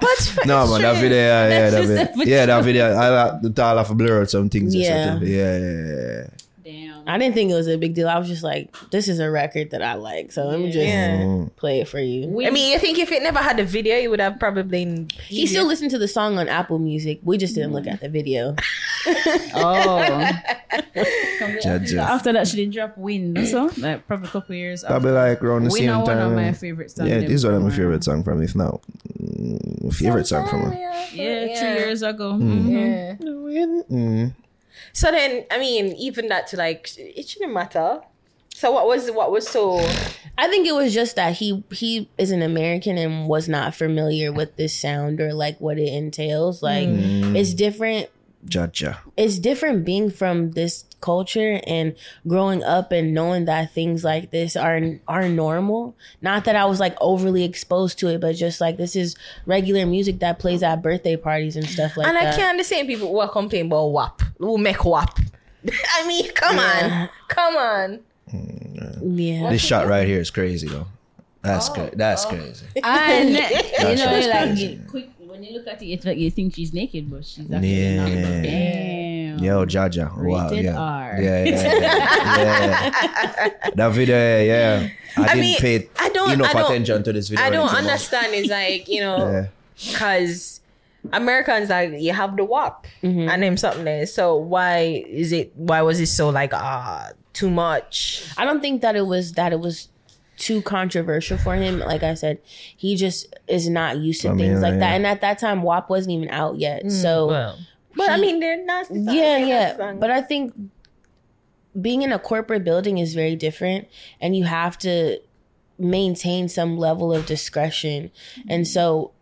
What's No man, that video, yeah, yeah, that video, yeah, that video. I like the all have blur out some things. or Yeah. something. yeah, yeah, yeah. Damn. I didn't think it was a big deal. I was just like, "This is a record that I like, so let me just Mm. play it for you." I mean, you think if it never had a video, you would have probably. He still listened to the song on Apple Music. We just didn't look at the video. Oh. Judge. After that, she didn't drop Win. So, like, probably a couple years after. Probably like around the Win same are one of time. my favorite songs. yeah, this is one of my from, favorite song from if not mm, favorite song from her. Yeah, two years ago. Mm. Mhm. Yeah. Mm. So then, I mean, even that to like, it shouldn't matter. So what was what was so? I think it was just that he he is an American and was not familiar with this sound or like what it entails. Like Mm. it's different Judge. it's different being from this culture and growing up and knowing that things like this are are normal. Not that I was like overly exposed to it, but just like this is regular music that plays at birthday parties and stuff like and that. And I can't understand people who are complaining about WAP, who make WAP. I mean, come Yeah. on, come on. Hmm, yeah. This shot right here is crazy though. That's Oh, cra- That's oh. crazy. And you know, like crazy. quick when you look at it, it's like you think she's naked, but she's actually Yeah. not. Damn. Yo, Jaja. Wow. Rated Yeah. R. Yeah, yeah, yeah, yeah. That video, yeah, yeah. I, I didn't mean, pay I don't- enough I don't- attention to this video. I don't understand. Is like you know, Yeah. because Americans like you have the WAP and them something there. So why is it? Why was it so like ah too much? I don't think that it was that it was too controversial for him. Like I said, he just is not used to I mean, things like that. And at that time, WAP wasn't even out yet. Hmm. so Well, but I mean they're not. songs, yeah, they're yeah. nasty songs. But I think being in a corporate building is very different, and you have to maintain some level of discretion. And hmm. so th-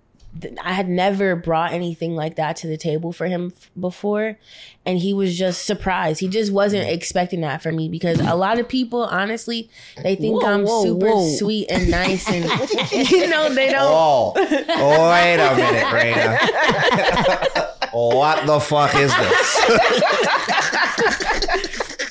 I had never brought anything like that to the table for him f- before. And he was just surprised. He just wasn't mm. expecting that from me because a lot of people, honestly, they think Whoa, I'm whoa, super whoa. sweet and nice. And, you know, they don't. Oh, oh, wait a minute, Reyna. what the fuck is this?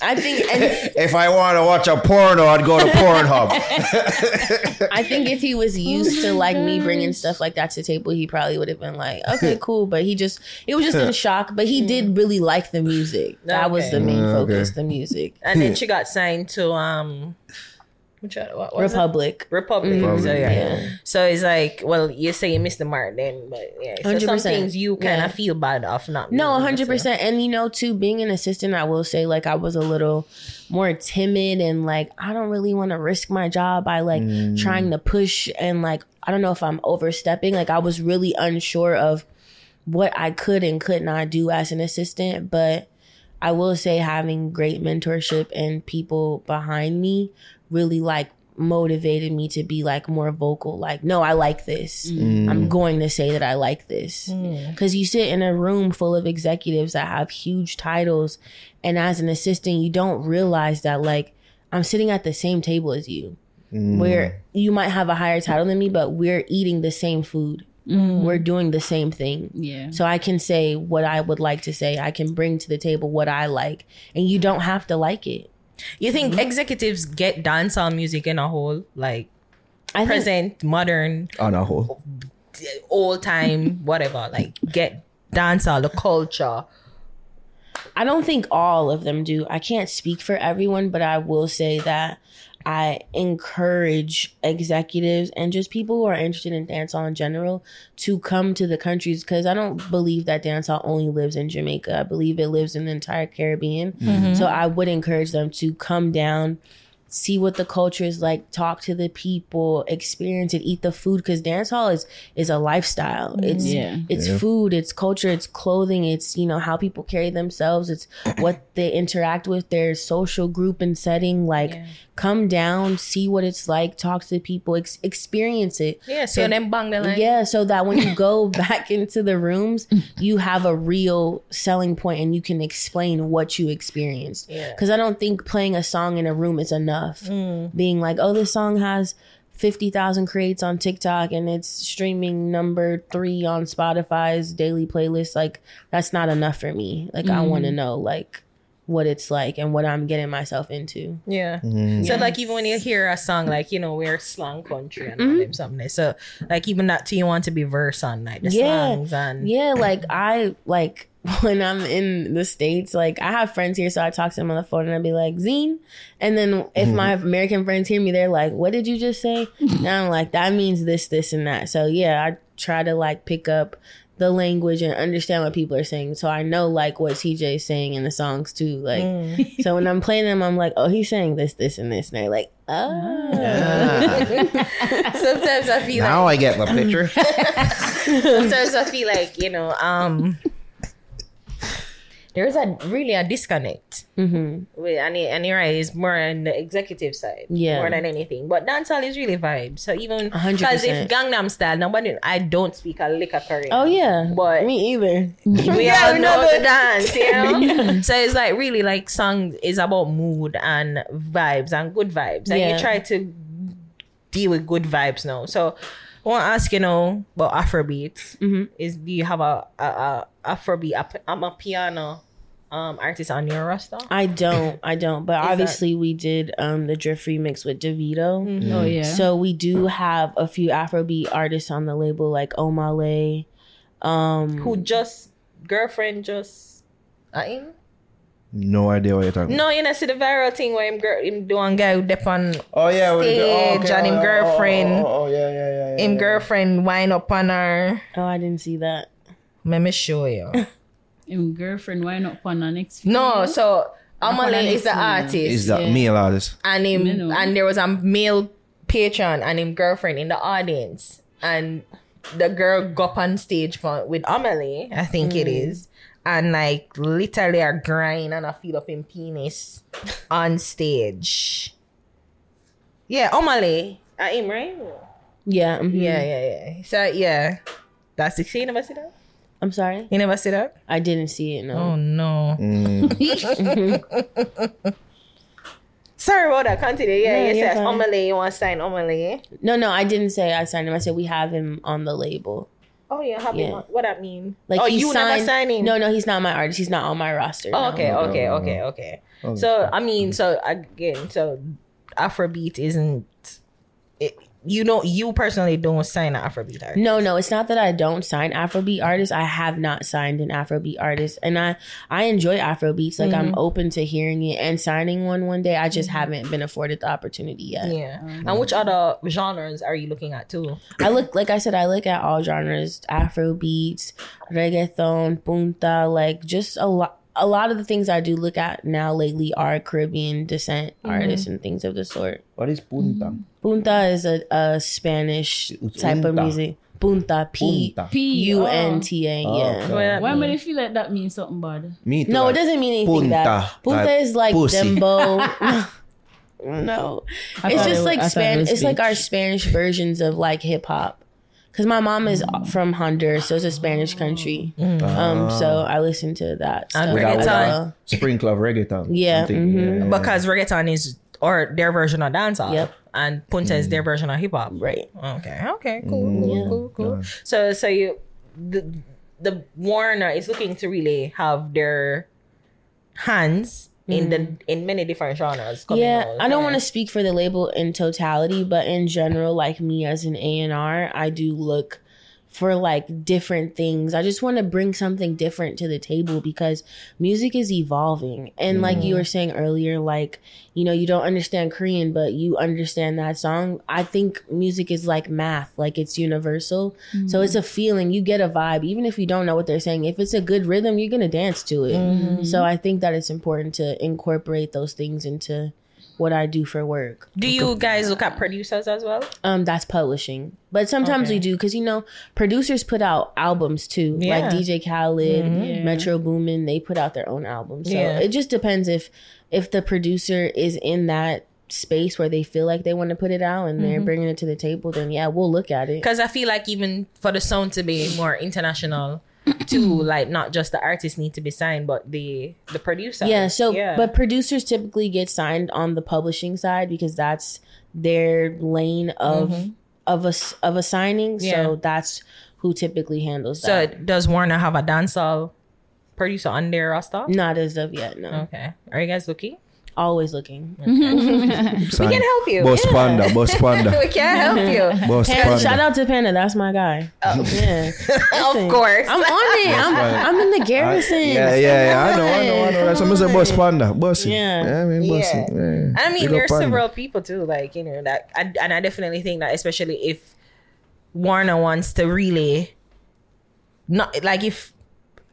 I I think, and If I want to watch a porno, I'd go to Pornhub. I think if he was used to like me bringing stuff like that to the table, he probably would have been like, okay, cool. But he just, it was just in shock. But he did really like the music. That was the main Mm, okay. focus, the music. And then she got signed to um, which one- what was it? Republic. Republic. Mhm. So yeah. Yeah. So it's like, well, you say you missed the mark then, but yeah. So some 100%. things you kind Yeah. of feel bad of not. No, hundred percent. And you know, too, being an assistant, I will say, like, I was a little more timid and like, I don't really want to risk my job by like trying to push and like, I don't know if I'm overstepping. Like, I was really unsure of what I could and could not do as an assistant, but I will say having great mentorship and people behind me really like motivated me to be like more vocal like no i like this. Mm. I'm going to say that i like this. Mm. Because you sit in a room full of executives that have huge titles and as an assistant you don't realize that like i'm sitting at the same table as you. Mm. Where you might have a higher title than me but we're eating the same food Mm. we're doing the same thing Yeah. so I can say what I would like to say. I can bring to the table what I like, and you don't have to like it. You think mm-hmm. executives get dancehall music in a whole, like I think present, modern, On a whole. old time, whatever, like get dancehall, the culture. I don't think all of them do. I can't speak for everyone, but I will say that I encourage executives and just people who are interested in dancehall in general to come to the countries because I don't believe that dancehall only lives in Jamaica. I believe it lives in the entire Caribbean. Mm-hmm. So I would encourage them to come down, see what the culture is like, talk to the people, experience it, eat the food because dancehall is is a lifestyle. Mm-hmm. It's Yeah. it's food, it's culture, it's clothing, it's you know how people carry themselves, it's what they interact with, their social group and setting. Like, come down, see what it's like, talk to the people, ex- experience it. Yeah, so then bang the line. Yeah, so that when you go back into the rooms, you have a real selling point and you can explain what you experienced. Yeah. Because I don't think playing a song in a room is enough. Mm. Being like, oh, this song has 50,000 creates on TikTok and it's streaming number three on Spotify's daily playlist. Like, that's not enough for me. Like, I want to mm. know, like, what it's like and what I'm getting myself into. Yeah. Mm-hmm. So like even when you hear a song like, you know, we're slang country and all them something. So like even that too you want to be verse on like the Yeah. slangs and Yeah, like I like when I'm in the States, like I have friends here, so I talk to them on the phone and I'd be like, Zine. And then if mm-hmm. my American friends hear me, they're like, What did you just say? and I'm like, that means this, this, and that. So yeah, I try to like pick up the language and understand what people are saying. So I know like what Teejay is saying in the songs too. Like so when I'm playing them, I'm like, Oh, he's saying this, this, and this. And they're like, Oh sometimes I feel Now I get the picture. like sometimes I feel like, you know, um there's a really a disconnect. hmm With, and, and you're right, it's more on the executive side. Yeah. More than anything. But dancehall is really vibe. So even because if. Gangnam style, nobody I don't speak a lick of Korean. Oh yeah. But- me either. we Yeah, all we know know the dance, you know. so it's like really like song is about mood and vibes and good vibes, and Yeah. you try to deal with good vibes now. So I want to ask you know about Afrobeat. Mhm. Is do you have a a, a Afrobeat? A, amapiano um artist on your roster. I don't. I don't. But that- obviously, we did um the Drift remix with Davido. Oh yeah. So we do have a few Afrobeat artists on the label, like Omah Lay. Um, Who just girlfriend just. Uh, him? No idea what you're talking about. No, you know, see the viral thing where him, girl, him do one guy who dep on Oh yeah, with the- Stage and him oh, oh, girlfriend. Oh, oh, oh, yeah, yeah, yeah, yeah. him yeah. girlfriend wind up on her. Oh, I didn't see that. Let me show you. Him girlfriend, why not on the next no, so on Omah Lay is the artist, Is that Yeah. male artist? and him, Me know. and there was a male patron and him girlfriend in the audience, and the girl got on stage for, with Omah Lay, I think it is, and like literally a grind and a feel up in penis on stage. Yeah, Omah Lay, at him right? Yeah. mhm. Yeah, yeah, yeah. So yeah, that's the. of us see that? I'm sorry. You never see that? I didn't see it. No. Oh no. Mm. Sorry about that. Continue. Yeah, No, you you're said fine. Omah Lay. You want to sign Omah Lay? No, no, I didn't say I signed him. I said we have him on the label. Oh yeah, happy. Yeah. month. What that mean? Like oh, he you signed, never signing? No, no, he's not my artist. He's not on my roster. Oh, no. okay, No, okay, no, okay, okay. So I mean, so again, so Afrobeat isn't. It, you don't. You personally don't sign an Afrobeat artist. No, no, it's not that I don't sign Afrobeat artists. I have not signed an Afrobeat artist, and I I enjoy Afrobeats. Like I'm mm-hmm. open to hearing it and signing one one day. I just mm-hmm. haven't been afforded the opportunity yet. Yeah. Mm-hmm. And which other genres are you looking at too? I look like I said, I look at all genres: Afro beats, reggaeton, punta, like just a lot. A lot of the things I do look at now lately are Caribbean descent artists and things of the sort. What is punta? Punta is a, a Spanish It's type of music. Punta, P Punta. P U N T A. Yeah. okay. Well, Why would they feel like that means something bad? Me too. No, it doesn't mean anything punta, bad. Punta like is like pussy. dembo. no, I it's just it like was- I thought it Spanish. It's like our. Spanish versions of like hip hop. Cause my mom is from Honduras, so it's a Spanish country. Um, so I listen to that. And stuff reggaeton. as. Sprinkle of reggaeton. Yeah, I'm thinking, mhm. yeah. Because reggaeton is or their version of dancehall. Yep. And punta is their mm. version of hip hop. Right. Okay. Okay. Cool. Mm, cool. Yeah. Cool. Cool. So so you the the Warner is looking to really have their hands in the mm. in many different genres. coming Yeah. I don't want to speak for the label in totality, but in general, like me as an A and R, I do look for like different things. I just want to bring something different to the table because music is evolving. And like you mm-hmm. were saying earlier, like, you know, you don't understand Korean, but you understand that song. I think music is like math, like it's universal. So it's mm-hmm. a feeling, you get a vibe, even if you don't know what they're saying. If it's a good rhythm, you're going to dance to it. Mm-hmm. So I think that it's important to incorporate those things into what I do for work. Do you guys look at producers as well? Um, that's publishing, but sometimes Okay. we do because you know producers put out albums too, Yeah. like DJ Khaled, Metro Boomin. They put out their own albums, so Yeah. it just depends if if the producer is in that space where they feel like they want to put it out and they're bringing it to the table. Then yeah, we'll look at it. Because I feel like even for the sound to be more international, too, like not just the artists need to be signed, but the the producer. Yeah, so yeah. but producers typically get signed on the publishing side because that's their lane of of a s- of a signing. Mm-hmm. Yeah. So that's who typically handles that. so that. does Warner have a dancehall producer on their roster? Not as of yet, no. Okay. Are you guys looking? Always looking. Mm-hmm. We can help you. Boss Yeah. Panda, Boss Panda, we can help you. Boss Panda, Panda. shout out to Panda, that's my guy. Oh. Yeah. of course. I'm on it. I'm. I'm in the Garrison. Yeah, yeah, yeah. I know, I know, I know. That's what I say, Boss Panda, Bossy. Yeah. yeah I mean, Bossy. Yeah. Yeah. I mean, Big up there's several people too, like you know that, and, and I definitely think that, especially if Warner wants to really, not like if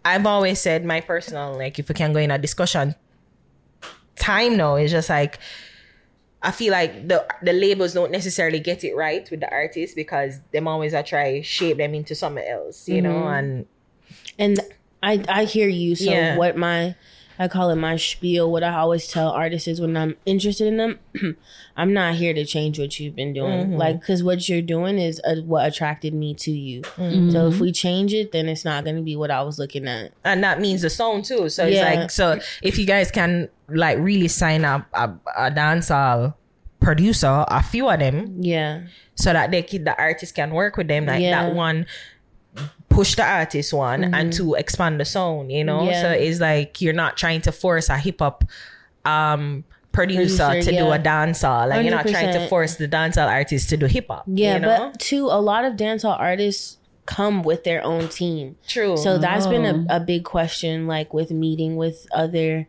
I've always said my personal like if we can go in a discussion, time now is just like I feel like the the labels don't necessarily get it right with the artists because them always I try shape them into something else, you know, mm-hmm. and And I I hear you. So Yeah. what my I call it my spiel. What I always tell artists is when I'm interested in them, I'm not here to change what you've been doing. Mm-hmm. Like, because what you're doing is uh, what attracted me to you. Mm-hmm. So if we change it, then it's not going to be what I was looking at. and that means the song too. So it's like so if you guys can like really sign up a, a dancehall producer, a few of them, Yeah. so that they can, the artist can work with them. Like Yeah. that one push the artist one and to expand the sound, you know? Mm-hmm. Yeah. So it's like you're not trying to force a hip hop um producer, Producer, to do a dancehall. Like you're not trying to force the dancehall artist to do hip hop. Yeah. you know? But too, a lot of dancehall artists come with their own team. true. So that's been Oh. a, a big question, like with meeting with other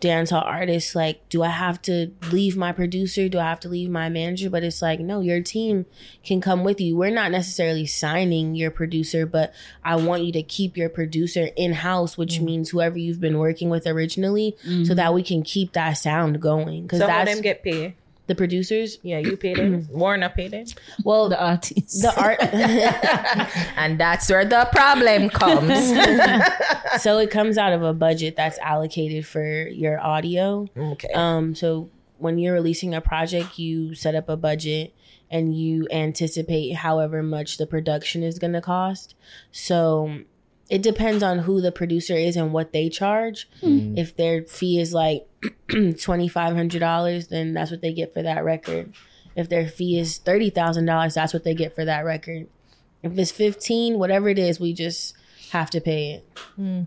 dancehall artists. Like, do I have to leave my producer? Do I have to leave my manager? But it's like, no, your team can come with you. We're not necessarily signing your producer, but I want you to keep your producer in house, which Mm. means whoever you've been working with originally, so that we can keep that sound going. Because some of them get paid. The producers. Yeah, you pay them. Warner pay them. Well, The artists. the, art. And that's where the problem comes. so it comes out of a budget that's allocated for your audio. okay. Um, so when you're releasing a project, you set up a budget and you anticipate however much the production is going to cost. So it depends on who the producer is and what they charge. Mm. If their fee is like twenty five hundred dollars, then that's what they get for that record. If their fee is thirty thousand dollars, that's what they get for that record. If it's fifteen, whatever it is, we just have to pay it. Mm.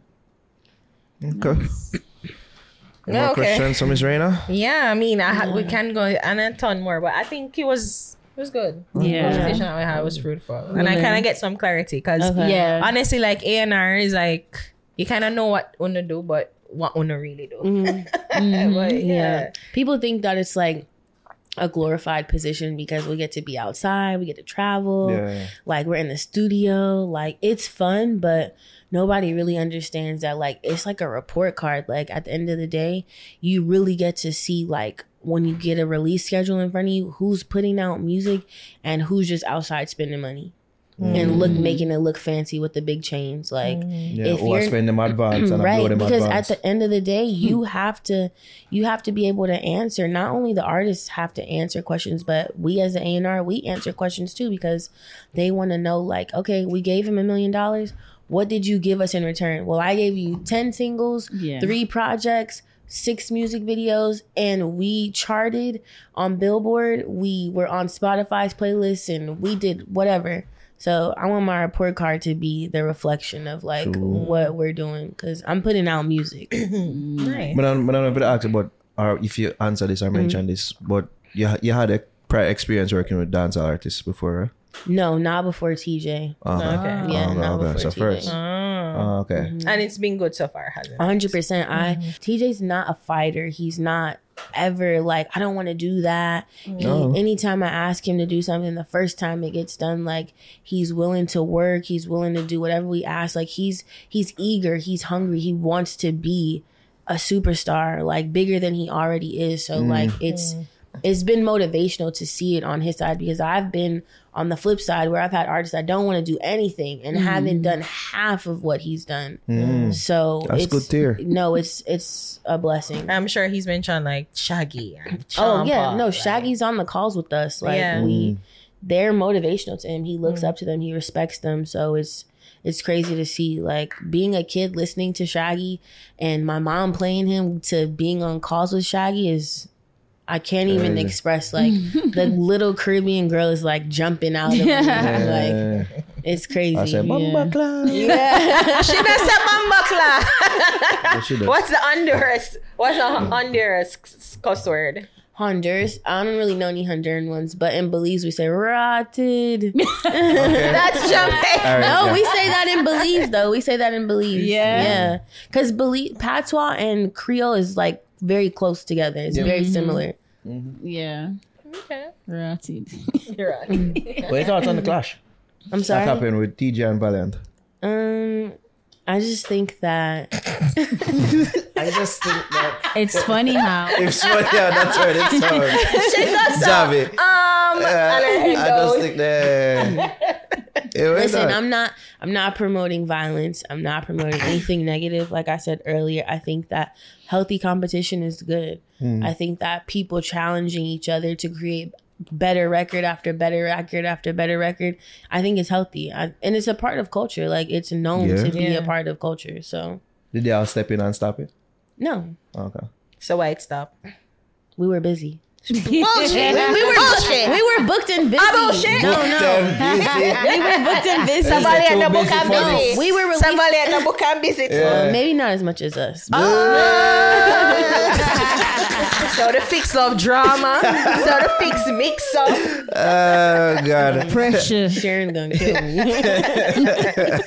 Okay. More Okay. questions from Miss Reyna? Yeah, I mean, I ha- we can go and a ton more, but I think it was it was good. Yeah. The conversation that we had was mm-hmm. fruitful, and I mm-hmm. kind of get some clarity because Okay. Yeah. honestly, like A and R is like you kind of know what Una do, but what Una really do. Mm-hmm. mm-hmm. but Yeah. yeah, People think that it's like a glorified position because we get to be outside, we get to travel, Yeah. like we're in the studio, like it's fun, but nobody really understands that like it's like a report card. Like at the end of the day, you really get to see like when you get a release schedule in front of you, who's putting out music and who's just outside spending money. And look, mm. making it look fancy with the big chains. Like, mm. Yeah, if or you're spend them advance and blow right them because advance. at the end of the day you have to you have to be able to answer not only the artists have to answer questions but we as the a&r we answer questions too because they want to know like okay we gave him a million dollars what did you give us in return well i gave you 10 singles Yeah. three projects six music videos and we charted on billboard. We were on spotify's playlist and we did whatever. So i want my report card to be the reflection of like what we're doing because i'm putting out music. Nice. But I'm, but I'm going to ask about, or if you answer this or mm-hmm. mention this, but you, you had a prior experience working with dance artists before, right? No not before Teejay Uh-huh. Okay. Oh, yeah okay, not okay. before So Teejay. first. Ah. Oh, okay. Mm-hmm. and it's been good so far, hasn't it? 100% i mm-hmm. Teejay's not a fighter he's not ever like i don't want to do that He- No. anytime i ask him to do something the first time it gets done like he's willing to work he's willing to do whatever we ask like he's he's eager he's hungry he wants to be a superstar like bigger than he already is so like mm. it's mm. It's been motivational to see it on his side because I've been on the flip side where I've had artists that don't want to do anything and haven't mm. done half of what he's done. Mm. So That's it's, good to hear. No, it's it's a blessing. I'm sure he's been trying like Shaggy. And Oh yeah, no, like- Shaggy's on the calls with us. Like Yeah. we, mm. they're motivational to him. He looks up to them. He respects them. So it's it's crazy to see like being a kid listening to Shaggy and my mom playing him to being on calls with Shaggy is. I can't even Crazy. express like the little Caribbean girl is like jumping out of me. Like it's crazy. I said, yeah. Bamba Clan. She does say Mambakla. What? What's the Honduras? What's the mm. Honduras cuss word? Honduras. I don't really know any Honduran ones, but in Belize we say rotted. Okay. That's Jamaican. All right, No, yeah. we say that in Belize though. We say that in Belize. Yeah? Yeah. Because Belize Patois and Creole is like very close together. It's very similar. Yeah. Okay. Rotted. You're right. What are your thoughts on the clash? I'm That sorry. happened with Teejay and Valiant. Um I just think that I just think that It's funny how it's so, yeah, that's right. It's so. Javi. Um, Uh, and I just think that. It listen, not- I'm not I'm not promoting violence. I'm not promoting anything negative. Like I said earlier, I think that healthy competition is good. Hmm. I think that people challenging each other to create better record after better record after better record, I think it's healthy. I, and it's a part of culture. Like it's known Yeah. to be Yeah. a part of culture. So Did they all step in and stop it? no, Okay. So why it stopped? we were busy. Bullshit. We were Bullshit. we were booked and busy. bullshit. No, no. We were booked and busy. Somebody at the book busy and busy. this. We were released- Somebody at the book and busy. Yeah. Well, maybe not as much as us. So the fix love drama. so the fix mix up. Oh God. pressure. Sharon gonna kill me.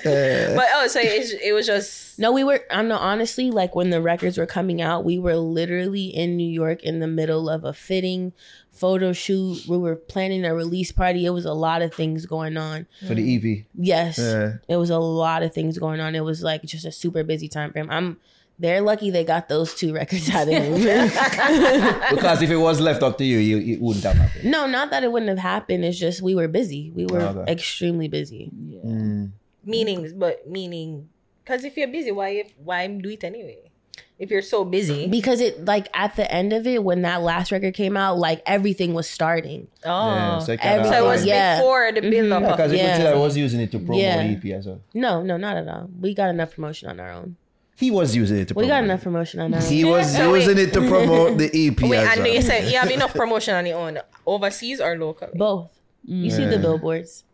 But oh, so it, it was just No, we were. I'm not honestly like when the records were coming out, we were literally in New York in the middle of a fitting photo shoot. We were planning a release party. It was a lot of things going on. For the EP. Yes, Yeah. it was a lot of things going on. It was like just a super busy time frame. I'm. They're lucky they got those two records out of me. Because if it was left up to you, you it wouldn't have happened. no, not that it wouldn't have happened. It's just we were busy. We were Okay. extremely busy. Yeah. Mm. meanings, but meaning because if you're busy, why why do it anyway? If you're so busy, Because it like at the end of it, when that last record came out, like everything was starting. oh, Yeah, so it every- so it was Yeah. before the build up. Because mm-hmm. of Yeah. yeah. I was using it to promote Yeah. the EP as well. No, no, not at all. We got enough promotion on our own. He was using it to We promote. got enough promotion on our own. He was So using wait. it to promote the EP Wait, as I know well. you said you have enough promotion on your own, overseas or local. Both. You see the billboards.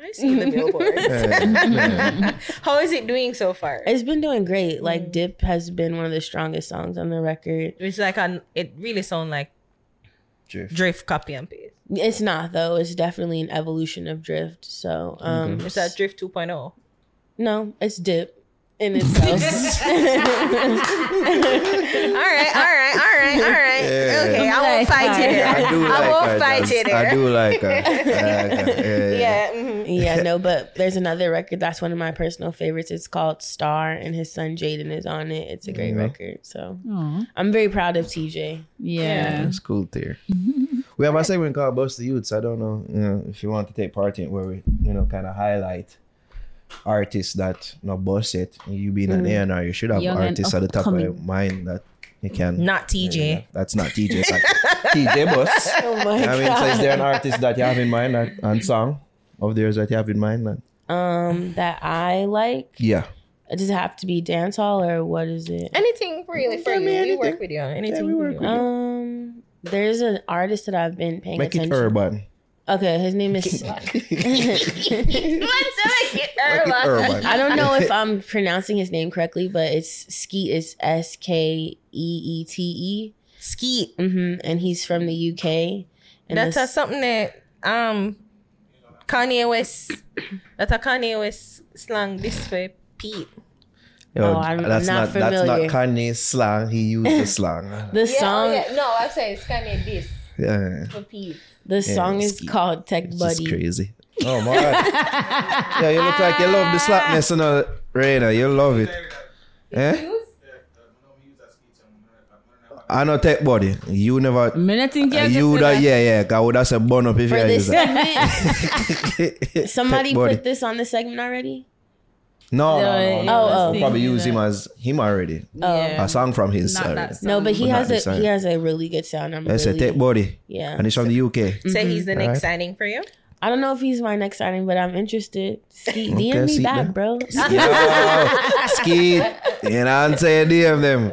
I see the billboard. How is it doing so far? It's been doing great. Mm. Like Dip has been one of the strongest songs on the record. It's like an, it really sounds like Drift. drift copy and paste. It's not though. It's definitely an evolution of Drift. So um It's that drift oh. 2.0. no, it's Dip in itself. all right, all right, all right, all right. Yeah. Okay, I won't fight you there. I do like I won't her, fight Jazz. you there. I do like her. I like her. Yeah, yeah. Yeah. mhm. yeah, no, but there's another record that's one of my personal favorites. It's called Star, and his son Jaden is on it. It's a great Yeah. record. So Aw. I'm very proud of Teejay. Yeah. That's cool there. we have a segment called Buss Di Utes. I don't know, you know if you want to take part in where we, you know, kind of highlight artists that not boss it. You being an A&R, you should have Young artists at the top of your mind that you can. Not Teejay. Yeah, that's not Teejay. It's like Teejay boss. Oh my I mean, so is there an artist that you have in mind that, and song of theirs that you have in mind? That, Um, that I like. yeah. Does it have to be dancehall or what is it? Anything really for Tell you. me We work with you. Anything we for work you. Um, there's an artist that I've been paying Make it attention. urban. Okay, his name is. Let's make it Make it urban. urban. I don't know if I'm pronouncing his name correctly, but it's Skeete. Is S K E E T E. Skeete. hmm And he's from the UK. And That's this- something that um Kanye West. That's a Kanye West slang. This way, Pete. Yo, Oh, I'm that's not not, that's not familiar. Kanye's slang. He used the slang. the song. No, I'm saying it's Kanye this Yeah. for Pete. The song is Skeete. called Tech It's Buddy. crazy. Oh my god. yeah, you look like you love the slackness and all Reyna. You love it. Eh? I know Tek Buddy. You never Me not think you uh, have you say that, that. yeah, yeah. I would have said burn up if you this use that. somebody put this on the segment already. No, no, no, No, no. Oh, oh. We'll probably use him as him already. Yeah. A song from his Not that song. No, but he But has the a song. he has a really good sound. I'm That's a Tek Buddy. yeah. And he's from the UK. Say he's the next Alright. signing for you. I don't know if he's my next signing, but I'm interested. Ski, Okay, DM me see back, then. bro. Yo, Skeete. You know what I'm saying? DM them.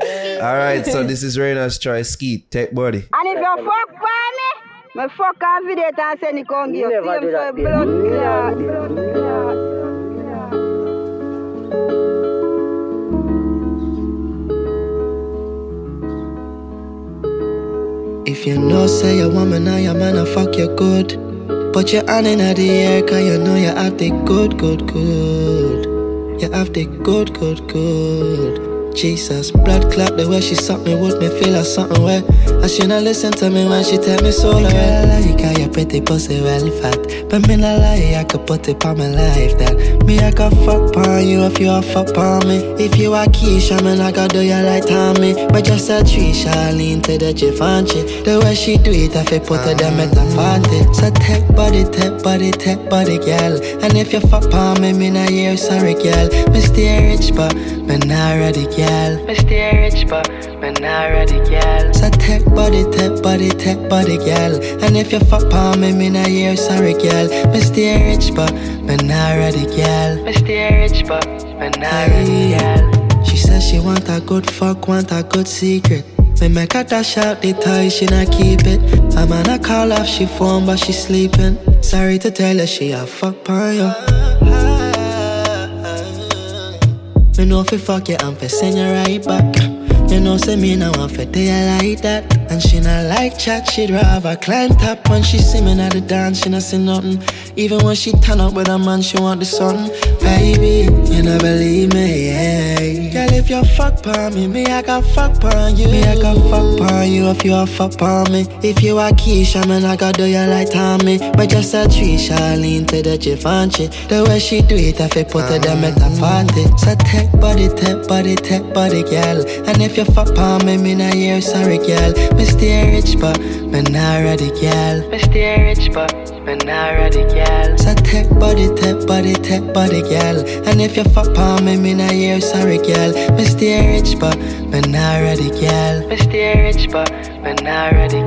All right, so this is Reyna's choice. Skeete, Tek Buddy. And if you fuck for me, me fuck off video and send it on you. Never do that. Blood clot. If you know say a woman now your man I fuck you good Put your hand in the air cause you know you have the good, good, good. You have the good, good, good. Jesus, blood clot the way she suck me would me feel like something where I should not listen to me when she tell me so like I like how your pretty pussy well fat. But me not lie, I could put it on my life that Me I could fuck on you if you a fuck on me. If you a Keisha, man I gotta do you like Tommy. But just a tree, lean to the Givenchy. The way she do it, I feel put her them at the party So take body, take body, take body, girl. And if you fuck on me, me not hear sorry, girl. Me stay rich, but me not ready, girl. Me stay rich, but me not ready, girl So take body, take body, take body, girl And if you fuck on me, me not hear sorry, girl Me stay rich, but me not ready, girl Me stay rich, but me not ready, girl She says she want a good fuck, want a good secret me make her dash out the toy, she not keep it. I'm on a call off, she phone, but she sleeping. Sorry to tell her she a fuck on you. Me know fi fuck you and fi send you right back. You know say me now want fi do you like that. And she not like chat, she'd rather climb top when she see me at the dance, she not see nothing. Even when she turn up with a man, she want the something. Baby, you not believe me, yeah. Girl, if you fuck on me, me I got fuck on you. Me I got fuck on you if you a fuck on me. If you a Keisha, man I got do you like Tommy. But just a Trisha, lean to the Givenchy. The way she do it, I feel put her them at the party. So take body, take body, take body, girl. And if you fuck on me, me not hear sorry, girl. Me stay rich, but me not ready, girl. Me stay rich, but me not ready, girl. So take body, take body, take body, girl. And if you fuck on me, me not hear sorry, girl. Me stay rich, but me not ready, girl. Me stay rich, but me not ready,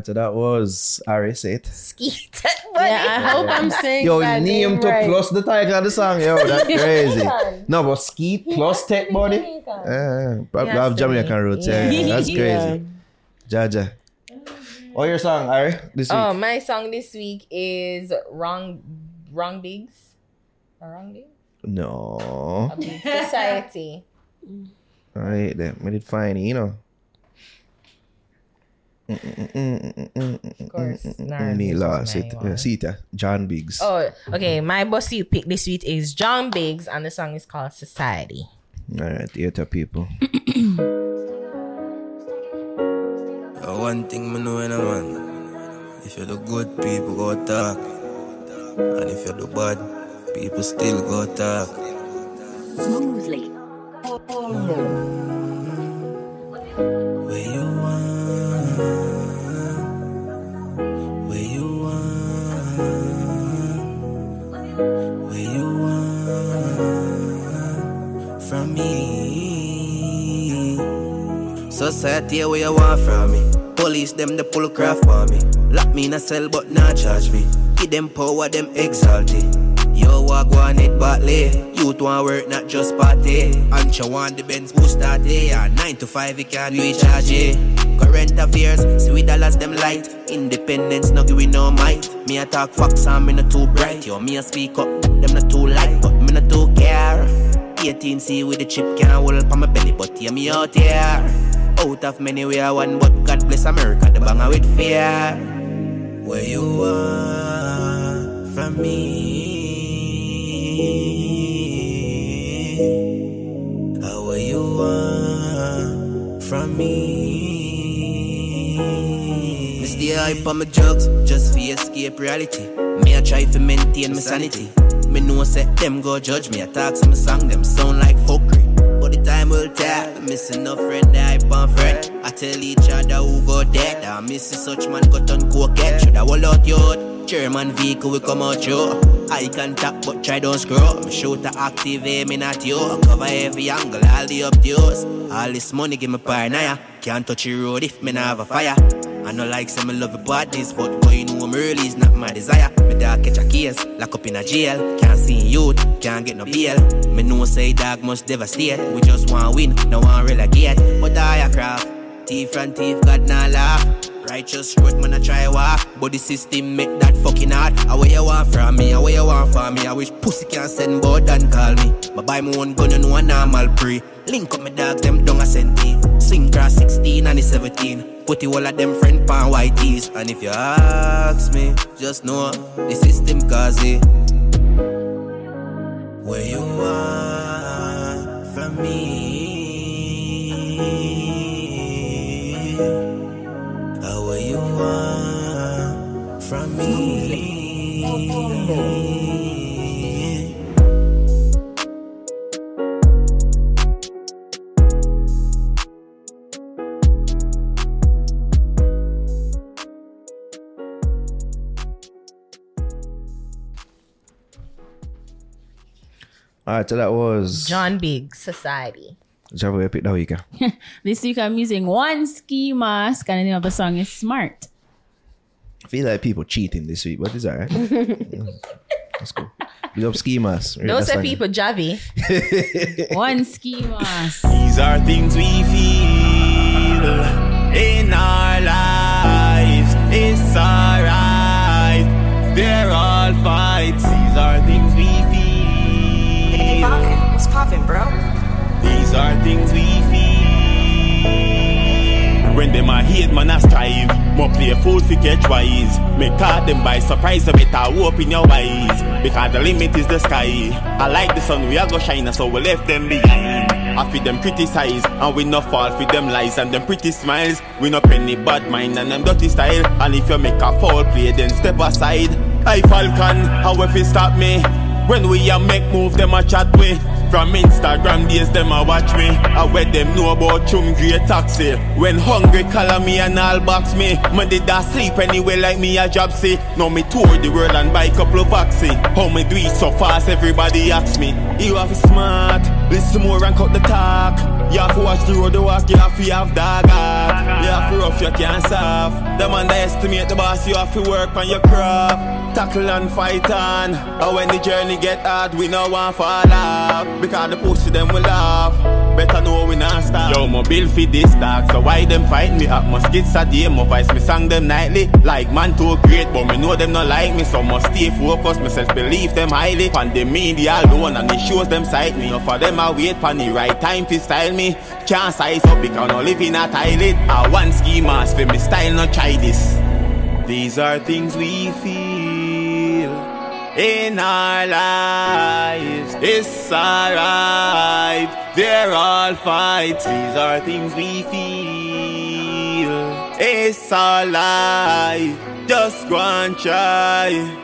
right, so that was Ari Say it. Skeete Yeah, I hope I'm saying Yo, that name name to right. plus the title of the song. Yo, that's crazy. no, but Skeete plus Tek Buddy. Probably Yes, have Jamaican they- roots. Yeah. yeah. that's crazy. Jaja. Oh, your song, Ari, this week. Oh, my song this week is Wrong Wrong Bigs. Wrong Bigs? no. A Big Society. All right, then. Made it fine, you know. Of course. Nah, Me this lost was it. my Yeah, one. see it, uh, John Bigz. Oh, okay. My bossy pick this week is John Bigz, and the song is called Society. All right, theater people. One thing me know in a man, if you do good, people go talk, and if you do bad, people still go talk. Smoothly. Where you from me. Society, where you want from me? Police them the pull craft for me. Lock me in a cell but not charge me. Give them power, them exalted. Yo, walk one it badly. Youth want work, not just party. And you want the Benz boost that day. Yeah, 9 to 5, you can recharge it. Current affairs, sweet dollars, them light. Independence, no give we no might. Me a talk facts, and me not too bright. Yo, me a speak up, them not too light, but me not too care. 18C with the chip can hold up on my belly, but hear me out here. Out of many we are one, but God bless America, the banger with fear. Where you are from me. How where you are from me. Hype on my drugs, just for escape reality. Me I try to maintain my sanity. Me know say them go judge me. I talk some song, them sound like fuckery. But the time will tell. I miss enough friend, I on friend. I tell each other who go dead. I miss such man got on cocaine. Should I wall out youth? German vehicle will come out you. I can tap but try don't screw up. Me shoot to active aim in at you. Cover every angle, all the up yours. All this money give me paranoia. Can't touch the road if me not have a fire. I know like some love the badness, but boy, you know I'm early is not my desire. Me dog catch a case, lock up in a jail. Can't see youth, can't get no bail. Me know say dog must devastate. We just want win, no one relegate. But I a craft, thief and thief, God not laugh. Righteous road, man, I try walk. But the system make that fucking hard. How you want from me? How you want from me? I wish pussy can send board and call me. But buy me one gun and one normal pre. Link up my dog, them down a send me. Swing cross 16 and the 17. Put the all of them friend pan white tees. And if you ask me, just know the system cause it. Where you are from me. Where you are from me. All right, so that was John Bigz, Society. Java we picked that week. This week I'm using 1Skimask and the name of the song is Smart. I feel like people cheating this week, but it's alright. Yeah, That's cool. We up schemas. Don't say people Javi. 1Skimask. These are things we feel in our lives. It's alright. They're all fights. These are things we feel. What's poppin', bro? These are things we feel. When them a hate, man, I strive. More play fool fi catch wise. Me caught them by surprise, so better hope in your eyes. Because the limit is the sky. I like the sun, we are go shine, so we left them behind. I feel them criticize, and we no fall for them lies and them pretty smiles. We no penny bad mind and them dirty style. And if you make a foul play, then step aside. I Falcon, how if it stop me? When we a make move, them a chat me. From Instagram days, them a watch me. I where them know about chum great taxi. When hungry, call me and all box me. Man did sleep anyway like me a job see. Now me tour the world and buy couple of vaccine. How me do it so fast, everybody asks me. You have smart, listen more and cut the talk. You have to watch the road you walk, you have to have dog heart. You have to rough, you can't soft. Them underestimate the boss, you have to work on your craft. Tackle and fight on. And when the journey get hard, we no want fall off. Because the pussy them will laugh. Better know we not stop. Yo, my bill this dog. So why them fight me up? Must get a day, my voice me sang them nightly. Like man too great, but me know them not like me. So must stay focused, myself believe them highly. Pan the media alone and it shows them sight me. For them I wait pan the right time to style me. Can't size up because no live in a toilet. I want ski mask for me style, not try this. These are things we feel in our lives. It's alright, they're all fights. These are things we feel. It's alright, just go and try.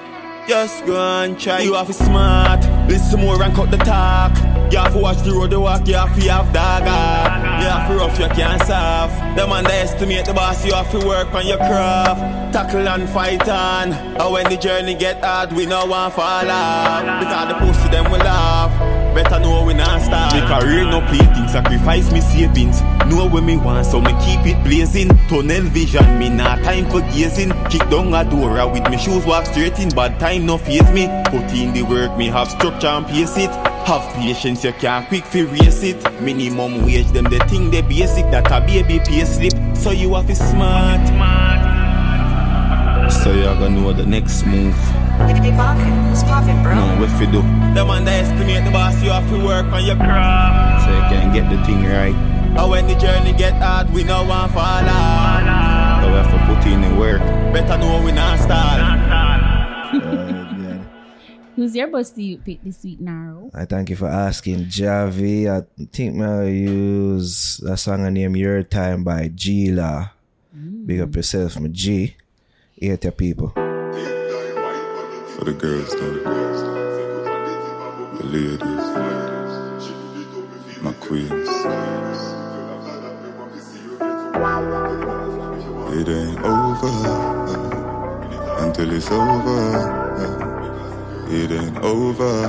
Just go and try. You have to smart, listen more and cut the talk. You have to watch the road you walk, you have to have dog heart. You have to rough, you can't. Them underestimate the boss, you have to work on your craft. Tackle and fight on. And when the journey get hard, we no want fall off. Because the pussy them will laugh. Better know we not start. Me career no plaything, sacrifice me savings. Know where me want, so me keep it blazing. Tunnel vision, me not time for gazing. Kick down a door with me shoes walk straight in. Bad time no face me. Put in the work, me have structure and pace it. Have patience, you can't quick fi race it. Minimum wage, them the thing they basic that a baby pay slip. So you have to smart. So y'all gonna know the next move. Hey, poppin', what's poppin', bro? No, what you do? Them underestimate the boss, you have to work on your craft. So you can get the thing right. And when the journey get hard, we no want fall off. So we have to put in the work. Better know we not start. Who's your boss do you pick this week, Naro? I thank you for asking, Javi. I think I'll use a song I named Your Time by G LAW. Big up yourself, my G. Hate your people. For the girls, though. The ladies. My queens. It ain't over until it's over. It ain't over.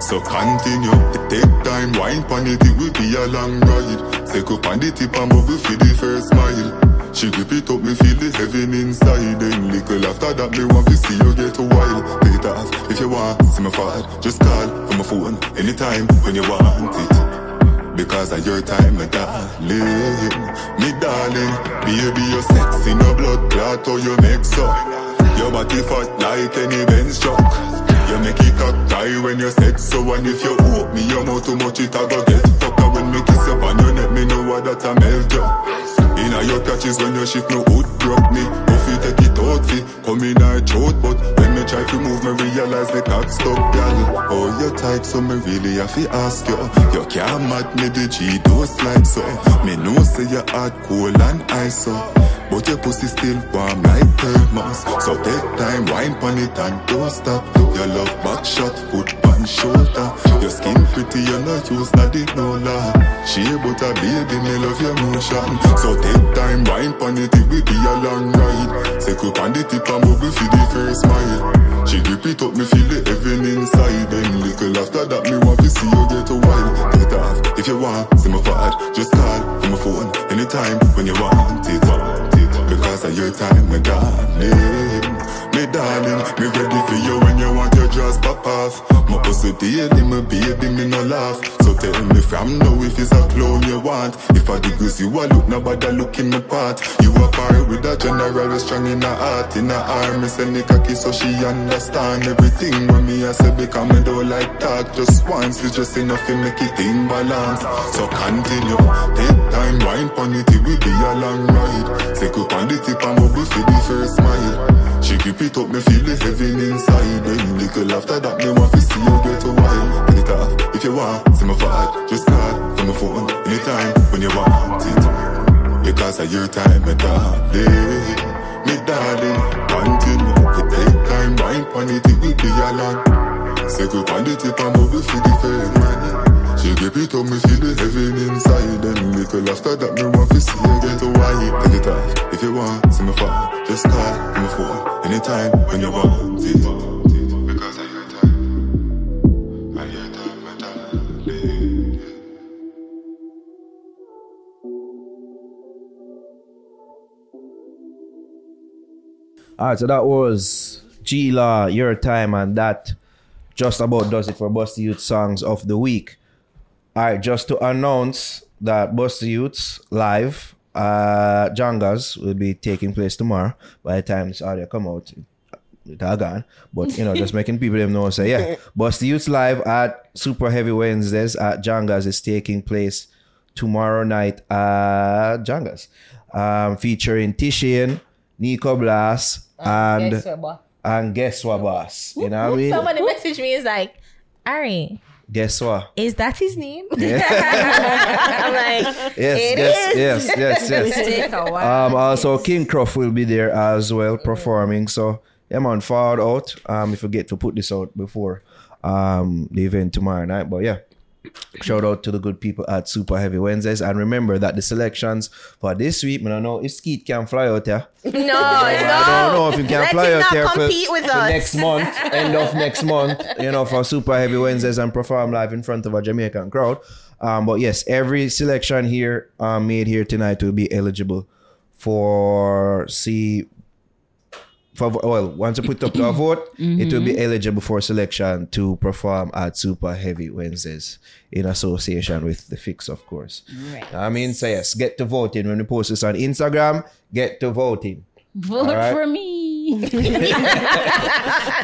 So continue, take time, wine pon it, it will be a long ride. Take up on the tip and bubble for the first smile. She grip it up, me feel the heaven inside. Then little after that, me want to see you get wild. Take it off if you want, see me forward. Just call from my phone anytime when you want it. Because of your time, my darling, me darling. Baby, you're sexy, no blood clot, or you make so. Your body fat like any Benz truck. You make it cock tie when you sex so and if you open me your mouth too much it a go get fucked And when me kiss up on your neck me know what that a melt you Inna your catches when you shift no hood broke me. You take it out fi come in her throat But when me try to move me realize the cock stuck gal Oh you tight so me really have to ask you. You can't mad me the G dose like so. Me know say you hard cool and ice so. But your pussy still warm like thermos So take time, wine pon it and don't stop. Your love back shot, foot shoulder. Your skin pretty, you no use nothing, no lie She but a baby, me love your motion. So take time, wine pon it, it will be a long ride. Say up on the tip and bubble for the first mile. She grip it up, me feel the heaven inside. Then little after that, me want to see you get a wild Take off, if you want, see my fart Just call from my phone, anytime when you want it. Because of your time, my darling. Me darling, me ready for you when you want your dress pop off. My pussy daily, my baby, me no laugh. So tell me from now if it's a clone you want. If I dig you a look, nobody look in my part. You a part with a general, strong in her heart, in her arm. Me send the cocky so she understand everything when me I say because me don't like talk. Just once, it's just enough to make it in balance. So continue, take time, wine pon it, it will be a long ride. Say up on the tip and bubble for the first smile. She grip it up, me feel the heaven inside. Then little after that, me want to see you get a while. Take it off if you want, see my fart. Just call from my phone anytime when you want it. Because of your time, my darling, me darling. Continue to take time, wine pon it, it will be a long. Go on the tip and bubble for the smile. She grip it up, me feel the heaven inside And make a laughter that me want to see again So why you take it off? If you want, see me fall Just call, on my phone Anytime, when you want it Because I your time I your time, Alright, so that was G LAW, Your Time, and that just about does it for Buss Di Utes Songs of the Week. All right, just to announce that Buss Di Utes live uh Jangas will be taking place tomorrow. By the time this audio come out, it all gone. But you know, just making people them know say yeah. Buss Di Utes live at Super Heavy Wednesdays at Jangas is taking place tomorrow night at Jangas. Um featuring Tishian, Nico Blas, and guess what, boy? and guess what, boss? You know what I mean? Somebody messaged me is like, Ari, Guess what? is that his name? Yeah. I'm like, Yes, "It yes, is." yes, yes, yes. Take a while. Um, also, King Croft will be there as well performing. So, yeah, man, forward out. Um, if you get to put this out before um the event tomorrow night, but yeah. Shout out to the good people at Super Heavy Wednesdays, and remember that the selections for this week, I don't know if Skeete can fly out there. no, no. I don't know if you can Let fly out not here for, compete with for us. next month, end of next month, you know, for Super Heavy Wednesdays and perform live in front of a Jamaican crowd. Um, but yes, every selection here um, made here tonight will be eligible for see. For, well, once you put up the vote, it will be mm-hmm. eligible for selection to perform at Super Heavy Wednesdays in association with the Fix, of course. Right. I mean, so yes, get to voting when we post this on Instagram. Get to voting. Vote Alright. for me.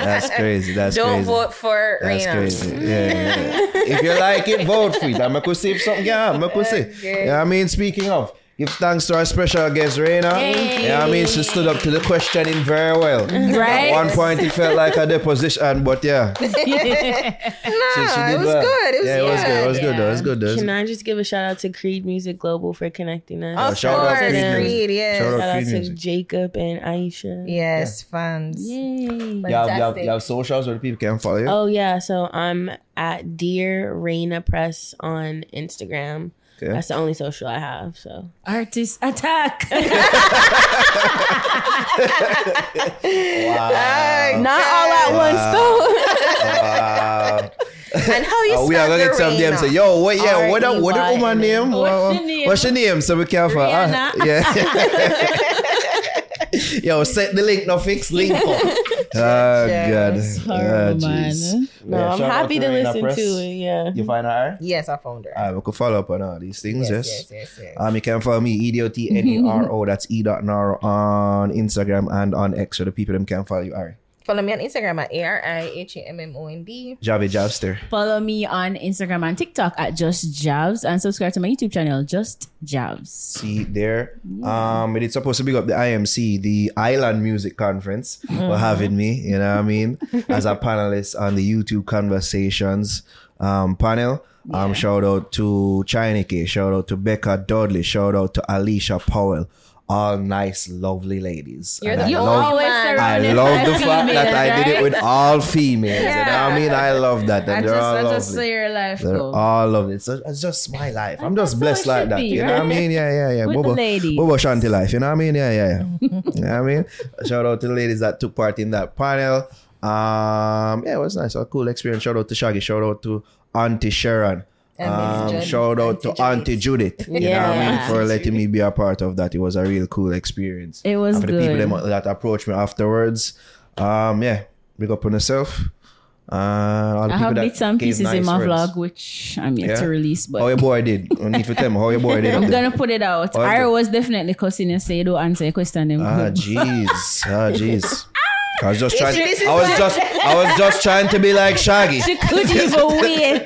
That's crazy. That's Don't crazy. vote for That's Reyna. crazy. Yeah, yeah, yeah. If you like it, vote for it. I'm going to see if something, yeah, I'm going to see. Okay. Yeah, I mean, speaking of, give thanks to our special guest, Reyna. Hey. Yeah, I mean, she stood up to the questioning very well. Right? At one point, it felt like a deposition, but yeah. No, she, she did it was well. good. It was yeah, it was good. It was good. though. It was good. though. Can I just give a shout out to Creed Music Global for connecting us? Of Uh, shout out course, Creed Music. Creed, yes. Shout out Shout out to Music. Jacob and Aisha. Yes, fans. Yay. You have, you, have, Fantastic. you have socials where the people can follow you? Oh yeah, so I'm at Dear Reyna Press on Instagram. Okay. That's the only social I have. So Artist attack. Wow! not all at once though. Wow. And how you Uh, we are spell gonna get some the them. Say, yo, what? Yeah, what? the- What the R-E-Y-N-A. woman name? What's your name? What's your name? So we can for uh, Rihanna. yeah. yo, set the link. No fix link. up. Oh God. Horrible, Ah, man. jeez. No, Yeah, I'm shout out happy to Reyna listen Press. to it. Yeah. You find her? Yes, I found her. Alright, we could follow up on all these things. Yes. yes, yes, yes. Um, you can follow me, E D O T N E R O. That's E dot Naro on Instagram and on X. So the people them can follow you. Alright. Follow me on Instagram at A R I H A M M O N D. Javi Javster. Follow me on Instagram and TikTok at Just Javs and subscribe to my YouTube channel, Just Javs. See there. Um, it's supposed to be up the IMC, the Island Music Conference, for having me. You know what I mean? As a panelist on the YouTube Conversations um, panel. Um, shout out to Chineke, shout out to Becca Dudley, shout out to Alicia Powell. All nice, lovely ladies. You're And the I You love, always. I love the fact that I did it with all females. You know what I mean? I love that. And I they're just, all I lovely. just say your life They're go. all lovely. It's, it's just my life. I'm just blessed like that. be, you know what I mean? Yeah, yeah, yeah. With the Bobo, ladies. Bobo Shanti life. You know what I mean? Yeah, yeah, yeah. you know what I mean? Shout out to the ladies that took part in that panel. Um, yeah, it was nice. A cool experience. Shout out to Shaggy. Shout out to Auntie Sharon. And Um, shout out to Auntie Auntie Judith. You know what I mean? For letting me be a part of that. It was a real cool experience. It was and for the people good. that approached me afterwards. Um, yeah, big up on yourself. Uh, I have bits and pieces nice in my words. vlog, which I'm yet Yeah? to release, but How your boy did? To tell me how your boy did. I'm gonna put it out. Oh, I was definitely cussing you, say you don't answer your question. Them Ah, jeez. Ah, jeez. I was just trying. this is I was just. I was just trying to be like Shaggy. She couldn't even wait.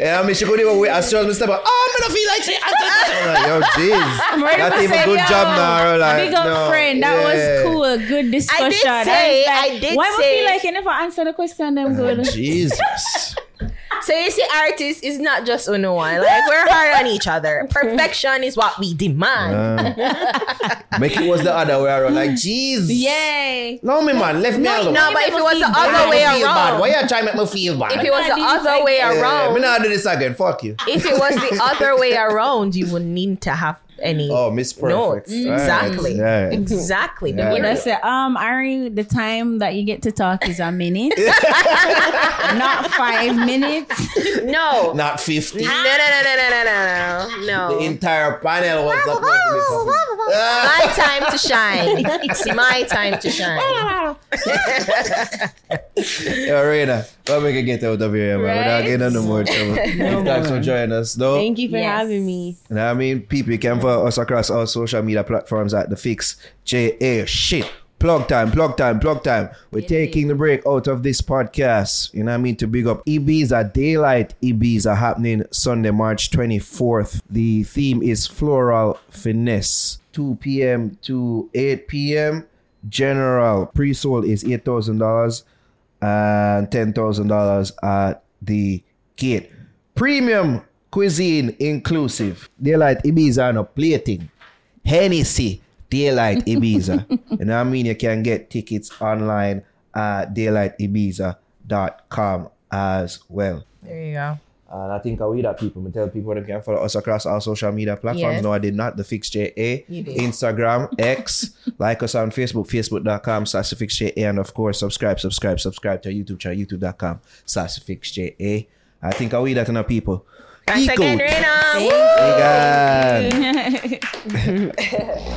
Yeah, I mean, she couldn't even wait. As soon as me step out, oh, I'm gonna feel like she. I'm like, yo, jeez. I'm ready Not to even say, good yo, job now. Like, Big up no, friend. That yeah. was cool. Good discussion. say- was like, I did Why would say- feel like you never answer the question? Them Ah, good. Jesus. So you see, artists is not just uno one. Like we're hard on each other. Perfection is what we demand. Uh, make it was the other way around. Like, jeez. Yay. No, me man, left me alone. no, but if it was the other way around, Why you trying to make me feel bad? if it was the other way around, me not do this again. Fuck you. if it was the other way around, you would need to have any. Oh, Miss Perfect. notes. Right. Exactly. Yeah. Exactly. Yeah. The But I word. said, um, Ari, the time that you get to talk is a minute, not five minutes. No. Not 50. No, no, no, no, no, no, no, no. The entire panel was supposed to my time to shine. It's my time to shine. Yeah, Reyna, what we can get out of here, man? Without Right? getting no more trouble. Thanks for joining us, though. Thank you for Yes. having me. You know what I mean? People you can follow us across all social media platforms at the Fix JA. Shit. Plug time, plug time, plug time. We're taking the break out of this podcast. You know what I mean? To big up Ibiza Daylight Ibiza happening Sunday, March 24th. The theme is Floral Finesse. 2 p.m. to 8 p.m. General pre-sold is $8,000 and $10,000 at the gate. Premium cuisine inclusive. Daylight Ibiza on a plating. Hennessy. Daylight Ibiza. you know what I mean? You can get tickets online at daylightibiza.com as well. There you go. And I think I we that people. and tell people they can follow us across our social media platforms. Yes. No, I did not. The Fix JA, Instagram, X, like us on Facebook, facebook.com slash the Fix JA, and of course, subscribe, subscribe, subscribe to our YouTube channel, youtube.com slash the Fix JA. I think I will that in our people. Thanks Geek again, out. Reyna. Woo! Vegan.